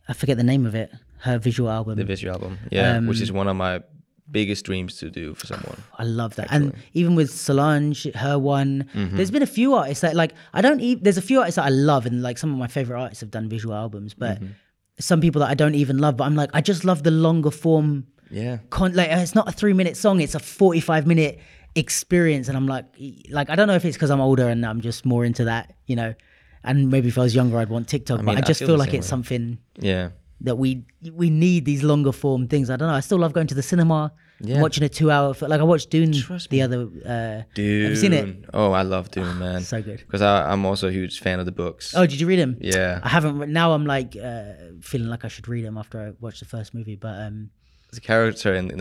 I forget the name of it, her visual album.
The visual album. Yeah.
Um,
which is one of my biggest dreams to do for someone.
I love that. And even with Solange, her one, there's been a few artists that like I don't even there's a few artists that I love and like some of my favorite artists have done visual albums, but some people that I don't even love, but I'm like, I just love the longer form
Yeah.
con- like it's not a three minute song, it's a 45 minute experience and I'm like like I don't know if it's because I'm older and I'm just more into that, you know. And maybe if I was younger I'd want TikTok,
mean,
but I
I
just
feel
feel like it's
way.
something
Yeah.
That we we need these longer form things. I don't know. I still love going to the cinema,
Yeah.
watching a two hour. Like I watched Dune
Trust
the other. Uh,
Dune.
Have you seen it?
Oh, I love Dune, man.
So good.
Because I'm also a huge fan of the books.
Oh, did you read them?
Yeah.
I haven't. Now I'm like uh, feeling like I should read them after I watched the first movie. But um,
There's a character in in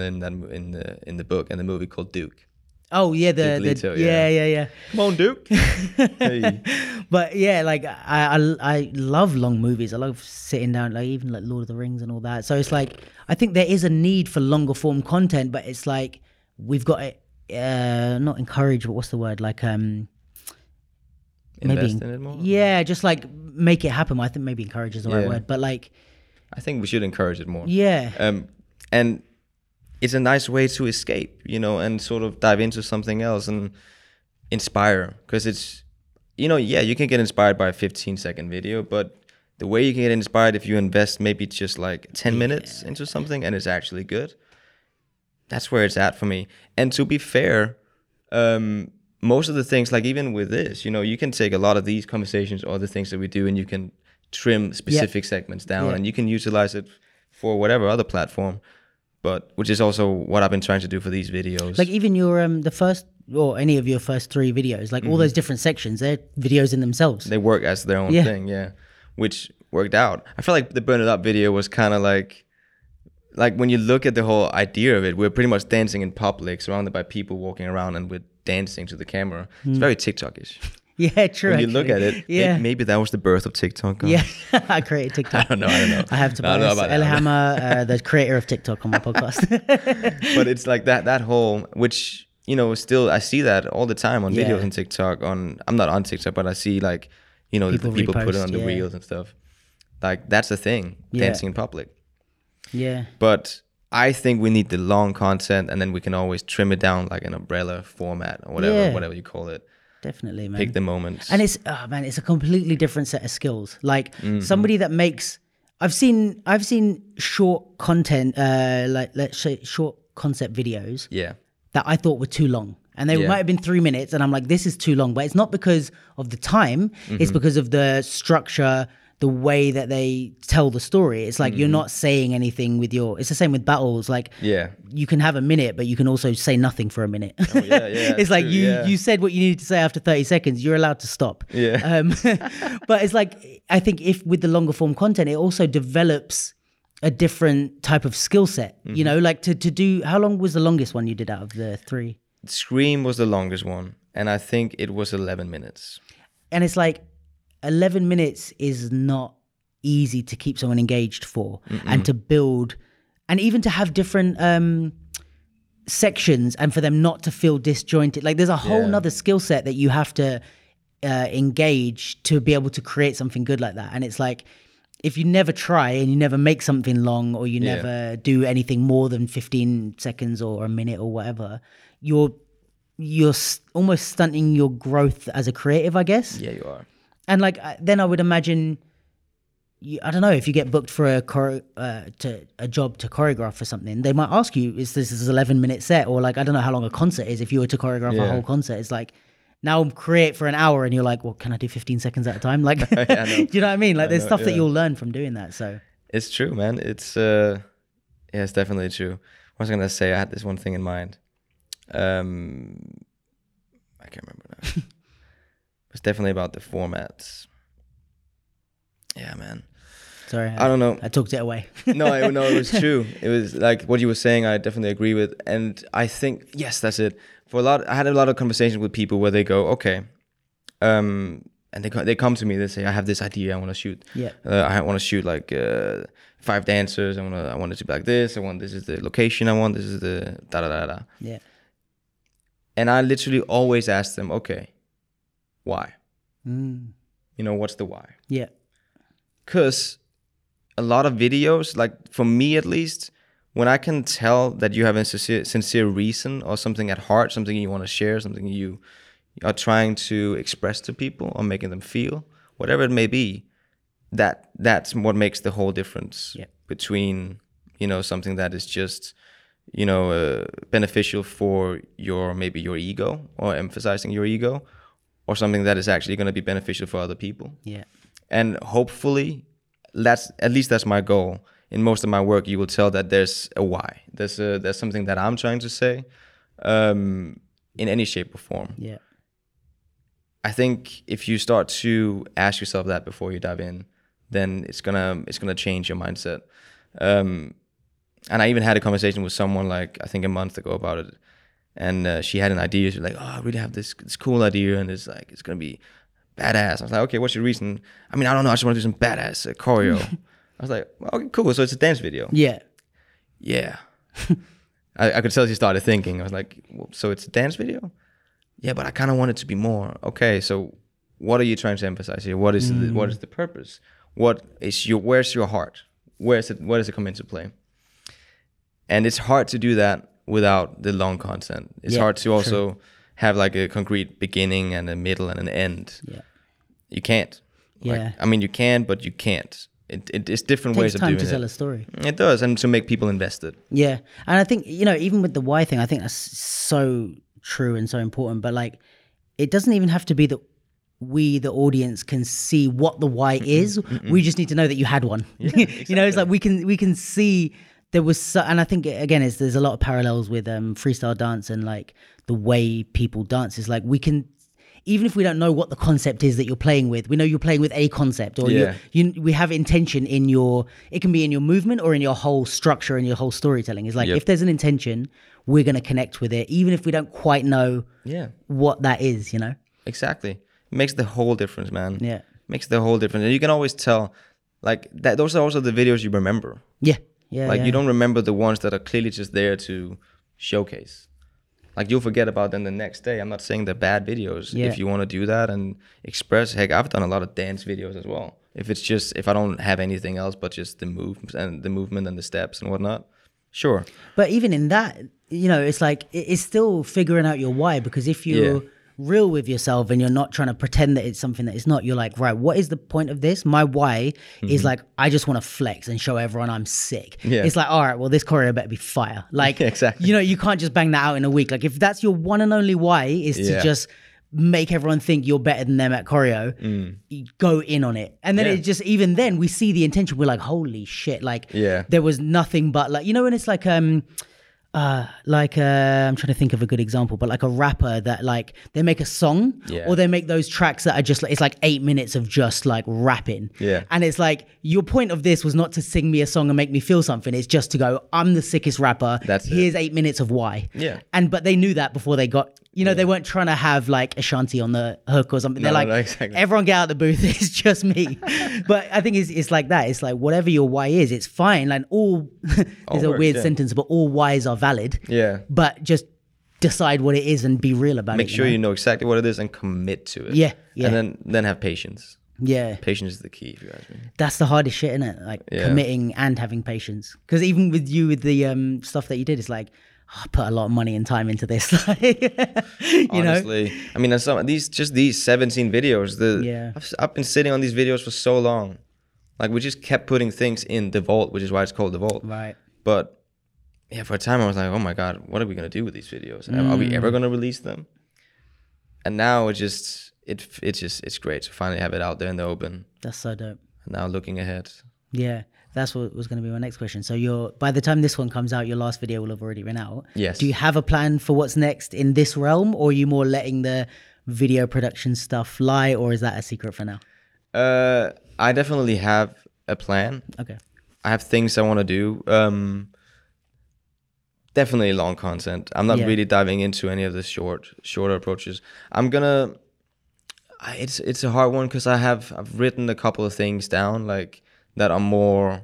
in the in the book and the movie called Duke.
Oh yeah, the,
Duke
the
Leto,
yeah
yeah.
yeah yeah.
Come on, Duke. hey.
But yeah, like I, I I love long movies. I love sitting down, like even like Lord of the Rings and all that. So it's like I think there is a need for longer form content, but it's like we've got to uh, not encourage, but what's the word? Like um
Invest in it more.
yeah, just like make it happen. I think maybe encourage is the right word, but like
I think we should encourage it more.
yeah,
Um, and it's a nice way to escape, you know, and sort of dive into something else and inspire. Because it's, you know, yeah, you can get inspired by a 15 second video, but the way you can get inspired if you invest maybe just like 10 minutes into something and it's actually good, that's where it's at for me. And to be fair, um, most of the things, like even with this, you know, you can take a lot of these conversations or the things that we do and you can trim specific segments down
Yeah.
and you can utilize it for whatever other platform. But which is also what I've been trying to do for these videos.
like even your um the first or any of your first three videos, like all those different sections, they're videos in themselves.
they work as their own
Yeah.
thing, yeah. Which worked out. I feel like the Burn It Up video was kind of like, like when you look at the whole idea of it, we're pretty much dancing in public, surrounded by people walking around, and we're dancing to the camera.
Hmm.
It's very TikTokish.
yeah, true.
When you look at it,
yeah,
maybe that was the birth of TikTok. huh?
yeah. I created TikTok.
I don't know. I don't know.
I have to
I don't
buy
about that.
Ellehammer, uh, the creator of TikTok, on my podcast.
but it's like that that whole which you know still I see that all the time on
Yeah.
videos on TikTok on I'm not on TikTok but I see like you know
People
the people put it on the
yeah.
reels and stuff like that's the thing
Yeah.
dancing in public
yeah,
but I think we need the long content and then we can always trim it down like an umbrella format or whatever whatever you call it
definitely, man.
pick the moments
and it's oh man, it's a completely different set of skills. Like
Mm-hmm.
somebody that makes, I've seen, I've seen short content, uh, like let's say short concept videos
yeah
that I thought were too long. And they
Yeah.
might have been three minutes, and I'm like, this is too long. But it's not because of the time,
Mm-hmm.
it's because of the structure, the way that they tell the story. It's like
Mm-hmm.
you're not saying anything with your. It's the same with battles. Like,
yeah
you can have a minute, but you can also say nothing for a minute.
Oh, yeah, yeah,
it's like
true,
you
yeah.
you said what you needed to say after 30 seconds. You're allowed to stop.
Yeah.
Um, but it's like I think if with the longer form content, it also develops a different type of skill set.
Mm-hmm.
You know, like to to do. How long was the longest one you did out of the three?
Scream was the longest one and I think it was 11 minutes
And it's like 11 minutes is not easy to keep someone engaged for, and to build, and even to have different. um sections and for them not to feel disjointed like there's a whole
Yeah.
nother skill set that you have to uh, engage to be able to create something good like that and it's like if you never try and you never make something long or you
Yeah.
never do anything more than 15 seconds or a minute or whatever you're you're almost stunting your growth as a creative i guess
yeah you are
and like then I would imagine, you, I don't know if you get booked for a chore- uh, to a job to choreograph for something, they might ask you, "Is this is eleven minute set?" Or like I don't know how long a concert is. If you were to choreograph a whole concert, it's like now I'm create for an hour, and you're like, "Well, can I do fifteen seconds at a time?" Like,
I
do you know what I mean? Like, there's
know,
stuff that you'll learn from doing that. So
It's true, man. It's uh yeah, it's definitely true. What was I gonna say? I had this one thing in mind. Um I can't remember now. it's definitely about the formats. Yeah, man.
sorry,
I don't know.
I took it away.
no, I, no, it was true. It was like what you were saying. I definitely agree with, and I think yes, that's it. For a lot, I had a lot of conversations with people where they go, okay, um, and they they come to me. They say, I have this idea. I want to shoot.
Yeah.
Uh, I want to shoot like uh, five dancers. I want to. I want it to be like this. I want this is the location. I want this is the da da da da.
yeah,
And I literally always ask them, okay, why?
mm.
You know, what's the why?
yeah,
because a lot of videos like for me at least when i can tell that you have a sincere, sincere reason or something at heart something you want to share something you are trying to express to people or making them feel whatever it may be that that's what makes the whole difference
Yeah.
between you know something that is just you know, uh, beneficial for your maybe your ego or emphasizing your ego, or something that is actually going to be beneficial for other people.
Yeah.
And hopefully, that's at least that's my goal. In most of my work, you will tell that there's a why. There's a there's something that I'm trying to say, um, in any shape or form.
Yeah.
I think if you start to ask yourself that before you dive in, then it's gonna it's gonna change your mindset. Um, and I even had a conversation with someone like I think a month ago about it, and uh, she had an idea. She's like, "Oh, I really have this this cool idea, and it's like it's gonna be badass." I was like, "Okay, what's your reason?" I mean, I don't know. I just want to do some badass uh, choreo. I was like, well, "Okay, cool. So it's a dance video."
Yeah.
Yeah. I, I could tell she started thinking. I was like, well, "So it's a dance video?" Yeah, but I kind of want it to be more. Okay, so what are you trying to emphasize here? What is the, what is the purpose? What is your where's your heart? Where's it? Where does it come into play? And it's hard to do that without the long content. It's
Yeah,
hard to also have like a concrete beginning and a middle and an end.
Yeah.
You can't. Like,
Yeah.
I mean, you can, but you can't. It, it, it's different
Takes
ways of doing it.
time to tell a story.
It does, and to make people invested.
Yeah. And I think, you know, even with the why thing, I think that's so true and so important. But like, it doesn't even have to be that we, the audience, can see what the why is. We just need to know that you had one. you know, it's like we can we can see there was so, and I think again, it's, there's a lot of parallels with um, freestyle dance and like the way people dance. Is like we can. Even if we don't know what the concept is that you're playing with, we know you're playing with a concept, or
Yeah.
you you we have intention in your. It can be in your movement or in your whole structure and your whole storytelling. It's like
Yep.
if there's an intention, we're gonna connect with it, even if we don't quite know
Yeah,
what that is. You know?
exactly. It makes the whole difference, man.
Yeah.
makes the whole difference, and you can always tell. Like that, those are also the videos you remember.
Yeah. Yeah.
Like
yeah.
you don't remember the ones that are clearly just there to showcase. Like you'll forget about them the next day. I'm not saying they're bad videos.
Yeah.
If you want to do that and express, heck, I've done a lot of dance videos as well. If it's just if I don't have anything else but just the moves and the movement and the steps and whatnot, sure.
But even in that, you know, it's like it's still figuring out your why because if you're
Yeah.
Real with yourself and you're not trying to pretend that it's something that it's not, you're like, right, what is the point of this? My why is like, I just want to flex and show everyone I'm sick.
Mm-hmm. Yeah.
It's like, all right, well, this choreo better be fire. Like,
Exactly.
you know, you can't just bang that out in a week. Like, if that's your one and only why is to just make everyone think you're better than them at choreo, you go in on it. And then
Mm. Yeah.
it just, even then, we see the intention. We're like, holy shit. Like,
Yeah.
there was nothing but like you know when it's like um uh like uh i'm trying to think of a good example but like a rapper that like they make a song
Yeah.
or they make those tracks that are just like it's like eight minutes of just like rapping
Yeah.
and it's like your point of this was not to sing me a song and make me feel something it's just to go i'm the sickest rapper
That's it.
here's eight minutes of why
Yeah.
and but they knew that before they got you know they weren't trying to have like Ashanti on the hook or something they're like
no, exactly.
everyone get out of the booth it's just me but i think it's, it's like that it's like whatever your why is it's fine like all there's a
works,
weird
yeah.
sentence but all whys are valid
Yeah.
but just decide what it is and be real about
Make
it Make
sure
know?
you know exactly what it is and commit to it.
Yeah, yeah.
And then then have patience.
yeah
Patience is the key, if you ask me.
that's the hardest shit isn't it like
Yeah.
committing and having patience because even with you with the um stuff that you did it's like I put a lot of money and time into this you know
Honestly, I mean, some these just these 17 videos. The
Yeah.
I've, I've been sitting on these videos for so long. Like we just kept putting things in the vault, which is why it's called the vault.
right
But yeah, for a time I was like, oh my god, what are we gonna do with these videos? Are- Are we
Mm.
ever gonna release them? And now it just it it's just it's great to finally have it out there in the open.
that's so dope
And now looking ahead,
Yeah, that's what was going to be my next question. So, you're by the time this one comes out, your last video will have already been out.
Yes.
Do you have a plan for what's next in this realm, or are you more letting the video production stuff fly, or is that a secret for now?
uh, I definitely have a plan.
Okay.
I have things I want to do. Um, definitely long content. I'm not
Yeah.
really diving into any of the short, shorter approaches. I'm gonna. It's it's a hard one because I have I've written a couple of things down like that are more,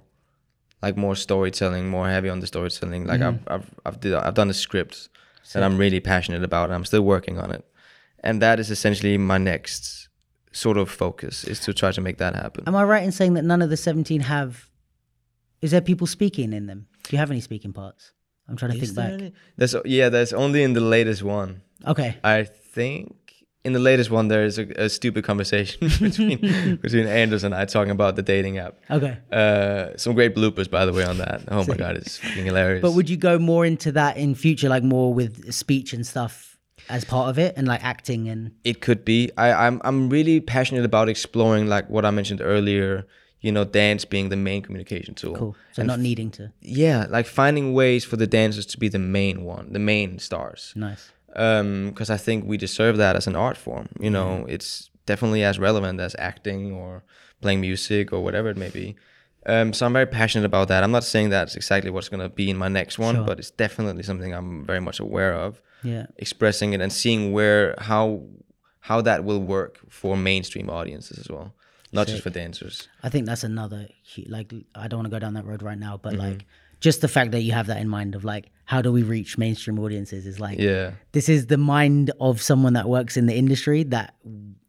like more storytelling, more heavy on the storytelling. Like mm-hmm. I've I've I've, did, I've done a script that I'm really passionate about. and I'm still working on it, and that is essentially my next sort of focus is to try to make that happen.
Am I right in saying that none of the 17 have. Is there people speaking in them? Do you have any speaking parts? I'm trying to
Is
think
there
back.
any- There's yeah, there's only in the latest one.
Okay.
I think in the latest one, there is a, a stupid conversation between between Anders and I talking about the dating app.
Okay.
Uh, some great bloopers, by the way, on that. Oh my god, it's fucking hilarious.
But would you go more into that in future, like more with speech and stuff as part of it, and like acting and
it could be. I, I'm I'm really passionate about exploring, like what I mentioned earlier. You know, dance being the main communication tool.
cool? So
And
not needing to.
yeah, like finding ways for the dancers to be the main one, the main stars.
Nice.
Because I think we deserve that as an art form. You know, it's definitely as relevant as acting or playing music or whatever it may be. Um, so I'm very passionate about that. I'm not saying that's exactly what's going to be in my next one,
Sure.
but it's definitely something I'm very much aware of.
Yeah.
Expressing it and seeing where how how that will work for mainstream audiences as well, not just for dancers.
I think that's another like I don't want to go down that road right now, but
Mm-hmm.
like just the fact that you have that in mind of like how do we reach mainstream audiences is like
Yeah,
this is the mind of someone that works in the industry that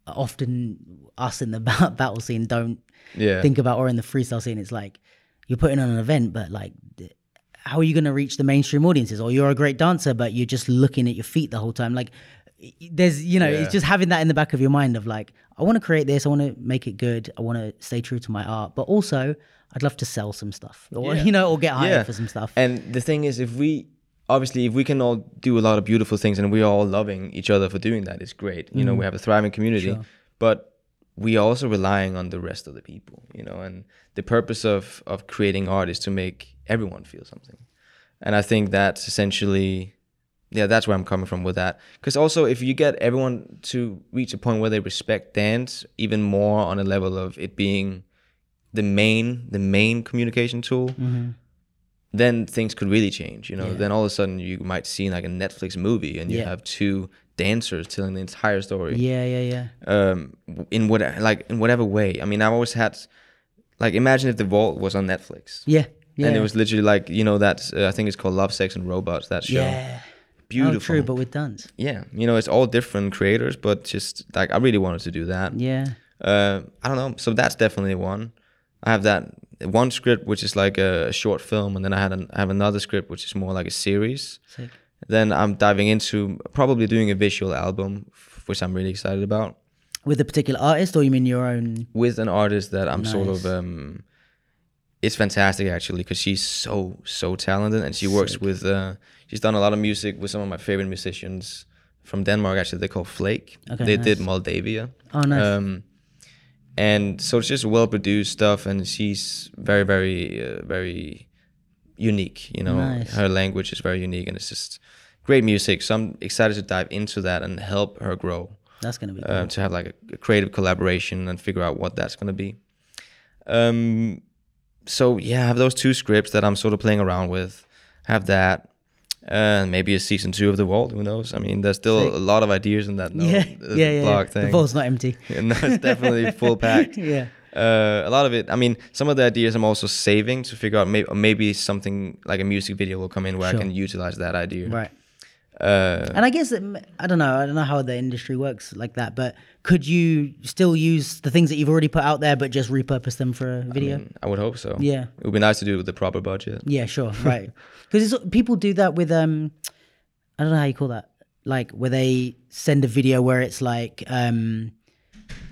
often us in the battle scene don't
yeah,
think about or in the freestyle scene it's like you're putting on an event but like how are you going to reach the mainstream audiences? Or you're a great dancer but you're just looking at your feet the whole time. Like there's you know
Yeah.
it's just having that in the back of your mind of like i want to create this i want to make it good i want to stay true to my art but also i'd love to sell some stuff or
Yeah.
you know or get hired
Yeah.
for some stuff
And the thing is, if we obviously if we can all do a lot of beautiful things and we're all loving each other for doing that, it's great. You know, we have a thriving community,
Mm. Sure.
but we are also relying on the rest of the people. You know, and the purpose of of creating art is to make everyone feel something. And I think that's essentially. Yeah, that's where I'm coming from with that. Because also, if you get everyone to reach a point where they respect dance even more on a level of it being the main, the main communication tool,
Mm-hmm.
then things could really change. You know,
Yeah.
then all of a sudden you might see like a Netflix movie and you
Yeah.
have two dancers telling the entire story.
yeah yeah yeah
Um, in what like in whatever way. I mean, I've always had like imagine if the Vault was on Netflix.
yeah yeah
And it was literally like you know that uh, I think it's called Love, Sex and Robots. That show,
yeah
beautiful.
oh, true but with duns.
yeah, you know it's all different creators, but just like I really wanted to do that.
yeah
Uh, I don't know. So that's definitely one. I have that one script which is like a short film, and then I had an, I have another script which is more like a series.
sick
Then I'm diving into probably doing a visual album, which I'm really excited about,
with a particular artist or you mean your own
with an artist that I'm sort of. Um, it's fantastic actually because she's so so talented, and she works
Sick.
with. Uh, she's done a lot of music with some of my favorite musicians from Denmark. Actually, they're called Flake.
Okay,
they did. Moldavia.
oh nice
Um, and so it's just well produced stuff, and she's very, very, uh, very unique. You know,
Nice.
her language is very unique, and it's just great music. So I'm excited to dive into that and help her grow.
that's gonna be cool.
Um, to have like a, a creative collaboration and figure out what that's gonna be. Um, so yeah, I have those two scripts that I'm sort of playing around with. Have that. Uh, maybe a season two of The Vault. Who knows? I mean, there's still
Sick.
a lot of ideas in that note,
yeah,
uh,
yeah, yeah,
blog
yeah.
thing.
The vault's not empty.
no, it's definitely full packed.
yeah.
Uh, a lot of it. I mean, some of the ideas I'm also saving to figure out. Maybe maybe something like a music video will come in where
Sure.
I can utilize that idea.
Right.
Uh,
And I guess it, m- I don't know. I don't know how the industry works like that, but could you still use the things that you've already put out there, but just repurpose them for a video?
I would hope so.
yeah.
It would be nice to do it with the proper budget.
Yeah. Sure. Right. Because people do that with um, I don't know how you call that. Like where they send a video where it's like um,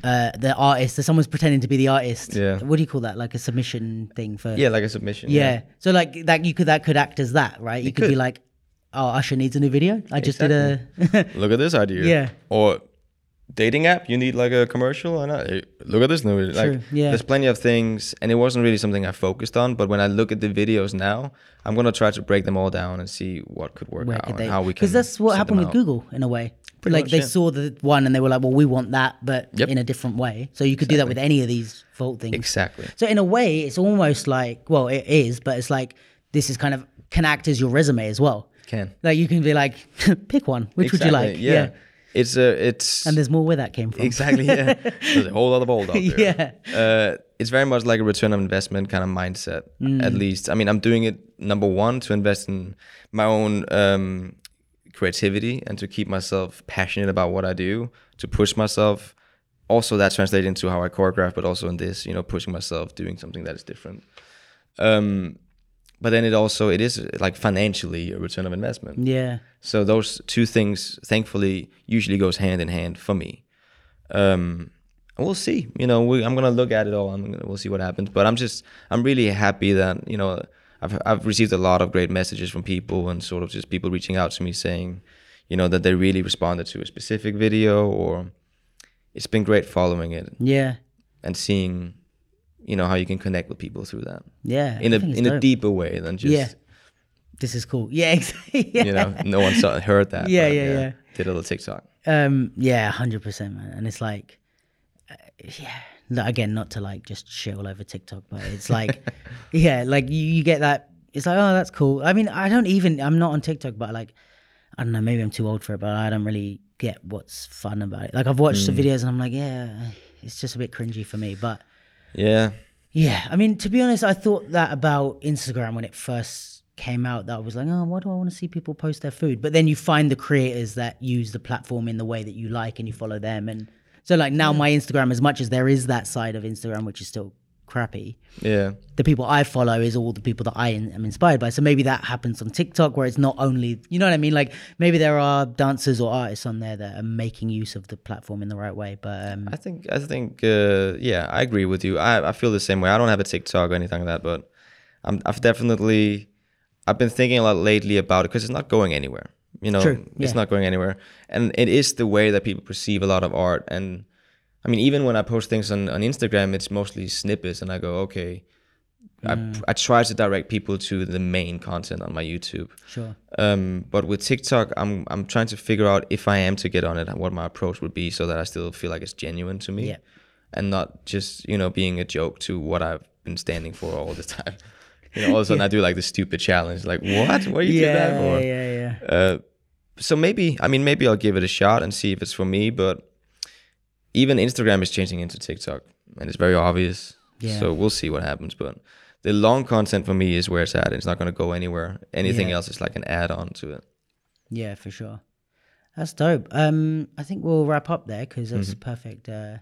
uh, the artist, that someone's pretending to be the artist.
Yeah.
What do you call that? Like a submission thing for.
Yeah, like a submission.
Yeah. So like that you could that could act as that, right? You could, be like, oh, Usher needs a new video. I just did a.
Look at this idea.
Yeah.
Or dating app, you need like a commercial and I, look at this new like
True, yeah.
there's plenty of things and it wasn't really something I focused on, but when I look at the videos now, I'm going to try to break them all down and see what could work
where
out
could
and how we can
Because that's what happened with
out.
Google in a way.
Pretty
like
much,
they
yeah.
saw the one and they were like, well, we want that, but
Yep.
in a different way. So you could do that with any of these vault things.
Exactly.
So in a way, it's almost like, well, it is, but it's like this is kind of can act as your resume as well.
Can.
Like you can be like, pick one. Which would you like?
Exactly, Yeah. It's a it's
And there's more where that came from.
exactly yeah. There's a whole lot of old out there.
Yeah.
Uh, it's very much like a return of investment kind of mindset.
Mm.
At least, I mean, I'm doing it number one to invest in my own um, creativity and to keep myself passionate about what I do, to push myself. Also, that translates into how I choreograph, but also in this, you know, pushing myself, doing something that is different. Um, but then it also it is like financially a return of investment.
Yeah.
So those two things, thankfully, usually goes hand in hand for me. Um, we'll see. You know, we, I'm gonna look at it all. I'm gonna, we'll see what happens. But I'm just I'm really happy that you know I've I've received a lot of great messages from people and sort of just people reaching out to me saying, you know, that they really responded to a specific video or it's been great following it
Yeah.
and seeing, you know, how you can connect with people through that
Yeah.
in
I
a in a deeper way than just
Yeah. This is cool. Yeah. Exactly. yeah.
you know no one saw heard that.
Yeah,
but,
yeah, yeah.
Did a little TikTok.
Um, yeah, hundred percent, man. And it's like, uh, yeah. no, Again, not to like just shit all over TikTok, but it's like, yeah, like you, you get that. It's like, oh, that's cool. I mean, I don't even. I'm not on TikTok, but like, I don't know. Maybe I'm too old for it, but I don't really get what's fun about it. Like, I've watched
Hmm.
the videos and I'm like, yeah, it's just a bit cringy for me. But
Yeah.
yeah, I mean, to be honest, I thought that about Instagram when it first came out. That I was like, oh, why do I want to see people post their food? But then you find the creators that use the platform in the way that you like, and you follow them. And so, like now, my Instagram, as much as there is that side of Instagram which is still crappy,
Yeah.
the people I follow is all the people that I am inspired by. So maybe that happens on TikTok, where it's not only, you know what I mean? Like maybe there are dancers or artists on there that are making use of the platform in the right way. But um,
I think I think uh, yeah, I agree with you. I, I feel the same way. I don't have a TikTok or anything like that, but I'm I've definitely I've been thinking a lot lately about it because it's not going anywhere. You know,
True,
it's
yeah.
not going anywhere, and it is the way that people perceive a lot of art. And I mean, even when I post things on, on Instagram, it's mostly snippets, and I go, okay,
Mm.
I I try to direct people to the main content on my YouTube.
sure.
Um, but with TikTok, I'm I'm trying to figure out if I am to get on it, and what my approach would be, so that I still feel like it's genuine to me,
Yeah.
and not just you know being a joke to what I've been standing for all the time. You know, all of a sudden I do like the stupid challenge, like what? What are you doing that
Yeah,
for?
yeah, yeah.
Uh, so maybe I mean maybe I'll give it a shot and see if it's for me. But even Instagram is changing into TikTok, and it's very obvious.
Yeah.
So we'll see what happens. But the long content for me is where it's at. It's not going to go anywhere. Anything
Yeah.
else is like an add-on to it.
Yeah, for sure. That's dope. Um, I think we'll wrap up there because that's
Mm-hmm.
perfect. Uh,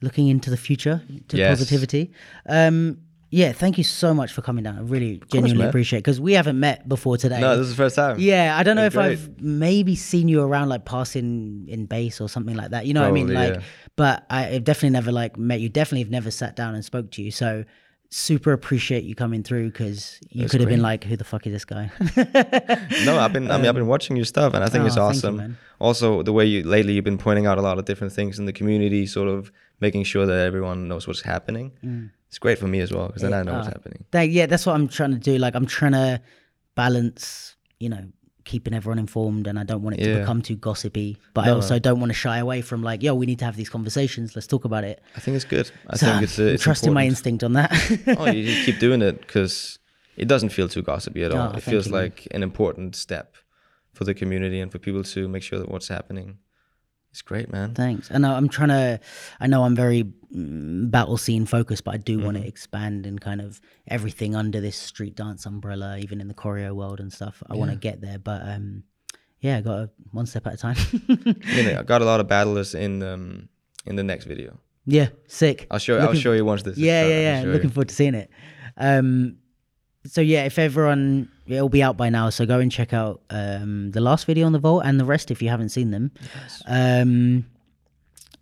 looking into the future, to
Yes.
positivity. Um, yeah, thank you so much for coming down. I really genuinely
man.
appreciate it because we haven't met before today.
No, this is the first time.
yeah, I don't know if
That's
I've maybe seen you around like passing in base or something like that. You know what I mean? Like,
yeah.
but I definitely never like met you. Definitely have never sat down and spoke to you. So super appreciate you coming through because you could have been like, who the fuck is this guy?
No, I've been. I mean, I've been um, watching your stuff, and I think
Oh,
it's
you,
awesome.
man.
also, the way you lately you've been pointing out a lot of different things in the community, sort of making sure that everyone knows what's happening. Mm. It's great for me as well because then I know what's
uh,
happening.
That, yeah, that's what I'm trying to do. Like, I'm trying to balance, you know, keeping everyone informed, and I don't want it to become too gossipy. But I
No,
also don't want to shy away from like, yo, we need to have these conversations. Let's talk about it.
I think it's good. I
So
think it's, uh, it's
trusting my instinct on that.
oh, you, you keep doing it because it doesn't feel too gossipy at all.
Oh,
it feels
you,
like an important step for the community and for people to make sure that what's happening is great, man.
Thanks. And I'm trying to. I know I'm very mm, battle scene focused, but I do
Mm-hmm.
want to expand and kind of everything under this street dance umbrella, even in the choreo world and stuff. I want to get there, but um, yeah, I got to one step at a time.
I mean, I got a lot of battlers in um in the next video.
yeah, sick.
I'll show. I'll show you once this.
yeah, yeah, yeah. Looking
you.
forward to seeing it. Um, so yeah, if everyone, it'll be out by now. So go and check out um the last video on the vault and the rest if you haven't seen them. Um,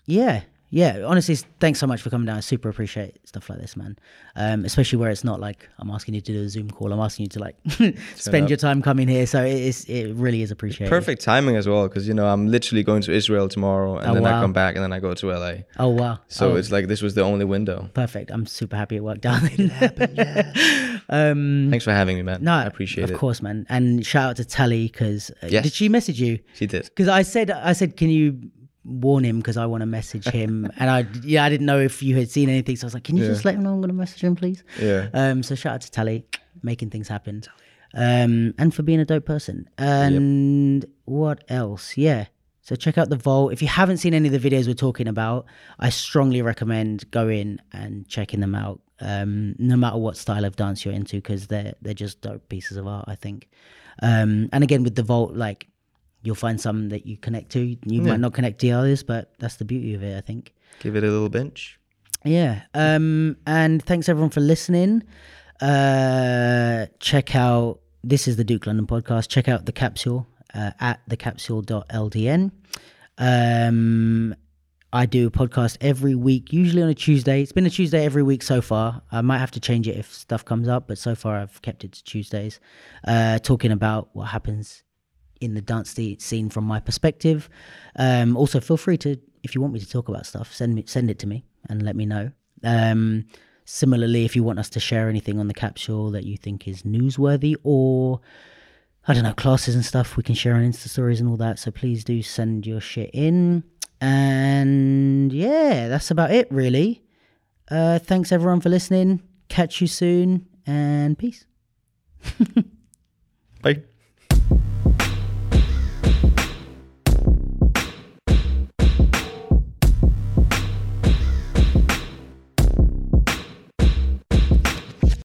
yeah, yeah. Honestly, thanks so much for coming down. I super appreciate stuff like this, man. Um, especially where it's not like I'm asking you to do a Zoom call. I'm asking you to like spend
up.
your time coming here. So it is, it really is appreciated.
Perfect timing as well, because you know I'm literally going to Israel tomorrow, and
Oh,
then
wow.
I come back, and then I go to LA.
Oh wow.
So
Oh,
it's like this was the only window.
perfect. I'm super happy it worked out. um,
Thanks for having me, man.
No,
I appreciate
of
it.
Of course, man. And shout out to Tally because
Yes.
did she message you?
She did.
Because I said, I said, can you warn him because I want to message him, and I yeah, I didn't know if you had seen anything, so I was like, can you
Yeah.
just let him know I'm going to message him, please?
Yeah.
Um, so shout out to Tally, making things happen, um, and for being a dope person. And what else? Yeah. So check out the vault. If you haven't seen any of the videos we're talking about, I strongly recommend going and checking them out. Um, no matter what style of dance you're into, because they're they're just dope pieces of art. I think. Um, and again with the vault, like you'll find some that you connect to. You might not connect to others, but that's the beauty of it. I think.
Give it a little bench.
Yeah. Um, and thanks everyone for listening. Uh, check out this is the Duke London podcast. Check out the capsule uh, at thecapsule.ldn. Um, I do a podcast every week, usually on a Tuesday. It's been a Tuesday every week so far. I might have to change it if stuff comes up, but so far I've kept it to Tuesdays, uh, talking about what happens in the dance scene from my perspective. Um, also, feel free to, if you want me to talk about stuff, send me send it to me and let me know. Um, similarly, if you want us to share anything on the capsule that you think is newsworthy or I don't know classes and stuff, we can share on Insta stories and all that. So please do send your shit in. And yeah, that's about it, really. Uh, thanks everyone for listening. Catch you soon and peace.
Bye.